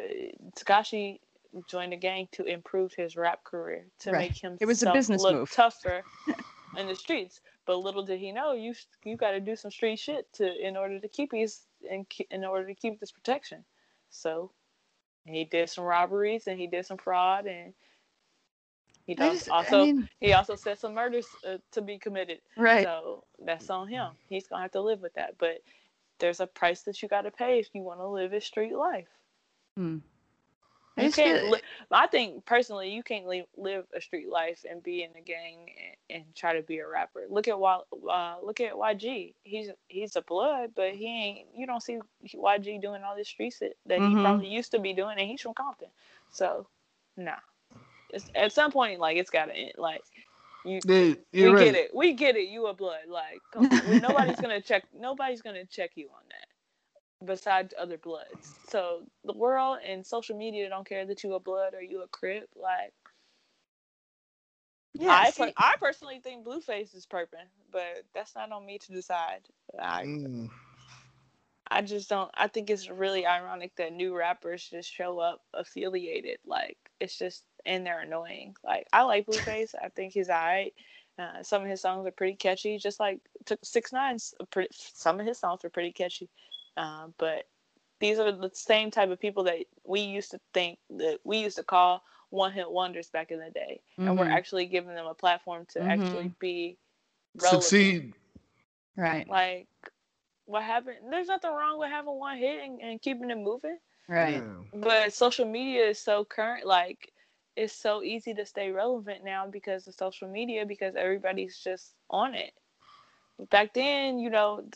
Tekashi joined a gang to improve his rap career, to Right. make him It was a business look move. tougher in the streets. But little did he know, you you got to do some street shit to in order to keep in in order to keep this protection. So he did some robberies and he did some fraud and he does just, I also mean, he also said some murders uh, to be committed. right. So that's on him. He's gonna have to live with that. But there's a price that you got to pay if you want to live a street life. Hmm. I You can't. Li- I think personally, you can't li- live a street life and be in a gang and, and try to be a rapper. Look at y, uh, look at YG. He's he's a blood, but he ain't. You don't see YG doing all this street shit that Mhm. he probably used to be doing, and he's from Compton. So, nah. It's, at some point, like it's gotta end. Like you, you're we right. get it. We get it. You a blood. Like on. Nobody's gonna check. Nobody's gonna check you on that. Besides other bloods. So the world and social media don't care that you a blood or you a crip. Like Yeah, I see, per- I personally think Blueface is perping, but that's not on me to decide. I Mm. I just don't. I think it's really ironic that new rappers just show up affiliated. Like it's just and they're annoying. Like I like Blueface. I think he's alright. Uh, some of his songs are pretty catchy. Just like took Six Nine's pretty. Some of his songs are pretty catchy. Uh, but these are the same type of people that we used to think that we used to call one hit wonders back in the day, and we're Mhm. actually giving them a platform to Mhm. actually be relevant. Succeed. right, Like what happened? There's nothing wrong with having one hit and, and keeping it moving. right. Yeah. But social media is so current, like it's so easy to stay relevant now because of social media because everybody's just on it. Back then, you know,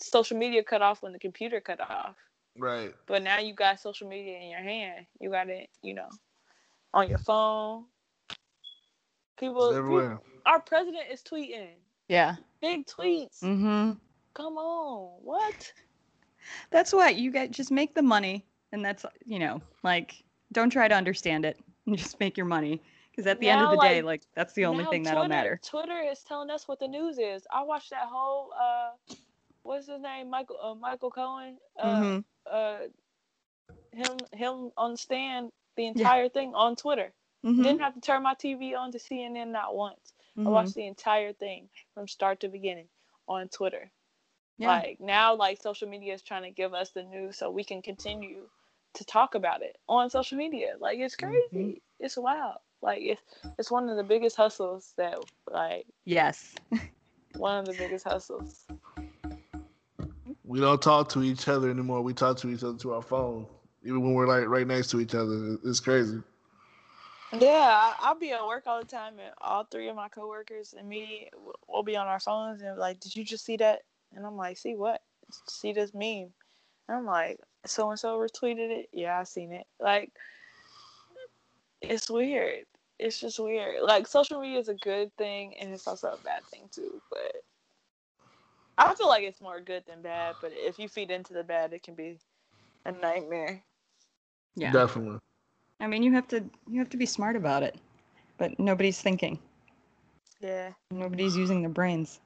social media cut off when the computer cut off. Right. But now you got social media in your hand. You got it, you know, on your phone. People, It's everywhere. our president is tweeting Yeah. big tweets. Mm-hmm. Come on, what? That's what you get. Just make the money, and that's you know, like, don't try to understand it. And just make your money, because at the end of Now, the day, like, like, that's the only Now thing that'll matter. Twitter is telling us what the news is. I watched that whole uh, what's his name, Michael uh, Michael Cohen. Uh, Mhm. uh, him him on the stand the entire thing on Twitter. Mhm. Didn't have to turn my TV on to CNN not once. I Mhm. watched the entire thing from start to beginning on Twitter. Yeah. Like now, like social media is trying to give us the news so we can continue to talk about it on social media. Like it's crazy. It's wild. Like it's it's one of the biggest hustles that like yes. one of the biggest hustles. We don't talk to each other anymore. We talk to each other to our phone, even when we're like right next to each other. It's crazy. Yeah, I'll be at work all the time, and all three of my coworkers and me will be on our phones and like, "Did you just see that?" And I'm like, "See what? See this meme?" And I'm like, "So and so retweeted it." Yeah, I seen it. Like, it's weird. It's just weird. Like, social media is a good thing, and it's also a bad thing too. But I feel like it's more good than bad. But if you feed into the bad, it can be a nightmare. Yeah. Definitely. I mean, you have to you have to be smart about it, but nobody's thinking. Yeah. Nobody's using their brains.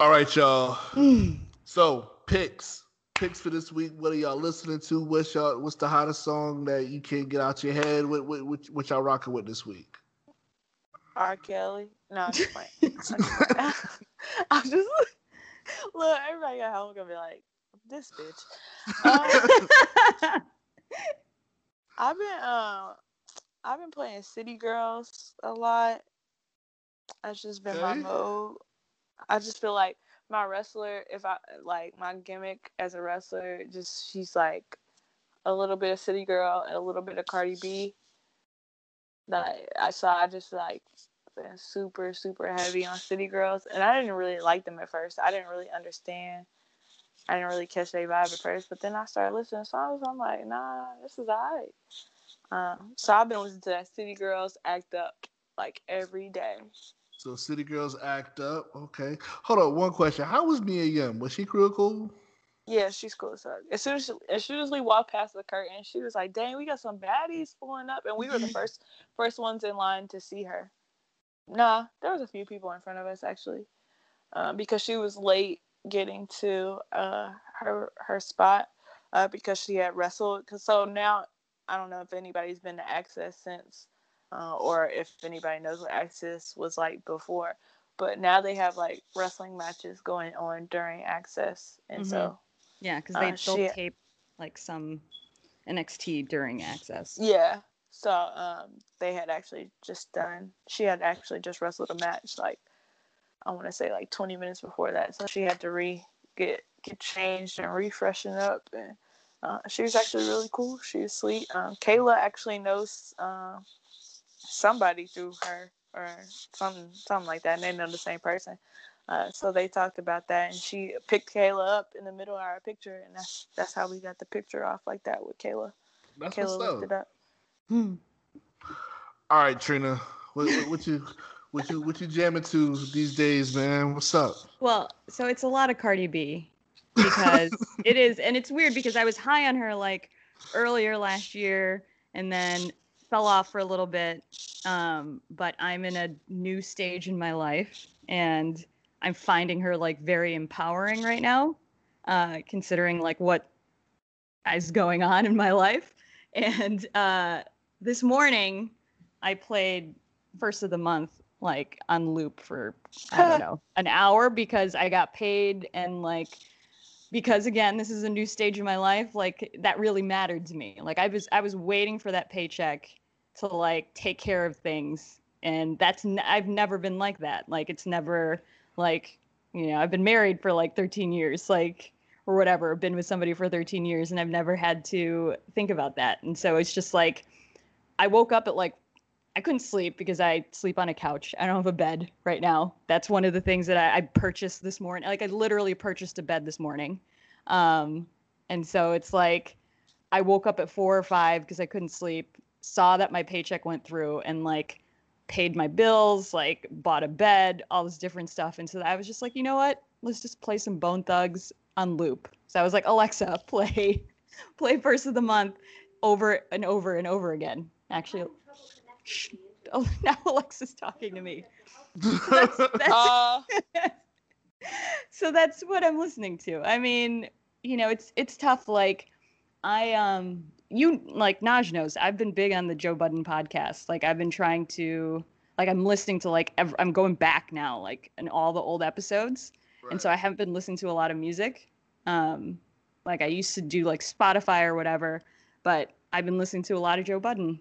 All right, y'all. Mm. So picks, picks for this week. What are y'all listening to? What's y'all? What's the hottest song that you can't get out your head? What what what, what y'all rocking with this week? R. Kelly. No, I'm just playing. I'm just playing. I'm just look. Everybody at home gonna be like, "This bitch." Um, I've been um, I've been playing City Girls a lot. That's just been my mode. I just feel like my wrestler, if I like my gimmick as a wrestler, just she's like a little bit of City Girl and a little bit of Cardi B. Like I saw, I just like been super super heavy on City Girls, and I didn't really like them at first. I didn't really understand. I didn't really catch their vibe at first, but then I started listening to songs. I'm like, nah, this is alright. Um, so I've been listening to that City Girls act up like every day. So City Girls act up. Okay. Hold on. One question. How was Mia Yim? Was she real cool? Yeah, she's cool as fuck. As soon as she, as soon as we walked past the curtain, she was like, "Dang, we got some baddies pulling up," and we were the first first ones in line to see her. Nah, there was a few people in front of us actually, uh, because she was late getting to uh, her her spot uh, because she had wrestled. 'Cause so now I don't know if anybody's been to Axxess since, uh, or if anybody knows what Axxess was like before. But now they have like wrestling matches going on during Axxess, and so yeah, because they Uh, she- tape like some NXT during Axxess. Yeah. So um, they had actually just done. She had actually just wrestled a match like I want to say like 20 minutes before that. So she had to re get get changed and refreshen up. And uh, she was actually really cool. She was sweet. Um, Kayla actually knows uh, somebody through her or something something like that. And they know the same person. Uh, so they talked about that, and she picked Kayla up in the middle of our picture, and that's that's how we got the picture off like that with Kayla. That's Kayla what's lifted up. up. Hmm. All right, Trina. What, what, what you what you what you jamming to these days, man? What's up? Well, so it's a lot of Cardi B because it is, and it's weird because I was high on her like earlier last year, and then fell off for a little bit, um, but I'm in a new stage in my life, and I'm finding her like very empowering right now, uh, considering like what is going on in my life. And uh, this morning, I played first of the month like on loop for I don't know an hour because I got paid and like because again this is a new stage of my life like that really mattered to me. Like I was I was waiting for that paycheck to like take care of things. And that's n- I've never been like that. Like it's never like you know I've been married for like 13 years like or whatever been with somebody for 13 years and I've never had to think about that and so it's just like I woke up at like I couldn't sleep because I sleep on a couch. I don't have a bed right now. That's one of the things that I, I purchased this morning. Like I literally purchased a bed this morning. Um, and so it's like I woke up at four or five because I couldn't sleep, saw that my paycheck went through and like paid my bills, like bought a bed, all this different stuff. And so I was just like, you know what? Let's just play some Bone Thugs on loop. So I was like, Alexa, play play first of the month over and over and over again. Actually, Shh. Oh, now Alexa's talking to me. That's, that's, Uh, so that's what I'm listening to. I mean, you know, it's it's tough. Like, I um, you like Naj knows. I've been big on the Joe Budden podcast. Like, I've been trying to like I'm listening to like ev- I'm going back now, like in all the old episodes, and so I haven't been listening to a lot of music. Um, like I used to do like Spotify or whatever, but I've been listening to a lot of Joe Budden,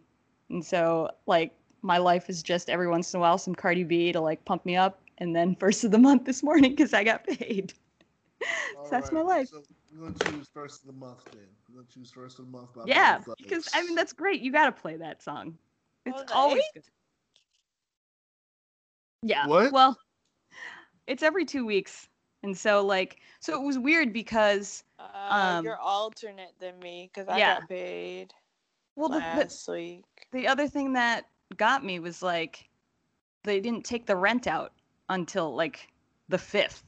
and so like my life is just every once in a while some Cardi B to like pump me up, and then first of the month this morning because I got paid. so that's my life. So we're gonna choose first of the month then. We're gonna choose first of the month. By yeah, Bone because I mean that's great. You got to play that song. It's On the always good. Yeah. What? Well, it's every two weeks, and so like, so it was weird because uh, Um, you're alternate than me because I yeah. got paid well, the, the, last week. the other thing that got me was like they didn't take the rent out until like the fifth.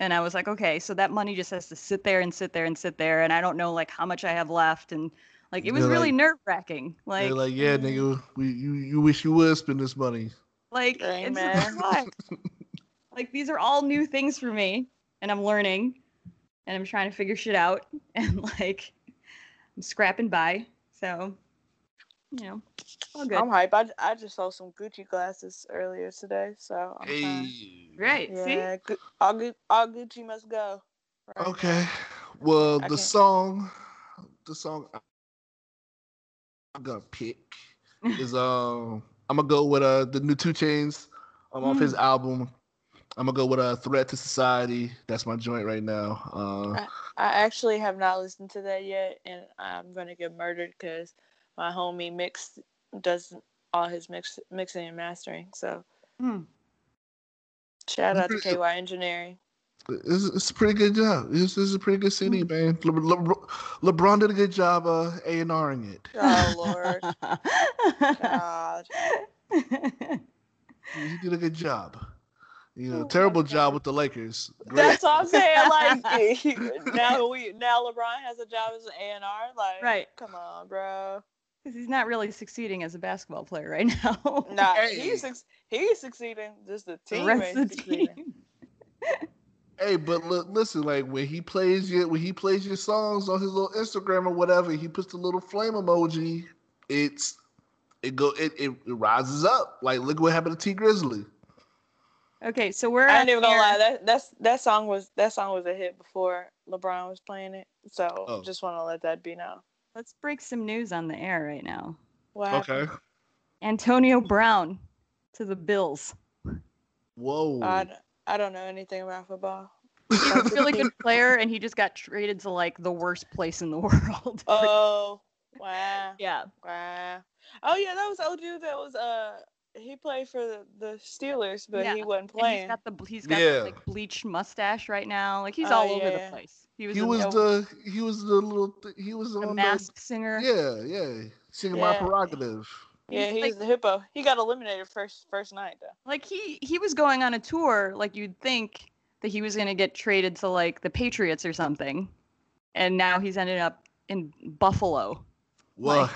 And I was like, okay, so that money just has to sit there and sit there and sit there, and I don't know like how much I have left, and like it was They're really like- nerve wracking. Like, They're like, yeah, nigga, we you you wish you would spend this money. like it's Amen. why. like these are all new things for me, and I'm learning, and I'm trying to figure shit out, and like I'm scrapping by. So, you know, all good. I'm hype. I, I just saw some Gucci glasses earlier today, so I'm fine. Hey. Right? See. Yeah, Gu- all, Gu- all Gucci must go. right Okay. Well, I the can't- song, the song I'm gonna pick is um I'm gonna go with uh the new 2 Chainz um, off his album. I'm gonna go with a uh, Threat to Society. That's my joint right now. Uh, I actually have not listened to that yet, and I'm gonna get murdered because my homie mix does all his mix mixing and mastering. So Hmm. shout out to Pretty- KY Engineering. it's, it's a pretty good job. This is a pretty good CD, man. Le- Le- LeBron did a good job uh A and Ring it. Oh Lord, God. He he did a good job. You know, Oh my terrible God. job with the Lakers. Great. That's what I'm saying. Like now we now LeBron has a job as an A and R. Like Right. come on, bro. Because he's not really succeeding as a basketball player right now. Nah, Hey. he's he's succeeding. Just the the team rest ain't of the succeeding. team. Hey, but look, listen, like when he plays your when he plays your songs on his little Instagram or whatever, he puts the little flame emoji. It's it go it, it, it rises up. Like look what happened to Tee Grizzley. Okay, so we're I at ain't even gonna lie. That that's that song was that song was a hit before LeBron was playing it. So Oh. just want to let that be known. Let's break some news on the air right now. What? Okay. Antonio Brown to the Bills. Whoa. I don't know anything about football. He's a really good player, and he just got traded to like the worst place in the world. Oh wow, yeah. wow. Oh yeah, that was the old dude that was uh he played for the, the Steelers, but he wasn't And he's playing. got the he's got Yeah. the, like bleached mustache right now. Like he's Oh, all over yeah. the place. He was, he was a- the he was the little th- he was the on masked singer. the yeah yeah singing my prerogative. yeah, he's he like- was the hippo. He got eliminated first first night though. Like he he was going on a tour. Like you'd think that he was gonna get traded to like the Patriots or something, and now he's ended up in Buffalo. Well, Like-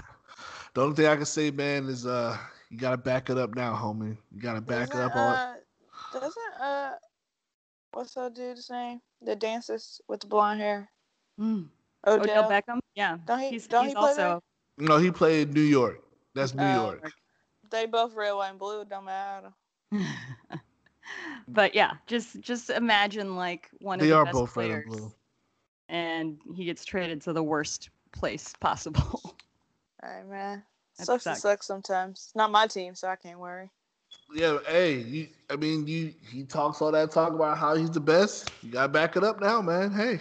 The only thing I can say, man, is uh, you gotta back it up now, homie. You gotta back it Doesn't, up. All uh, doesn't uh, what's that dude's name? The dances with the blonde hair. Mm. Odell. Odell Beckham. Yeah. Don't he- he's don't he's he play also. no, he played New York. That's New Oh, York. They both red, white, and blue. it Don't matter. but yeah, just just imagine like one They of the are best both red and blue. and he gets traded to the worst place possible. All right, man. That sucks to sucks. sometimes. It's not my team, so I can't worry. Yeah, hey, you, I mean, you he talks all that talk about how he's the best. You gotta back it up now, man. Hey,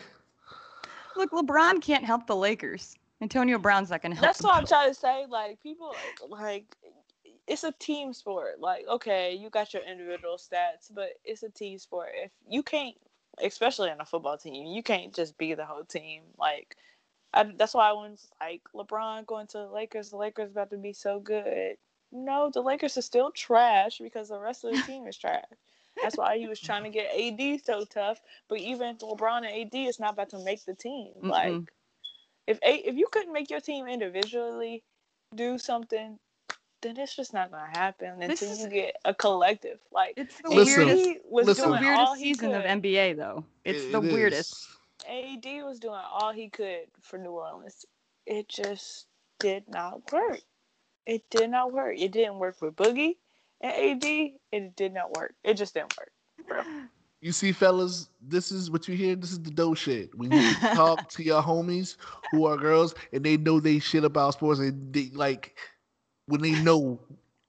Look, LeBron can't help the Lakers. Antonio Brown's not gonna help. That's them. what I'm trying to say. Like people, like it's a team sport. Like okay, you got your individual stats, but it's a team sport. If you can't, especially in a football team, you can't just be the whole team. Like I, that's why I was like LeBron going to the Lakers. The Lakers about to be so good. No, the Lakers are still trash because the rest of the team is trash. That's why he was trying to get AD so tough. But even LeBron and AD is not about to make the team. Mm-mm. Like if a- if you couldn't make your team individually do something, then it's just not gonna happen This until is- you get a collective. Like It's the Listen, weirdest. AD was listen. The doing all weirdest he season could. of NBA though. It's It- the it weirdest. is. AD was doing all he could for New Orleans. It just did not work. It did not work. It didn't work with Boogie and AD. It did not work. It just didn't work. Bro. You see, fellas, this is what you hear. This is the dope shit. When you talk to your homies who are girls and they know they shit about sports and they like when they know,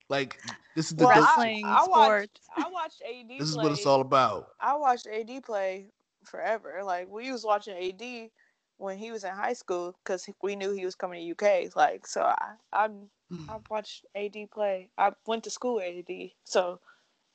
like this is the Well, dope. I, Wrestling, I watched. I watched AD. this is what it's all about. I watched AD play forever. Like we was watching AD when he was in high school because we knew he was coming to UK. Like so, I I I watched AD play. I went to school AD, so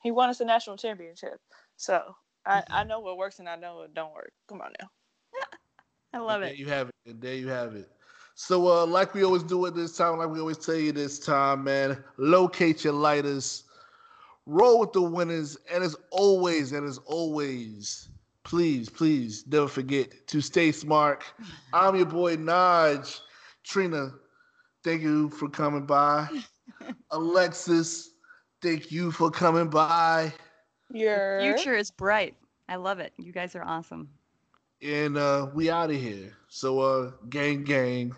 he won us a national championship. So I I know what works and I know what don't work. Come on now. I love And it. There you have it. And there you have it. So, uh, like we always do at this time, like we always tell you this time, man, locate your lighters, roll with the winners, and as always, and as always, please, please never forget to stay smart. I'm your boy Naj. Trina, thank you for coming by. Alexis, thank you for coming by. Your Future is bright. I love it. You guys are awesome. And uh, we out of here. So, uh, gang, gang.